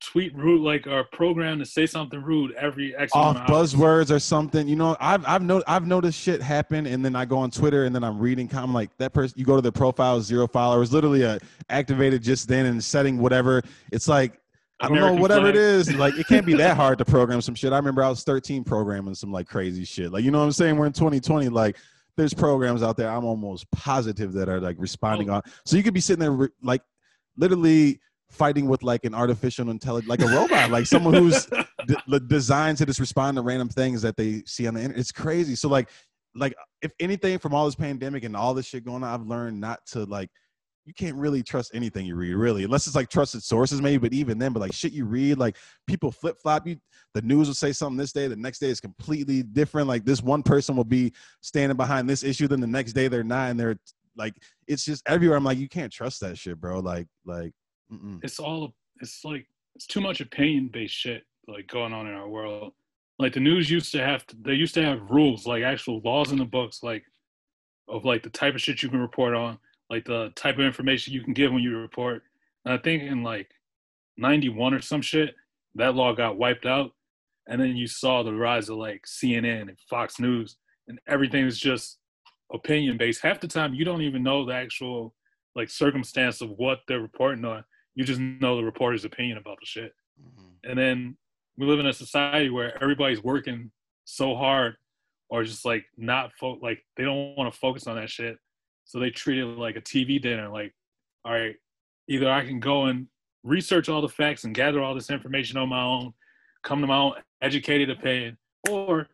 tweet rude, like are programmed to say something rude every X off amount of hours. buzzwords or something. You know, I've I've no, I've noticed shit happen, and then I go on Twitter and then I'm reading. I'm like that person. You go to their profile, zero followers, literally uh, activated just then and setting whatever. It's like I don't American know whatever flag. it is. Like it can't be that hard to program some shit. I remember I was 13 programming some like crazy shit. Like you know what I'm saying? We're in 2020. Like there's programs out there. I'm almost positive that are like responding Oh. on. So you could be sitting there re- like literally fighting with like an artificial intelligence, like a robot, like someone who's d- designed to just respond to random things that they see on the internet. It's crazy. So like, like if anything from all this pandemic and all this shit going on, I've learned not to like. You can't really trust anything you read, really, unless it's like trusted sources, maybe. But even then, but like shit you read, like people flip flop. You, the news will say something this day, the next day is completely different. Like this one person will be standing behind this issue, then the next day they're not, and they're like, it's just everywhere. I'm like, you can't trust that shit, bro. Like, like, mm-mm. It's all it's like it's too much opinion based shit like going on in our world. Like the news used to have they used to have rules, like actual laws in the books, like of like the type of shit you can report on, like the type of information you can give when you report. And I think in like ninety one or some shit, that law got wiped out. And then you saw the rise of like CNN and Fox News and everything is just opinion based. Half the time you don't even know the actual like circumstance of what they're reporting on. You just know the reporter's opinion about the shit. Mhm. And then we live in a society where everybody's working so hard or just like not fo- like they don't want to focus on that shit. So they treat it like a TV dinner. Like, all right, either I can go and research all the facts and gather all this information on my own, come to my own educated opinion, or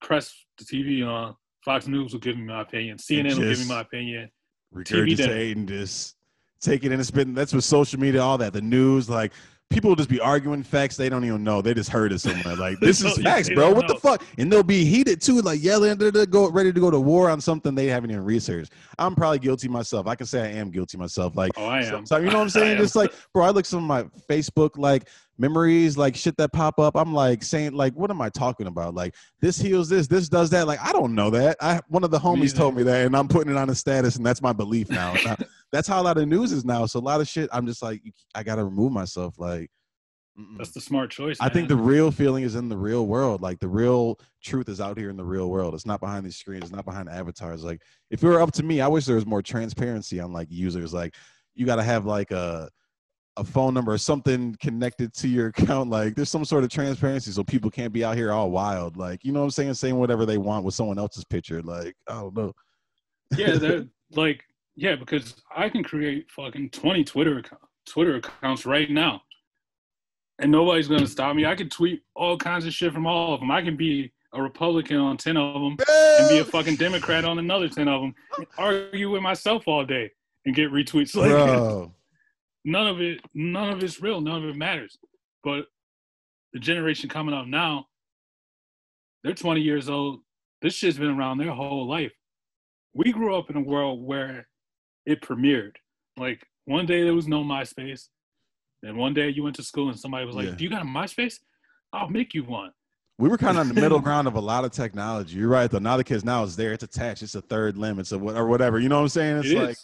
press the TV on. Fox News will give me my opinion. CNN will give me my opinion. TV dinner. regurgitating just take it in and spitting. That's with social media, all that, the news, like people will just be arguing facts they don't even know. They just heard it somewhere. Like this is facts, bro. What the fuck? And they'll be heated too, like yelling, go ready to go to war on something they haven't even researched. I'm probably guilty myself. I can say I am guilty myself. Like Oh, I am. so you know what I'm saying? Just like, bro, I look some of my Facebook like memories, like shit that pop up. I'm like saying, like, what am I talking about? Like, this heals this, this does that. Like, I don't know that. I one of the homies neither. told me that, and I'm putting it on a status, and that's my belief now. That's how a lot of news is now. So a lot of shit, I'm just like, I gotta remove myself. Like, mm-mm. That's the smart choice. I think the real feeling is in the real world. Like the real truth is out here in the real world. It's not behind these screens. It's not behind avatars. Like if it were up to me, I wish there was more transparency on like users. Like you got to have like a a phone number or something connected to your account. Like there's some sort of transparency so people can't be out here all wild. Like you know what I'm saying, saying whatever they want with someone else's picture. Like I don't know. yeah, they're like yeah, because I can create fucking twenty Twitter account, Twitter accounts right now, and nobody's gonna stop me. I can tweet all kinds of shit from all of them. I can be a Republican on ten of them and be a fucking Democrat on another ten of them. Argue with myself all day and get retweets. Like Bro. none of it, none of it's real. None of it matters. But the generation coming up now, they're 20 years old. This shit's been around their whole life. We grew up in a world where it premiered. Like one day there was no MySpace, and one day you went to school and somebody was like, Yeah. "Do you got a MySpace? I'll make you one." We were kind of on the middle ground of a lot of technology. You're right though. Now the kids now it's there. It's attached. It's a third limb. It's a what or whatever. You know what I'm saying? It's It like.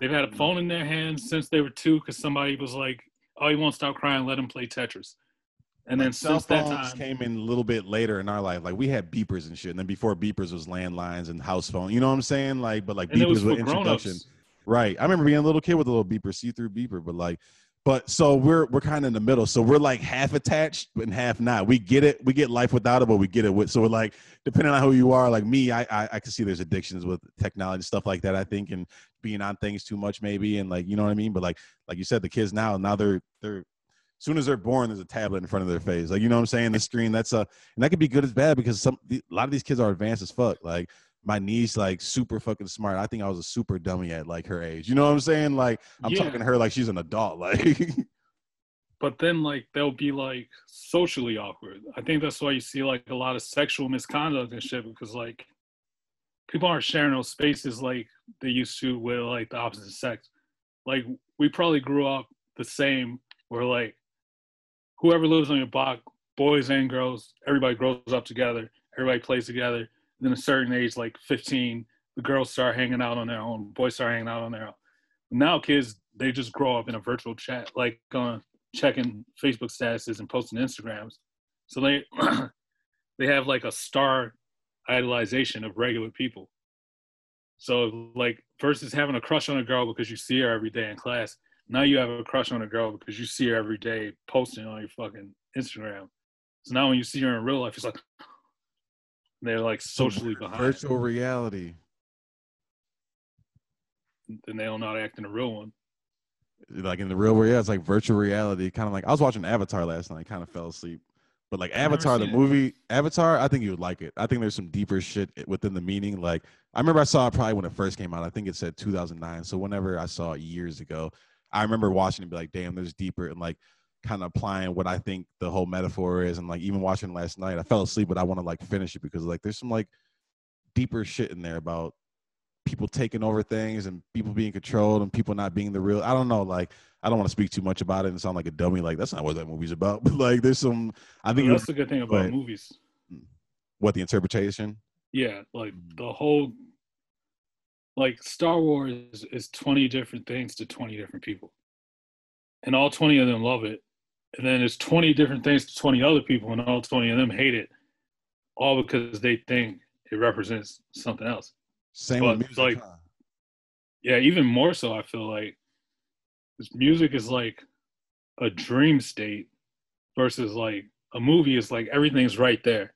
They've had a phone in their hands since they were two because somebody was like, "Oh, he won't stop crying. Let him play Tetris." And then Like, cell since that phones time, came in a little bit later in our life. Like we had beepers and shit, and then before beepers was landlines and house phone. You know what I'm saying? Like, but like beepers was for introduction. Right. I remember being a little kid with a little beeper, see-through beeper, but like But so we're we're kind of in the middle. So we're like half attached and half not. We get it. We get life without it, but we get it with. So we're like, depending on who you are, like me, I I, I can see there's addictions with technology stuff like that. I think and being on things too much maybe, and like you know what I mean. But like like you said, the kids now now they're they're as soon as they're born, there's a tablet in front of their face. Like you know what I'm saying. The screen that's a and that could be good as bad because some a lot of these kids are advanced as fuck. Like my niece like super fucking smart. I think I was a super dummy at like her age. You know what I'm saying? Like I'm Yeah. talking to her like she's an adult. Like but then like they'll be like socially awkward. I think that's why you see like a lot of sexual misconduct and shit because like people aren't sharing those spaces like they used to with like the opposite sex. Like we probably grew up the same where like whoever lives on your block, boys and girls, everybody grows up together, everybody plays together. Then a certain age, like 15, the girls start hanging out on their own, boys start hanging out on their own. Now kids, they just grow up in a virtual chat, like uh, checking Facebook statuses and posting Instagrams. So they they have like a star idolization of regular people. So like versus having a crush on a girl because you see her every day in class, now you have a crush on a girl because you see her every day posting on your fucking Instagram. So now when you see her in real life, it's like they're like socially behind. virtual reality. and they don't know how to act in a real one. Like in the real world, yeah, it's like virtual reality. Kind of like I was watching Avatar last night, kind of fell asleep. But like Avatar, the it. movie Avatar, I think you would like it. I think there's some deeper shit within the meaning. Like I remember I saw it probably when it first came out. I think it said 2009. So whenever I saw it years ago, I remember watching it and be like, damn, there's deeper and like kind of applying what I think the whole metaphor is. And like even watching last night, I fell asleep, but I want to like finish it because like there's some like deeper shit in there about people taking over things and people being controlled and people not being the real. I don't know. Like I don't want to speak too much about it and sound like a dummy. Like that's not what that movie's about. But like there's some. I think that's the good thing about but- movies. Mm. what the interpretation. Yeah, like mm. the whole like Star Wars is 20 different things to 20 different people. And all 20 of them love it. And then there's 20 different things to 20 other people and all 20 of them hate it. All because they think it represents something else. Same But, with music. like, huh? Yeah, even more so I feel like this music is like a dream state versus like a movie is like everything's right there.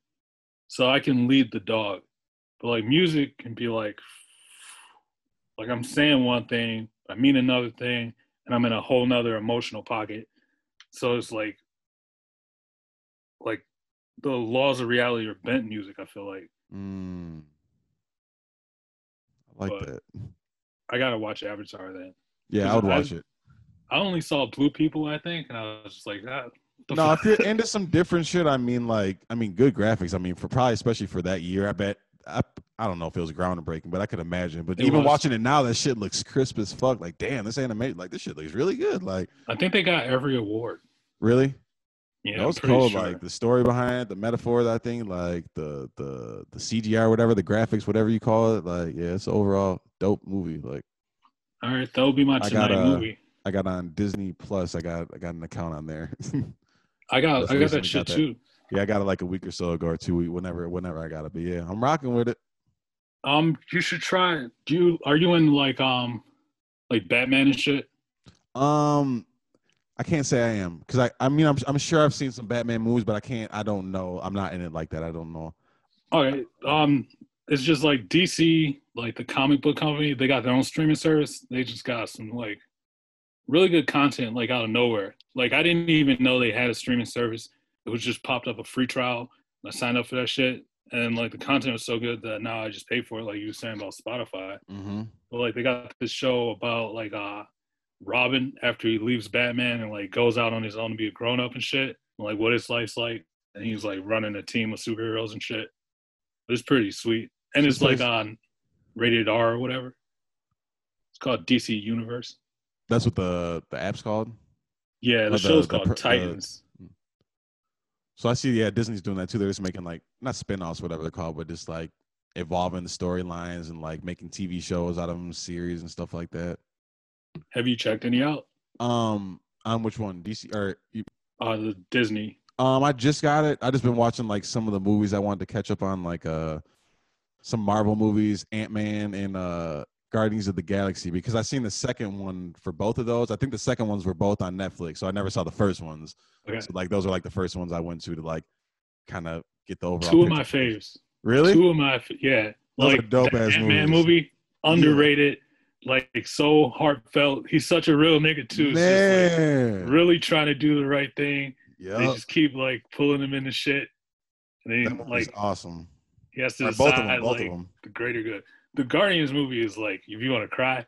So I can lead the dog. But like music can be like like I'm saying one thing, I mean another thing, and I'm in a whole nother emotional pocket. So it's like like the laws of reality are bent in music, I feel like. Mm. I like but- that. I gotta watch Avatar then. Yeah, I would watch it. I only saw blue people, I think, and I was just like, that. No, if you're into some different shit, I mean, like, I mean, good graphics. I mean, for probably especially for that year, I bet. I, I don't know if it was groundbreaking, but I could imagine. But It even was. watching it now, that shit looks crisp as fuck. Like, damn, this animation, like, this shit looks really good. Like, I think they got every award. really, Yeah, that was cool. sure. Like the story behind it, the metaphor, that thing, like the the the CGI, whatever, the graphics, whatever you call it. Like, yeah, it's overall dope movie. Like, All right, that'll be my I got, uh, movie. I got on Disney Plus. I got I got an account on there. I got I got that shit got that. too. yeah, I got it like a week or so ago, or two weeks, whenever whenever I got it. But yeah, I'm rocking with it. Um, you should try. Do you are you in like um like Batman and shit? Um, I can't say I am because I I mean I'm I'm sure I've seen some Batman movies, but I can't. I don't know. I'm not in it like that. I don't know. All right. Um, it's just like DC, like the comic book company. They got their own streaming service. They just got some like really good content like out of nowhere. Like I didn't even know they had a streaming service. It was just popped up a free trial. I signed up for that shit, and like the content was so good that now I just pay for it. Like you were saying about Spotify. Mm-hmm. But like they got this show about like uh Robin after he leaves Batman and like goes out on his own to be a grown up and shit. and, like what his life's like. And he's like running a team of superheroes and shit. It's pretty sweet. And it's like on rated R or whatever. It's called DC Universe. That's what the the app's called. Yeah, the Oh, the- show's the called the- Titans. So I see, yeah, Disney's doing that too. They're just making like not spin-offs, whatever they're called, but just like evolving the storylines and like making TV shows out of them, series and stuff like that. Have you checked any out? Um, on which one? DC or you- Uh the Disney. um, I just got it. I just been watching like some of the movies I wanted to catch up on, like uh, some Marvel movies, Ant Man and uh, Guardians of the Galaxy because I seen the second one for both of those. I think the second ones were both on Netflix, so I never saw the first ones. Okay. So like those are like the first ones I went to to like kind of get the overall. Two of my faves. Really? Two of my yeah. Those like dope ass Ant-Man movies. movie, underrated, like so heartfelt. He's such a real nigga too. Man. like, really trying to do the right thing. Yeah. They just keep like pulling him into shit. And That then like awesome. he has to decide both of them. Both like of them. the greater good. The Guardians movie is like if you want to cry,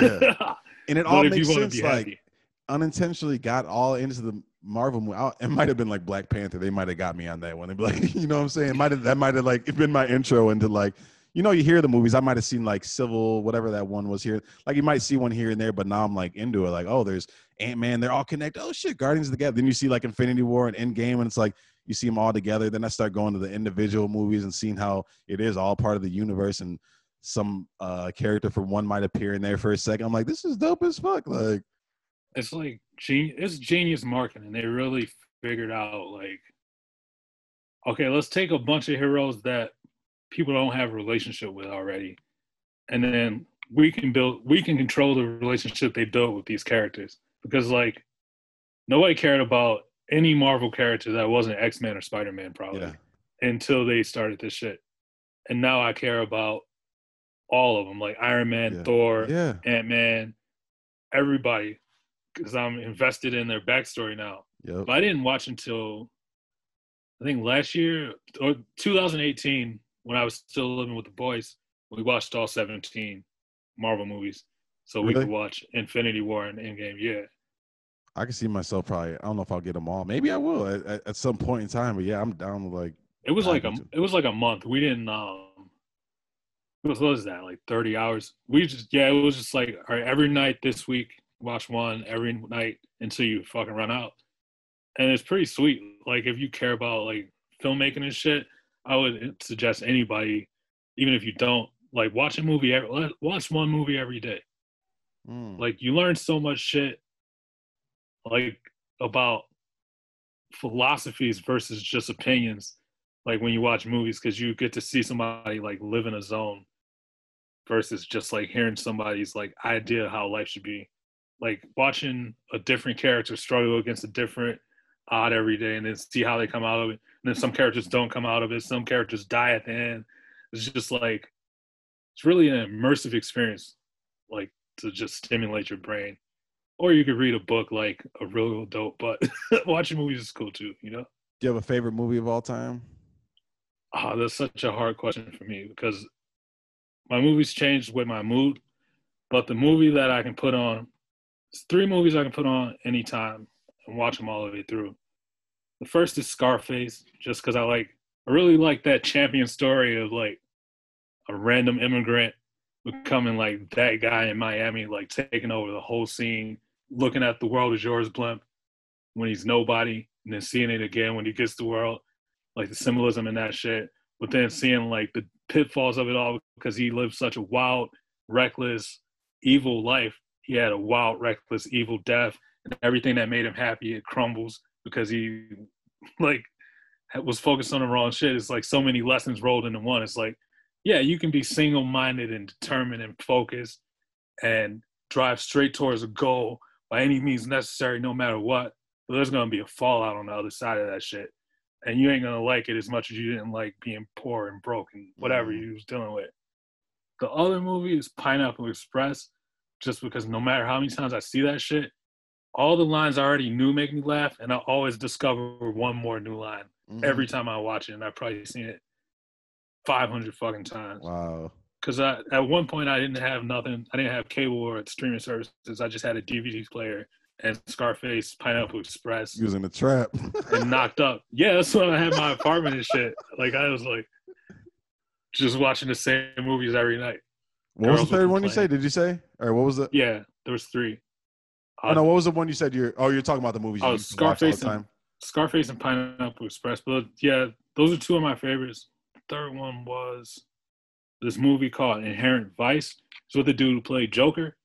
Yeah. And it all makes sense. Like happy, unintentionally got all into the Marvel movie. I- It might have been like Black Panther. They might have got me on that one. They'd be like, you know what I'm saying? Might have that might have like been my intro into like, you know, you hear the movies. I might have seen like Civil, whatever that one was here. Like you might see one here and there, but now I'm like into it. Like, oh, there's Ant Man. They're all connected. Oh shit, Guardians together. Then you see like Infinity War and Endgame, and it's like you see them all together. Then I start going to the individual movies and seeing how it is all part of the universe and some uh character from one might appear in there for a second. I'm like, this is dope as fuck. Like, it's like gen- it's genius marketing. They really figured out like, okay, let's take a bunch of heroes that people don't have a relationship with already, and then we can build, we can control the relationship they built with these characters because like nobody cared about any Marvel character that wasn't X Men or Spider Man probably yeah, until they started this shit, and now I care about all of them like Iron Man, Yeah. Thor, yeah, Ant Man, everybody, because I'm invested in their backstory now. yep. But I didn't watch until I think last year or 2018 when I was still living with the boys. We watched all 17 Marvel movies, so we could watch Infinity War and Endgame. Yeah, I can see myself probably. I don't know if I'll get them all. Maybe I will at, at, some point in time. But yeah, I'm down with like it was like a it was like a month. We didn't um. What was that? Like 30 hours? We just yeah, it was just like all right, every night this week, watch one every night until you fucking run out. and it's pretty sweet. Like if you care about like filmmaking and shit, I would suggest anybody, even if you don't, like watch a movie. Every, watch one movie every day. mm, Like you learn so much shit, like about philosophies versus just opinions. Like when you watch movies, because you get to see somebody like live in a zone, versus just like hearing somebody's like idea of how life should be. Like watching a different character struggle against a different odd every day, and then see how they come out of it. And then some characters don't come out of it. Some characters die at the end. It's just like it's really an immersive experience, like to just stimulate your brain. Or you could read a book like a real dope, but watching movies is cool too, you know? do you have a favorite movie of all time? Ah, that's such a hard question for me because my movies change with my mood. But the movie that I can put on, three movies I can put on anytime and watch them all the way through. The first is Scarface, just because I like, I really like that champion story of like a random immigrant becoming like that guy in Miami, like taking over the whole scene, looking at the world as yours blimp when he's nobody, and then seeing it again when he gets the world, like the symbolism in that shit. But then seeing like the pitfalls of it all because he lived such a wild, reckless, evil life. He had a wild, reckless, evil death, and everything that made him happy it crumbles because he like was focused on the wrong shit. It's like so many lessons rolled into one. It's like, yeah, you can be single-minded and determined and focused and drive straight towards a goal by any means necessary, no matter what. But there's gonna be a fallout on the other side of that shit, and you ain't gonna like it as much as you didn't like being poor and broke and whatever Mhm. you was dealing with. The other movie is Pineapple Express, just because no matter how many times I see that shit, all the lines I already knew make me laugh, and I always discover one more new line Mhm. every time I watch it, and I've probably seen it 500 fucking times. wow. Because at one point I didn't have nothing. I didn't have cable or streaming services. I just had a DVD player and Scarface, Pineapple Express, Using the trap. and knocked up. Yeah, that's when I had my apartment and shit. Like I was like just watching the same movies every night. what was the third one you say? Did you say? Or what was the? Yeah, there was three. Oh, no, what was the one you said? You're. Oh, you're talking about the movies. Oh, you used all the Scarface and- Scarface and Pineapple Express. But yeah, those are two of my favorites. Third one was this movie called Inherent Vice. It's with the dude who played Joker,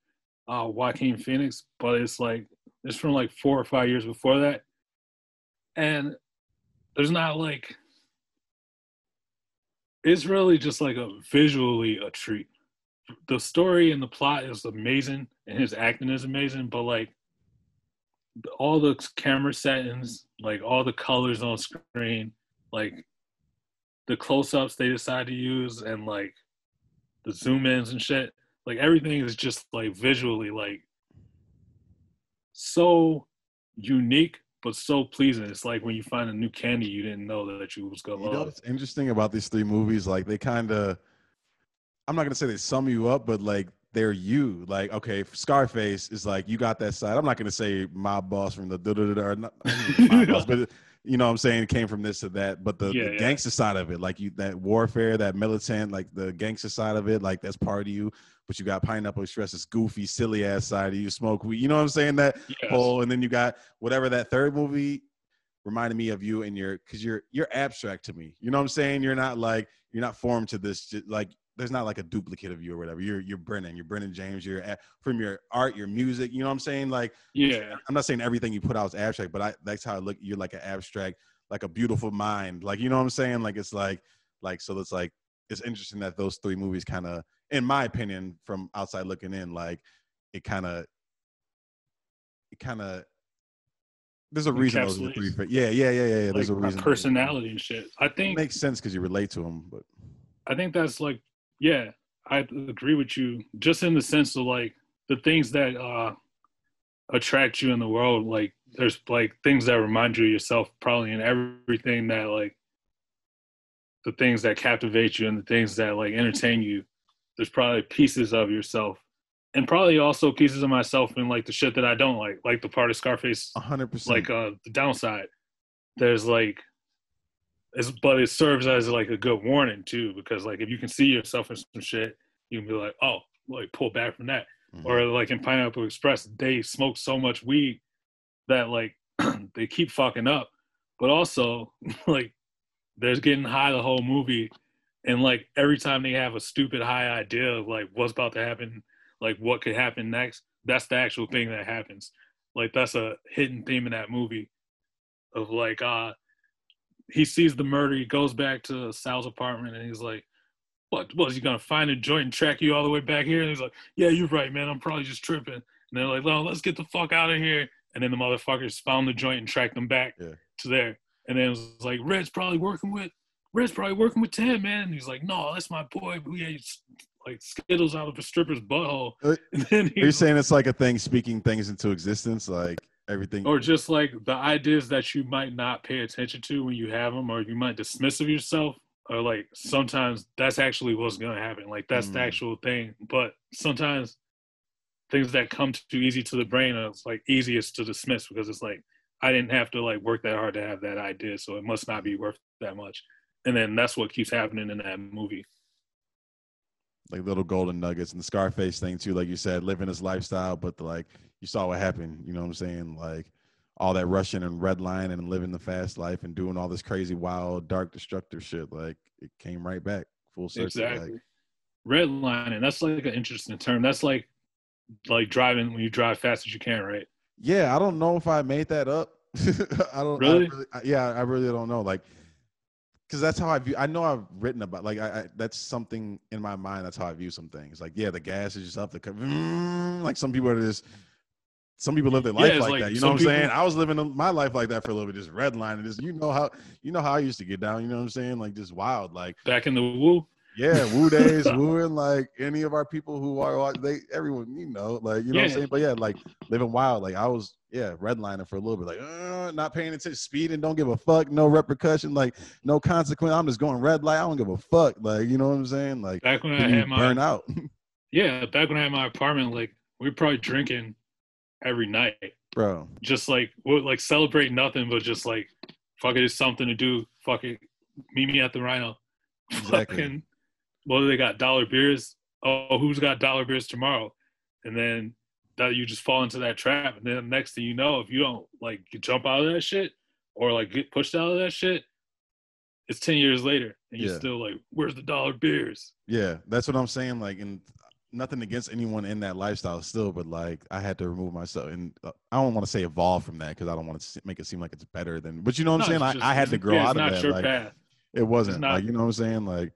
uh, Joaquin Phoenix. But it's like it's from like four or five years before that, and there's not like it's really just like a visually a treat. The story and the plot is amazing and his acting is amazing, but like all the camera settings, like all the colors on screen, like the close-ups they decide to use and like the zoom ins and shit, like everything is just like visually like so unique but so pleasing. It's like when you find a new candy you didn't know that you was gonna You know love. what's interesting about these three movies? Like they kind of, I'm not gonna say they sum you up, but like they're you. Like okay, Scarface is like you got that side. I'm not gonna say my boss from the da da da. Boss, but you know what I'm saying it came from this to that. But the, Yeah, the yeah. gangster side of it, like you that warfare, that militant, like the gangster side of it, like that's part of you. But you got pineapple express, this goofy, silly ass side of you. Smoke weed. You know what I'm saying? That Yes. whole, and then you got whatever that third movie reminded me of you and your because you're you're abstract to me. You know what I'm saying? You're not like you're not formed to this like there's not like a duplicate of you or whatever. You're you're Brennan, you're Brennan James. You're from your art, your music. You know what I'm saying? Like Yeah. I'm not saying everything you put out is abstract, but I that's how I look. You're like an abstract, like a beautiful mind. Like you know what I'm saying? Like it's like like so it's like it's interesting that those three movies kind of, in my opinion, from outside looking in, like it kind of it kind of there's a reason those are three. Yeah, yeah, yeah, yeah. yeah. There's a reason. personality and shit. I It think makes sense because you relate to them, but I think that's like yeah, I agree with you. Just in the sense of like the things that uh attract you in the world, like there's like things that remind you of yourself probably in everything that like the things that captivate you and the things that like entertain you. There's probably pieces of yourself. And probably also pieces of myself in like the shit that I don't like, like the part of Scarface hundred percent. like uh the downside there's like it's but it serves as like a good warning too because like if you can see yourself in some shit you can be like oh like pull back from that Mhm. or like in pineapple express they smoke so much weed that like they keep fucking up but also like there's getting high the whole movie and like every time they have a stupid high idea of like what's about to happen like what could happen next that's the actual thing that happens. Like that's a hidden theme in that movie of like uh he sees the murder he goes back to Saul's apartment and he's like what was he gonna find a joint and track you all the way back here? And he's like yeah you're right man i'm probably just tripping. And they're like no let's get the fuck out of here. And then the motherfuckers found the joint and tracked them back Yeah. to there. And then it was like red's probably working with red's probably working with tim man. And he's like no that's my boy. Who ate like skittles out of a stripper's butthole. Uh, and then Are you he's saying it's like a thing speaking things into existence, like everything? or just like the ideas that you might not pay attention to when you have them or you might dismiss of yourself or like sometimes that's actually what's going to happen. Like that's the Mm. actual thing. But sometimes things that come too easy to the brain are like easiest to dismiss because it's like i didn't have to like work that hard to have that idea so it must not be worth that much and then that's what keeps happening in that movie like little golden nuggets and the Scarface thing too, like you said, living his lifestyle, but the, like you saw what happened. You know what I'm saying? Like all that rushing and redlining and living the fast life and doing all this crazy, wild, dark, destructive shit. Like it came right back full circle. exactly Like, redlining that's like an interesting term that's like like driving when you drive fast as you can right yeah, I don't know if I made that up. I don't I Really? I- yeah, I really don't know. Like, because that's how I view. I know I've written about like I, I that's something in my mind. That's how I view some things. Like, yeah, the gas is just up the. Mm, like some people are just. Some people live their life it's like, like that. You know what I'm saying? I was living my life like that for a little bit, just redlining. Just you know how you know how I used to get down. You know what I'm saying? Like just wild. Like back in the woo yeah, woo days, wooing like any of our people who are they everyone you know like you know what I'm saying. But yeah, like living wild. Like I was yeah redlining for a little bit, like uh, not paying attention, speeding, don't give a fuck, no repercussion, like no consequence. I'm just going red light. I don't give a fuck. Like you know what I'm saying? Like back when i had my burn out. Yeah, back when I had my apartment, like we were probably drinking every night, Bro, just like we like celebrate nothing, but just like fuck it, it's something to do. Fuck it, meet me at the Rhino. Exactly. Fucking, well, they got dollar beers. Oh, who's got dollar beers tomorrow? And then that you just fall into that trap, and then next thing you know, if you don't like jump out of that shit or like get pushed out of that shit, it's ten years later, and you're Yeah. still like, where's the dollar beers? yeah, that's what I'm saying. Like and nothing against anyone in that lifestyle still, but like I had to remove myself, and uh, I don't want to say evolve from that because I don't want to make it seem like it's better than. But you know what I'm saying? it's I, I had to grow yeah, out of that. Like, path. It wasn't not- like you know what I'm saying, like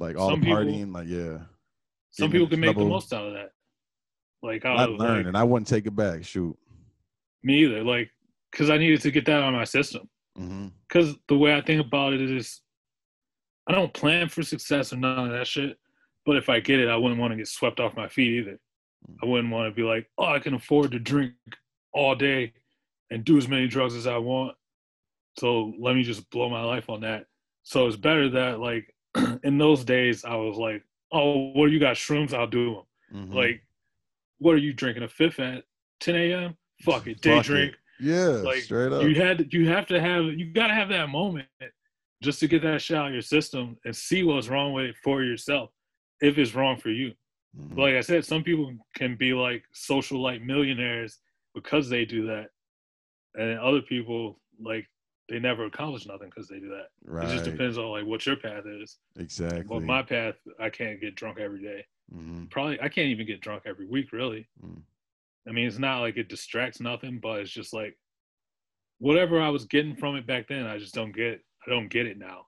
like all Some the people- partying, like yeah, some people can make the most out of that. Like I learned, like, and I wouldn't take it back. Shoot. me either. Like because I needed to get that of my system. hmm Because the way I think about it is, I don't plan for success or none of that shit. But if I get it, I wouldn't want to get swept off my feet either. I wouldn't want to be like, oh, I can afford to drink all day and do as many drugs as I want. So let me just blow my life on that. So it's better that like in those days I was like, oh, what do you got shrooms? I'll do them. hmm Like, what are you drinking a fifth at 10 a.m.? Fuck it, day Fuck it. drink. yeah, like, straight up. You had you have to have you gotta have that moment just to get that shit out of your system and see what's wrong with it for yourself if it's wrong for you. Mhm. But like I said, some people can be like social like millionaires because they do that, and other people like they never accomplish nothing because they do that. right. It just depends on like what your path is. Exactly. But my path, I can't get drunk every day. hmm Probably I can't even get drunk every week. Really. Mm. I mean, it's not like it distracts nothing, but it's just like whatever I was getting from it back then, I just don't get. I don't get it now.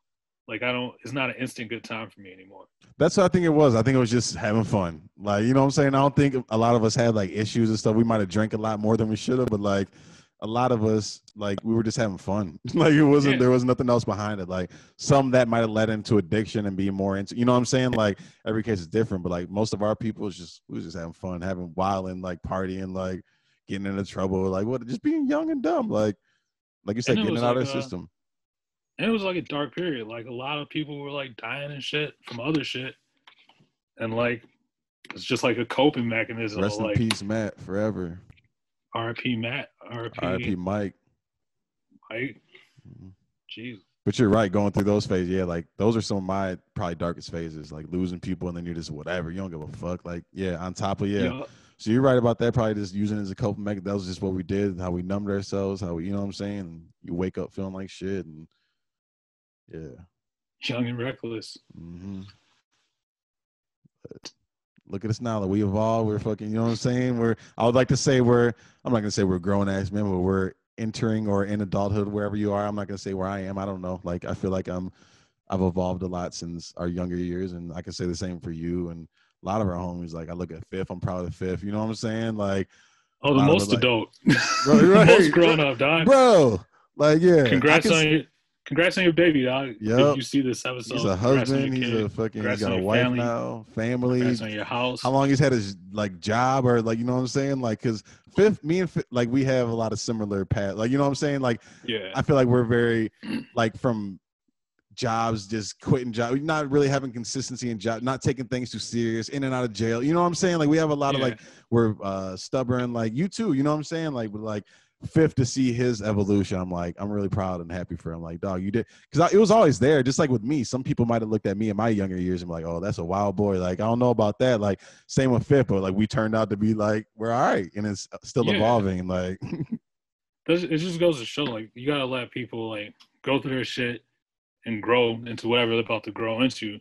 Like I don't. It's not an instant good time for me anymore. That's what I think it was. I think it was just having fun. Like, you know what I'm saying? I don't think a lot of us had like issues and stuff. We might have drank a lot more than we should have, but like a lot of us, like we were just having fun. like it wasn't Yeah. there was nothing else behind it. Like some that might have led into addiction and being more into you know what I'm saying? Like every case is different, but like most of our people is just we was just having fun, having wilding, like partying, like getting into trouble, like what just being young and dumb. Like like you said, getting it out like, of the system. And it was like a dark period. Like a lot of people were like dying and shit from other shit, and like it's just like a coping mechanism. Rest in like peace, Matt, forever. R.P. Matt, R.P. R.I.P. Mike. Mike. Mhm. Jeez. But you're right, going through those phases, yeah, like those are some of my probably darkest phases, like losing people and then you're just whatever, you don't give a fuck. Like, yeah, on top of yeah. Yeah. So you're right about that, probably just using it as a coping mechanism. That was just what we did, how we numbed ourselves, how we you know what I'm saying? You wake up feeling like shit and yeah. Young and reckless. hmm But look at us now. Like we evolved. We're fucking. You know what I'm saying? We're. I would like to say we're. I'm not gonna say we're grown ass men, but we're entering or in adulthood wherever you are. I'm not gonna say where I am. I don't know. Like I feel like I'm. I've evolved a lot since our younger years, and I can say the same for you and a lot of our homies. Like I look at fifth. I'm proud of fifth. You know what I'm saying? Like, Oh, the most like- adult. Right, most grown up, dog. bro. Like yeah. Congrats on your congrats on your baby, dog. Yeah. If you see this episode, He's a husband. He's kid. a fucking. He's got a wife family. now. Family. Congrats on your house. how long he's had his like job or like you know what I'm saying like because fifth me and fifth, like we have a lot of similar paths like you know what I'm saying like Yeah. I feel like we're very like from jobs just quitting job not really having consistency in job not taking things too serious in and out of jail you know what I'm saying like we have a lot of like we're uh stubborn like you too you know what I'm saying like but like fifth to see his evolution I'm like I'm really proud and happy for him. Like dog you did because it was always there just like with me. Some people might have looked at me in my younger years and be like oh that's a wild boy. Like I don't know about that. Like same with fifth but like we turned out to be like we're all right and it's uh, still Yeah. evolving like it just goes to show like you gotta let people like go through their shit and grow into whatever they're about to grow into.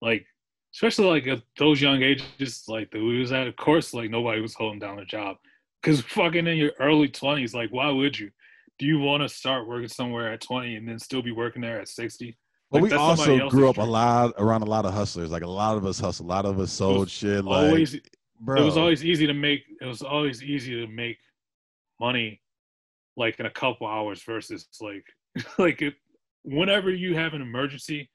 Like especially like at those young ages like the we was at of course like nobody was holding down a job because fucking in your early 20s like why would you do you want to start working somewhere at 20 and then still be working there at 60 But Like, we also grew up a lot around a lot of hustlers. Like a lot of us hustle. A lot of us sold shit. Like, bro, it was always easy to make it was always easy to make money like in a couple hours versus like like it, whenever you have an emergency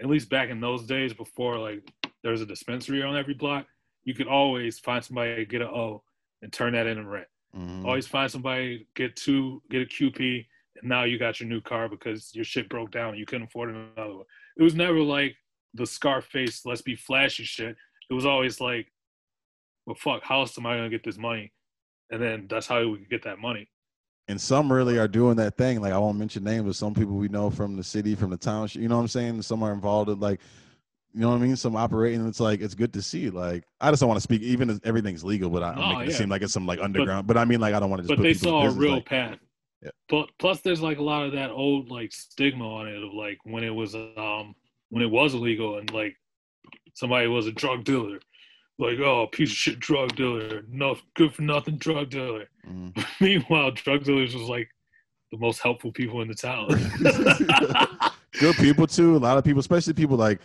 at least back in those days before like there was a dispensary on every block you could always find somebody to get a o and turn that into rent Mhm. always find somebody get two get a qp and now you got your new car because your shit broke down and you couldn't afford another one it was never like the scarface let's be flashy shit it was always like well fuck how else am i gonna get this money and then that's how we could get that money and some really are doing that thing. Like I won't mention names, but some people we know from the city, from the township. You know what I'm saying? Some are involved in like, you know what I mean? Some operating. It's like it's good to see. Like I just don't want to speak, even if everything's legal, but I, No, I'm making it seem like it's some like underground. But, I mean, like I don't want to just. but put they saw a real like- path Yeah. but plus there's like a lot of that old like stigma on it of like when it was um when it was illegal and like somebody was a drug dealer like oh piece of shit drug dealer no good for nothing drug dealer Mhm. meanwhile drug dealers was like the most helpful people in the town good people too. A lot of people, especially people like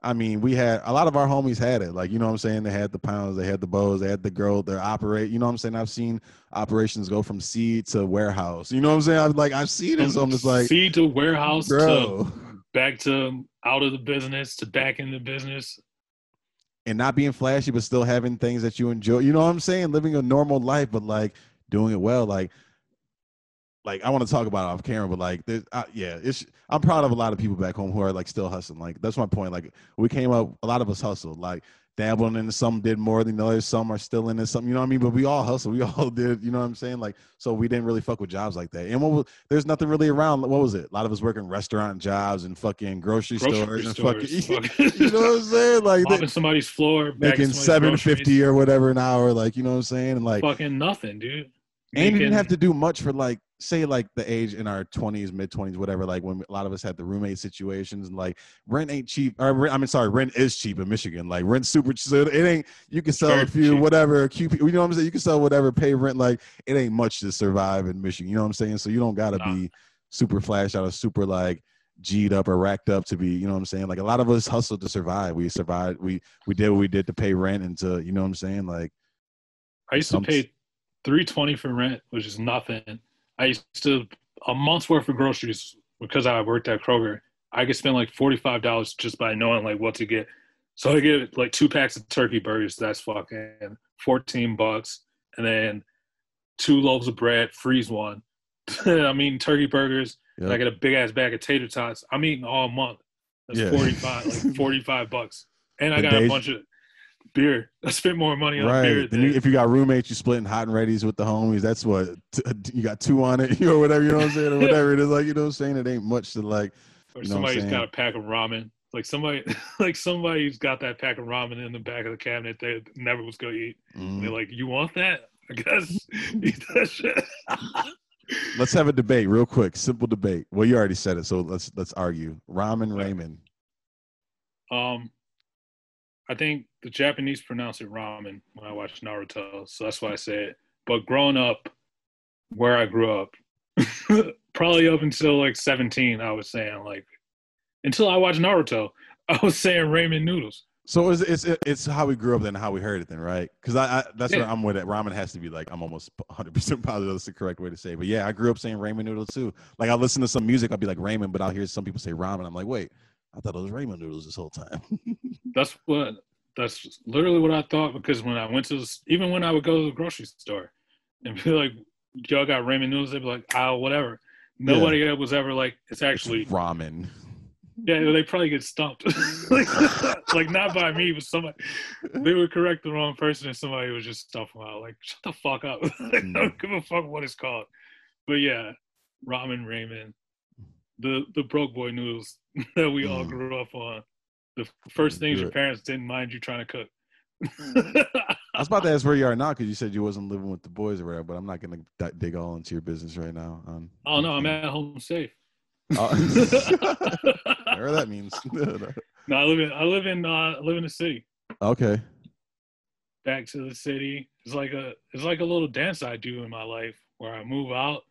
I mean, we had a lot of our homies had it. Like, you know what I'm saying? They had the pounds, they had the bows, they had the girl, they operate. You know what I'm saying? I've seen operations go from seed to warehouse. You know what I'm saying? I'm like, I've seen it. So I'm just like, seed to warehouse bro. to back to out of the business to back in the business. And not being flashy, but still having things that you enjoy. You know what I'm saying? Living a normal life, but like doing it well. Like, like I want to talk about it off camera, but like, there's, uh, yeah, it's. I'm proud of a lot of people back home who are like still hustling. Like that's my point. Like we came up, a lot of us hustled. Like dabbling into some did more than others. Some are still in. Some, you know what I mean. But we all hustle. We all did. You know what I'm saying? Like so, we didn't really fuck with jobs like that. And what was, there's nothing really around. What was it? A lot of us working restaurant jobs and fucking grocery, Grocery stores and stores, fucking. you know what I'm saying? Like they- Mopping somebody's floor, making seven fifty or whatever an hour. Like you know what I'm saying? And like Fucking nothing, dude. and you didn't have to do much for like say like the age in our 20s mid 20s whatever like when a lot of us had the roommate situations and like rent ain't cheap or i mean sorry rent is cheap in michigan like rent super cheap so it ain't you can sell Very a few cheap. whatever QP, you know what i'm saying you can sell whatever pay rent like it ain't much to survive in michigan you know what i'm saying so you don't gotta Nah. be super flash out of super like G'd up or racked up to be, you know what I'm saying? Like a lot of us hustled to survive. We survived. We we did what we did to pay rent and to, you know what I'm saying? Like I used to pay three twenty for rent, which is nothing. I used to a month's worth of groceries because I worked at Kroger. I could spend like forty five dollars just by knowing like what to get. So I get like two packs of turkey burgers. That's fucking fourteen bucks, and then two loaves of bread. Freeze one. I'm eating turkey burgers. and I Yep. get a big ass bag of tater tots. I'm eating all month. That's Yeah. forty five, like forty five bucks, and I got a bunch of beer. I spent more money on beer. Right. You, if you got roommates, you splitting hot and readies with the homies. That's what t- you got two on it, you or whatever. You know what I'm saying, or whatever it is. Like you know what I'm saying. It ain't much to like. or You know I'm got a pack of ramen. Like somebody, like somebody's got that pack of ramen in the back of the cabinet they never was gonna eat. Mm. they're like, "You want that? I guess eat that shit." Let's have a debate, real quick. Simple debate. Well, you already said it, so let's let's argue. Ramen Raymond. um, I think the Japanese pronounce it ramen when I watch Naruto, so that's why I say it. But growing up, where I grew up, probably up until like 17, I was saying like, until I watched Naruto, I was saying ramen noodles. So it's it's it's how we grew up then, how we heard it then, right? Because I, I that's where Yeah. I'm with it. Ramen has to be like I'm almost 100 percent positive that's the correct way to say. it. But yeah, I grew up saying ramen noodles too. Like I listen to some music, I'll be like ramen, but I'll hear some people say ramen. I'm like, wait, I thought it was ramen noodles this whole time. That's what. That's literally what I thought because when I went to, the, even when I would go to the grocery store, and be like, "Y'all got ramen noodles?" They'd be like, "Ah, whatever." Nobody was ever like, "It's actually." It's ramen. Yeah, they probably get stumped. like, like not by me, but somebody. They would correct the wrong person, and somebody would just stuff them out. Like, shut the fuck up. I don't give a fuck what it's called. But yeah, ramen ramen, the the broke boy noodles that we all Mm. grew up on. The first things your parents didn't mind you trying to cook. I was about to ask where you are now because you said you wasn't living with the boys or whatever, but I'm not gonna di- dig all into your business right now. Um, oh no, I'm at home safe. Oh. whatever that means. no, I live in I live in uh, I live in the city. okay. back to the city. It's like a it's like a little dance I do in my life where I move out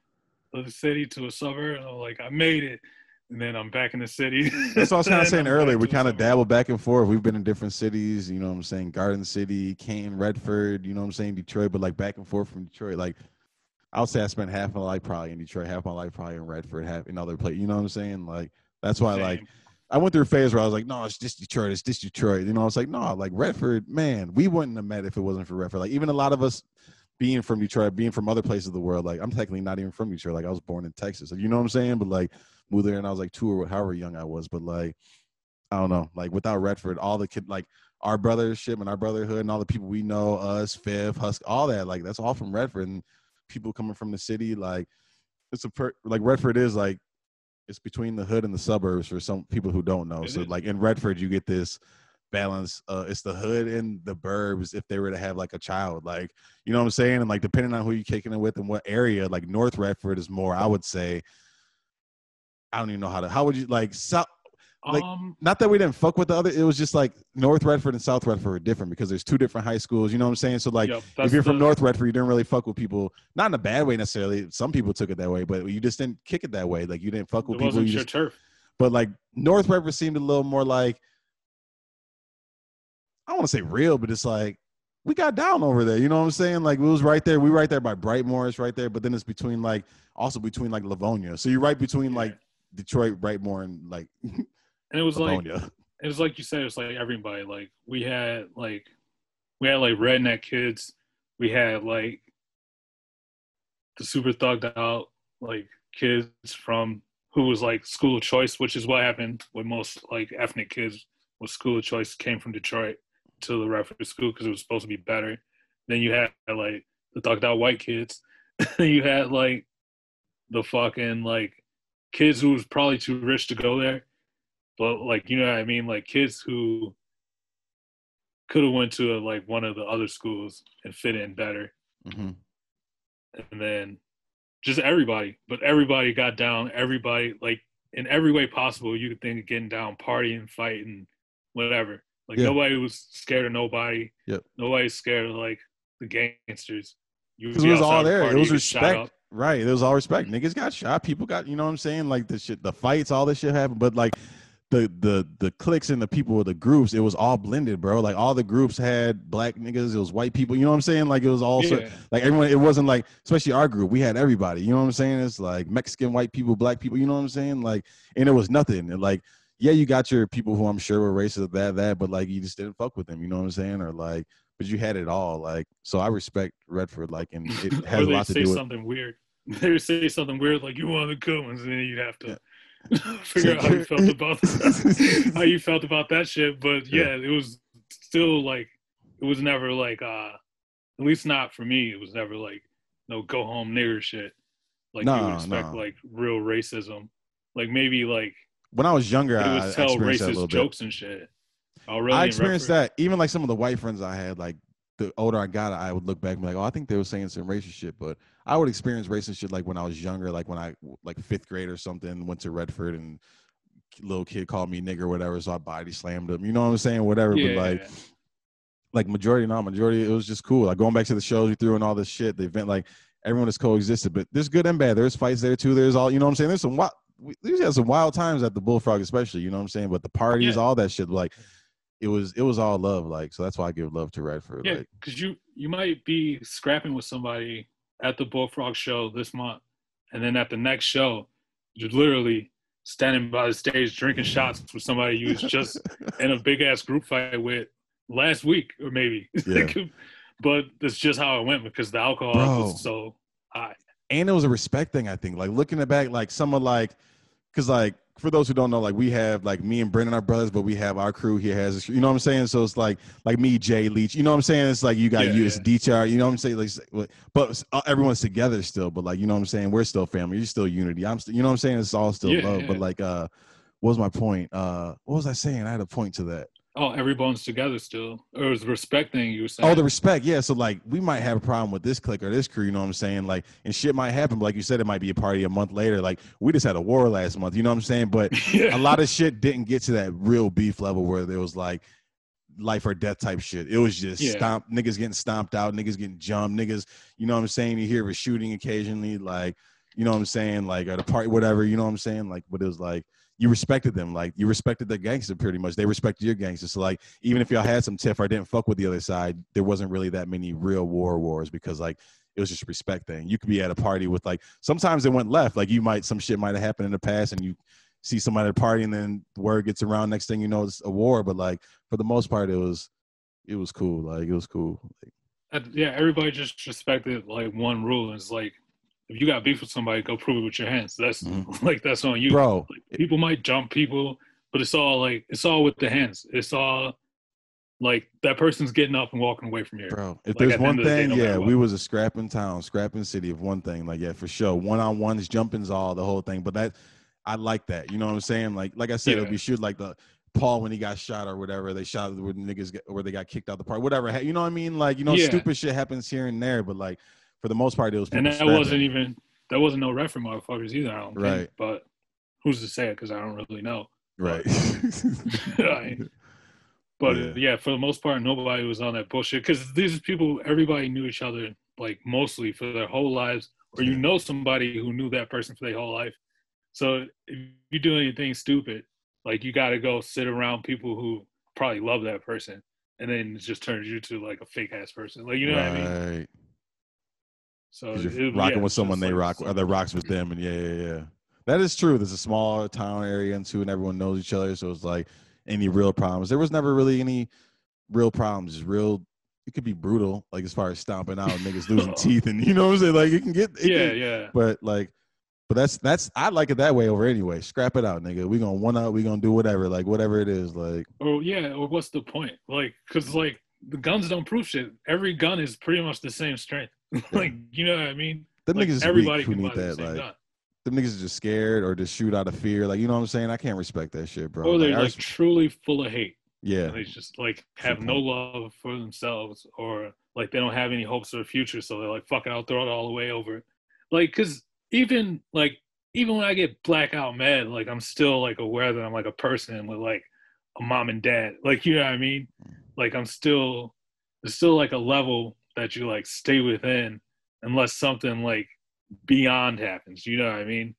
of the city to a suburb and I'm like I made it, and then I'm back in the city. That's what I was kind of saying earlier. We kind of dabble back and forth. We've been in different cities, you know what I'm saying? Garden City, Canton, Redford, you know what I'm saying? Detroit, but like back and forth from Detroit. Like I would say I spent half my life probably in Detroit, half my life probably in Redford, half in other places. You know what I'm saying? Like that's why like I went through a phase where I was like, no, it's just Detroit, it's just Detroit. You know, I was like, no, like Redford, man, we wouldn't have met if it wasn't for Redford. Like even a lot of us being from Detroit, being from other places of the world, like I'm technically not even from Detroit. Like I was born in Texas. You know what I'm saying? But like moved there and I was like two or however young I was. But like I don't know, like without Redford, all the kid like our brothership and our brotherhood and all the people we know, us, Fifth, Husk, all that, like that's all from Redford and people coming from the city, like it's a per like Redford is like it's between the hood and the suburbs for some people who don't know. It so is. like in Redford, you get this balance. Uh, it's the hood and the burbs if they were to have like a child, like you know what I'm saying, and like depending on who you're kicking it with and what area, like North Redford is more. I would say. I don't even know how to. How would you like? South, like- um, not that we didn't fuck with the other. It was just like North Redford and South Redford are different because there's two different high schools. You know what I'm saying? So like yep, if you're from the- North Redford, you didn't really fuck with people. Not in a bad way necessarily. Some people took it that way, but you just didn't kick it that way. Like you didn't fuck it with people. You your just, turf. but like North Redford seemed a little more like I want to say real, but it's like we got down over there. You know what I'm saying? Like we was right there. We right there by Brightmoor. It's right there, but then it's between like also between like Livonia. So you're right between like Detroit, Brightmoor, and like. and it was Livonia. like it was like you said. It was like everybody. Like we had like we had like redneck kids. We had like the super thugged out like kids from who was like school of choice, which is what happened with most like ethnic kids. Was school of choice came from Detroit to the Redford school because it was supposed to be better. Then you had like the thugged out white kids. you had like the fucking like kids who was probably too rich to go there, but like you know what I mean, like kids who could have went to a, like one of the other schools and fit in better. Mm-hmm. And then just everybody, but everybody got down. Everybody like in every way possible you could think of getting down, partying, fighting, whatever. Like yeah. nobody was scared of nobody. Yep. Nobody's scared of like the gangsters. Because it was all there. Party, it was respect. Right. It was all respect. Niggas got shot. People got, you know what I'm saying? Like the shit, the fights, all this shit happened. But like the the the cliques and the people, the groups, it was all blended, bro. Like all the groups had black niggas, it was white people. You know what I'm saying? Like it was all yeah. like everyone. It wasn't like, especially our group, we had everybody. You know what I'm saying? It's like Mexican, white people, black people. You know what I'm saying? Like, and it was nothing. And like yeah, you got your people who I'm sure were racist, that, that, but like you just didn't fuck with them. You know what I'm saying? Or like, but you had it all. Like, so I respect Redford. Like, and it has a lot to do with something weird. They would say something weird like you want the good ones, and then you'd have to. Yeah. figure out how you felt about how you felt about that shit. But yeah, yeah, it was still like it was never like uh at least not for me. It was never like no go home nigger shit. Like no, you would expect no. like real racism. Like maybe like when I was younger, I was tell racist jokes and shit. Oh, really? I experienced that. Even like some of the white friends I had, like the older I got, I would look back and be like, "Oh, I think they were saying some racist shit." But I would experience racist shit like when I was younger, like when I like fifth grade or something, went to Redford and little kid called me nigger or whatever, so I body slammed him. You know what I'm saying? Whatever. Yeah. But like, like majority, not majority, it was just cool. Like going back to the shows we threw and all this shit. The event, like everyone has coexisted, but there's good and bad. There's fights there too. There's all you know what I'm saying. There's some what we, we had some wild times at the Bullfrog, especially. You know what I'm saying? But the parties, yeah. all that shit, like it was it was all love. Like so, that's why I give love to Redford. Yeah, because like, you you might be scrapping with somebody at the Bullfrog show this month, and then at the next show, you're literally standing by the stage drinking shots with somebody you was just in a big ass group fight with last week or maybe. Yeah. but that's just how it went because the alcohol Bro. was so high and it was a respect thing. I think, like looking at back, like some of like, because like for those who don't know, like we have like me and Brendan are brothers, but we have our crew here has you know what I'm saying. So it's like like me, Jay Leach. You know what I'm saying? It's like you got yeah, you, it's DTR. You know what I'm saying? Like, but uh, everyone's together still. But like you know what I'm saying? We're still family. You're still unity. I'm still. You know what I'm saying? It's all still yeah, love. Yeah. But like, uh, what was my point? Uh, what was I saying? I had a point to that. Oh, everyone's together still. Or it was respect thing you were saying. Oh, the respect, yeah. So like we might have a problem with this clique or this crew, you know what I'm saying? Like and shit might happen, but like you said, it might be a party a month later. Like we just had a war last month, you know what I'm saying? But yeah. a lot of shit didn't get to that real beef level where there was like life or death type shit. It was just yeah. stomp niggas getting stomped out, niggas getting jumped, niggas, you know what I'm saying? You hear a shooting occasionally, like, you know what I'm saying? Like at a party, whatever, you know what I'm saying? Like, but it was like you respected them. Like you respected the gangster pretty much. They respected your gangster. So like even if y'all had some tiff or didn't fuck with the other side, there wasn't really that many real war wars because like it was just respect thing. You could be at a party with like sometimes it went left. Like you might some shit might have happened in the past and you see somebody at a party and then word gets around. Next thing you know, it's a war. But like for the most part, it was it was cool. Like it was cool. Like, yeah, everybody just respected like one rule. It's like if you got beef with somebody, go prove it with your hands. That's mm-hmm. like that's on you, bro. Like, people might jump people, but it's all like it's all with the hands. It's all like that person's getting up and walking away from here. Bro, if like, there's one thing, the day, yeah, we was a scrapping town, scrapping city of one thing. Like, yeah, for sure. One on ones, jumping's all the whole thing. But that I like that. You know what I'm saying? Like, like I said, yeah. it'll be shoot like the Paul when he got shot or whatever. They shot where niggas get, where they got kicked out the park, whatever. You know what I mean? Like, you know, yeah. stupid shit happens here and there, but like for the most part, it was. And that wasn't even that wasn't no Redford motherfuckers either. I don't right. think. But who's to say it? Because I don't really know. Right. but yeah. yeah. for the most part, nobody was on that bullshit. Because these people, everybody knew each other like mostly for their whole lives, or you know somebody who knew that person for their whole life. So if you do anything stupid, like you got to go sit around people who probably love that person. and then it just turns you to like a fake ass person. Like you know right. what I mean? So you're it- rocking yeah, with someone they like rock, or that rocks with them, and yeah, yeah, yeah. That is true. There's a small town area and too, and everyone knows each other. So it's like any real problems. There was never really any real problems. Just real. It could be brutal, like as far as stomping out niggas losing teeth, and you know what I'm saying. Like it can get. It Yeah, can- yeah. But like, but that's that's I like it that way over anyway. Scrap it out, nigga. We gonna one up. We gonna do whatever. Like whatever it is. Like Oh yeah, or what's the point? Like, cause like the guns don't prove shit. Every gun is pretty much the same strength. like, you know what I mean? them Like, niggas everybody weak who can need the that. Like gun. them niggas are just scared or just shoot out of fear. Like you know what I'm saying. I can't respect that shit, bro. Or they're Like, like truly full of hate. yeah. They just like have no love for themselves, or like they don't have any hopes for the future. So they're like, "Fuck it, I'll throw it all away over." it." Like, cause even like even when I get blackout mad, like I'm still like aware that I'm like a person with like a mom and dad. Like you know what I mean? Mm. Like I'm still there's still like a level that you like stay within unless something like beyond happens. You know what I mean?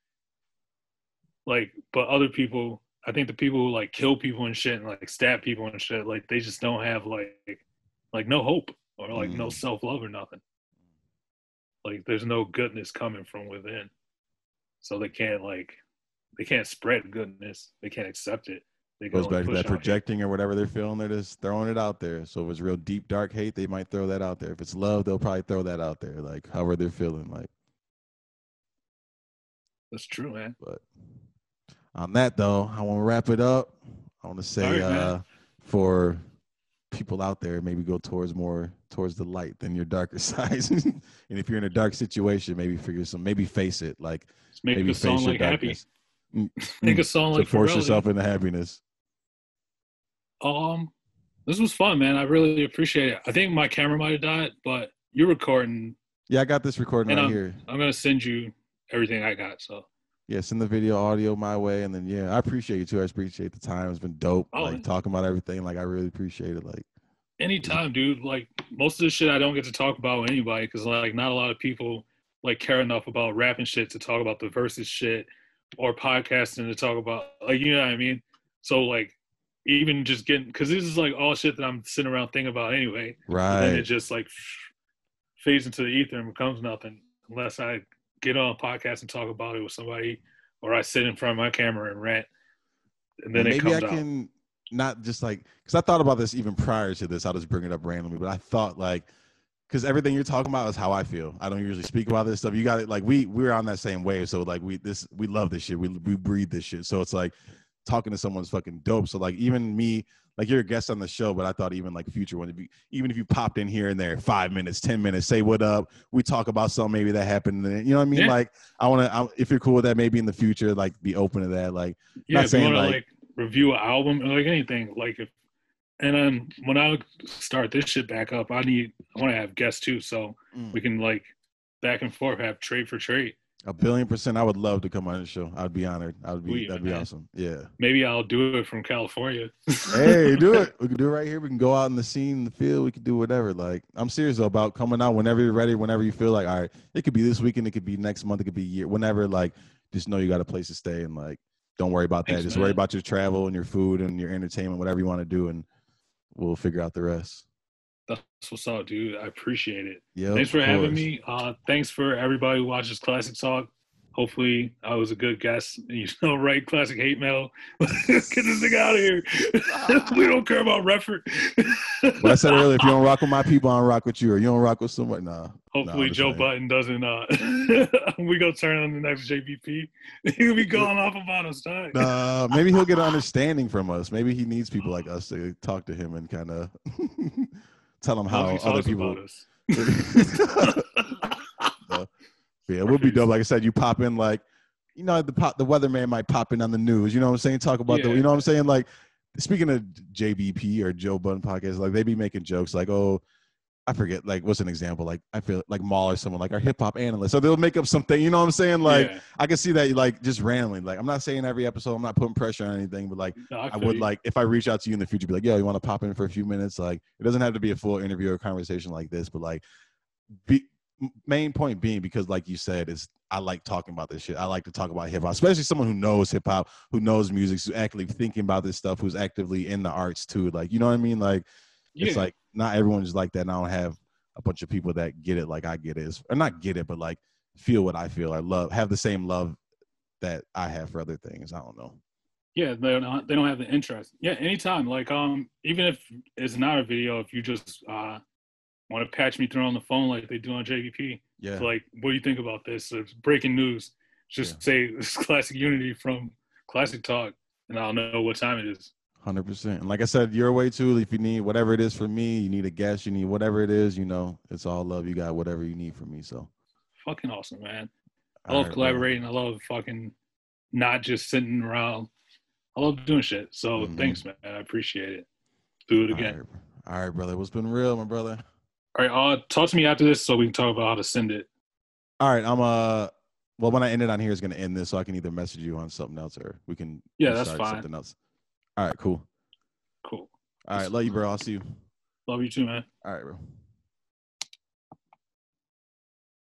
Like, but other people, I think the people who like kill people and shit and like stab people and shit, like they just don't have like like no hope or like no Mm. self love or nothing. Like there's no goodness coming from within. So they can't like they can't spread goodness. They can't accept it. They goes back to that projecting or whatever they're feeling. They're just throwing it out there. So if it's real deep, dark hate, they might throw that out there. If it's love, they'll probably throw that out there. Like however they're feeling. Like, That's true, man. but on that though, I want to wrap it up. I want to say right, uh, for people out there, maybe go towards more towards the light than your darker sides. and if you're in a dark situation, maybe figure some, maybe face it. Like make maybe a song face your like happy. darkness. Mm, Make mm. a song So like force Pharrell, yourself into happiness. Um, this was fun, man. I really appreciate it. I think my camera might have died, but you're recording. Yeah, I got this recording right I'm- here. I'm gonna send you everything I got. So yeah, send the video audio my way, and then yeah, I appreciate you too. I appreciate the time. It's been dope. Oh, like talking about everything. Like I really appreciate it. Like anytime, dude. Like most of the shit I don't get to talk about with anybody because like not a lot of people like care enough about rapping shit to talk about the Verzuz shit or podcasting to talk about like you know what I mean. So like even just getting because this is like all shit that I'm sitting around thinking about anyway. Right. And then it just like fades into the ether and becomes nothing unless I get on a podcast and talk about it with somebody or I sit in front of my camera and rant and then Well, it maybe comes I out. can not just like because I thought about this even prior to this. I'll just bring it up randomly, but I thought like because everything you're talking about is how I feel. I don't usually speak about this stuff. You got it. Like we we're on that same wave. So like we this we love this shit. We we breathe this shit. So it's like talking to someone's fucking dope. So like even me, like you're a guest on the show, but I thought even like future one, if you, even if you popped in here and there, five minutes, ten minutes, say what up. We talk about something maybe that happened. You know what I mean? Yeah. Like I want to. If you're cool with that, maybe in the future, like be open to that. Like yeah, not if you saying, want to like- like, review an album or like anything, like if and then when I start this shit back up, I need I want to have guests too, so Mm. we can like back and forth have trade for trade. A billion percent. I would love to come on the show. I'd be honored. I'd be. Sweet, that'd be man. awesome. Yeah. Maybe I'll do it from California. hey, do it. We can do it right here. We can go out in the scene, in the field. We can do whatever. Like I'm serious though, about coming out whenever you're ready. Whenever you feel like, all right, it could be this weekend. It could be next month. It could be year. Whenever. Like, just know you got a place to stay and like, don't worry about that. Thanks, just worry about your travel and your food and your entertainment, whatever you want to do, and we'll figure out the rest. That's what's up, dude. I appreciate it. Yeah. thanks for having me. Uh, thanks for everybody who watches Classic Talk. Hopefully, I was a good guest. You know, right? Classic hate mail. Get this thing out of here. we don't care about record. But I said earlier, if you don't rock with my people, I don't rock with you, or you don't rock with someone. Nah. Hopefully, I'm Joe saying. Budden doesn't. Uh, we go turn on the next JBP. He'll be going off about us. Time. Nah, maybe he'll get an understanding from us. Maybe he needs people like us to talk to him and kind of tell them how other people. us. Yeah, it would be dope. Like I said, you pop in like, you know, the pop, the weatherman might pop in on the news. You know what I'm saying? Talk about the, you know what I'm saying? Like, speaking of JBP or Joe Budden podcast, like they be making jokes like, oh, I forget, like what's an example? Like I feel like Mal or someone like our hip hop analyst. So they'll make up something. You know what I'm saying? Like Yeah. I can see that like just randomly. Like I'm not saying every episode. I'm not putting pressure on anything, but like No, I feel would you. like if I reach out to you in the future, be like, yo, you want to pop in for a few minutes? Like, it doesn't have to be a full interview or conversation like this, but like, be, main point being because, like you said, is I like talking about this shit. I like to talk about hip hop, especially someone who knows hip hop, who knows music, who's actively thinking about this stuff, who's actively in the arts too. Like, you know what I mean? Like, it's like not everyone's like that. And I don't have a bunch of people that get it like I get it, or not get it, but like feel what I feel. I love have the same love that I have for other things. I don't know. Yeah, they don't they don't have the interest. Yeah, anytime. Like um, even if it's not a video, if you just uh want to patch me through on the phone like they do on JBP, Yeah, it's like, what do you think about this? It's breaking news. Just say this Classic Unity from Classic Talk, and I'll know what time it is. Hundred percent. And like I said, your way too. If you need whatever it is for me, you need a guest, you need whatever it is. You know, it's all love. You got whatever you need from me. So Fucking awesome, man. I love right, collaborating. I love fucking not just sitting around. I love doing shit. So Mhm. thanks, man. I appreciate it. Do it again. right, bro. all right, brother. What's been real, my brother? All right, uh, talk to me after this so we can talk about how to send it. All right, I'm uh. Well, when I end it on here, is gonna end this, so I can either message you on something else or we can. Yeah, that's fine. Something else. All right, cool. Cool. All right, love you, bro. I'll see you. Love you too, man. All right, bro.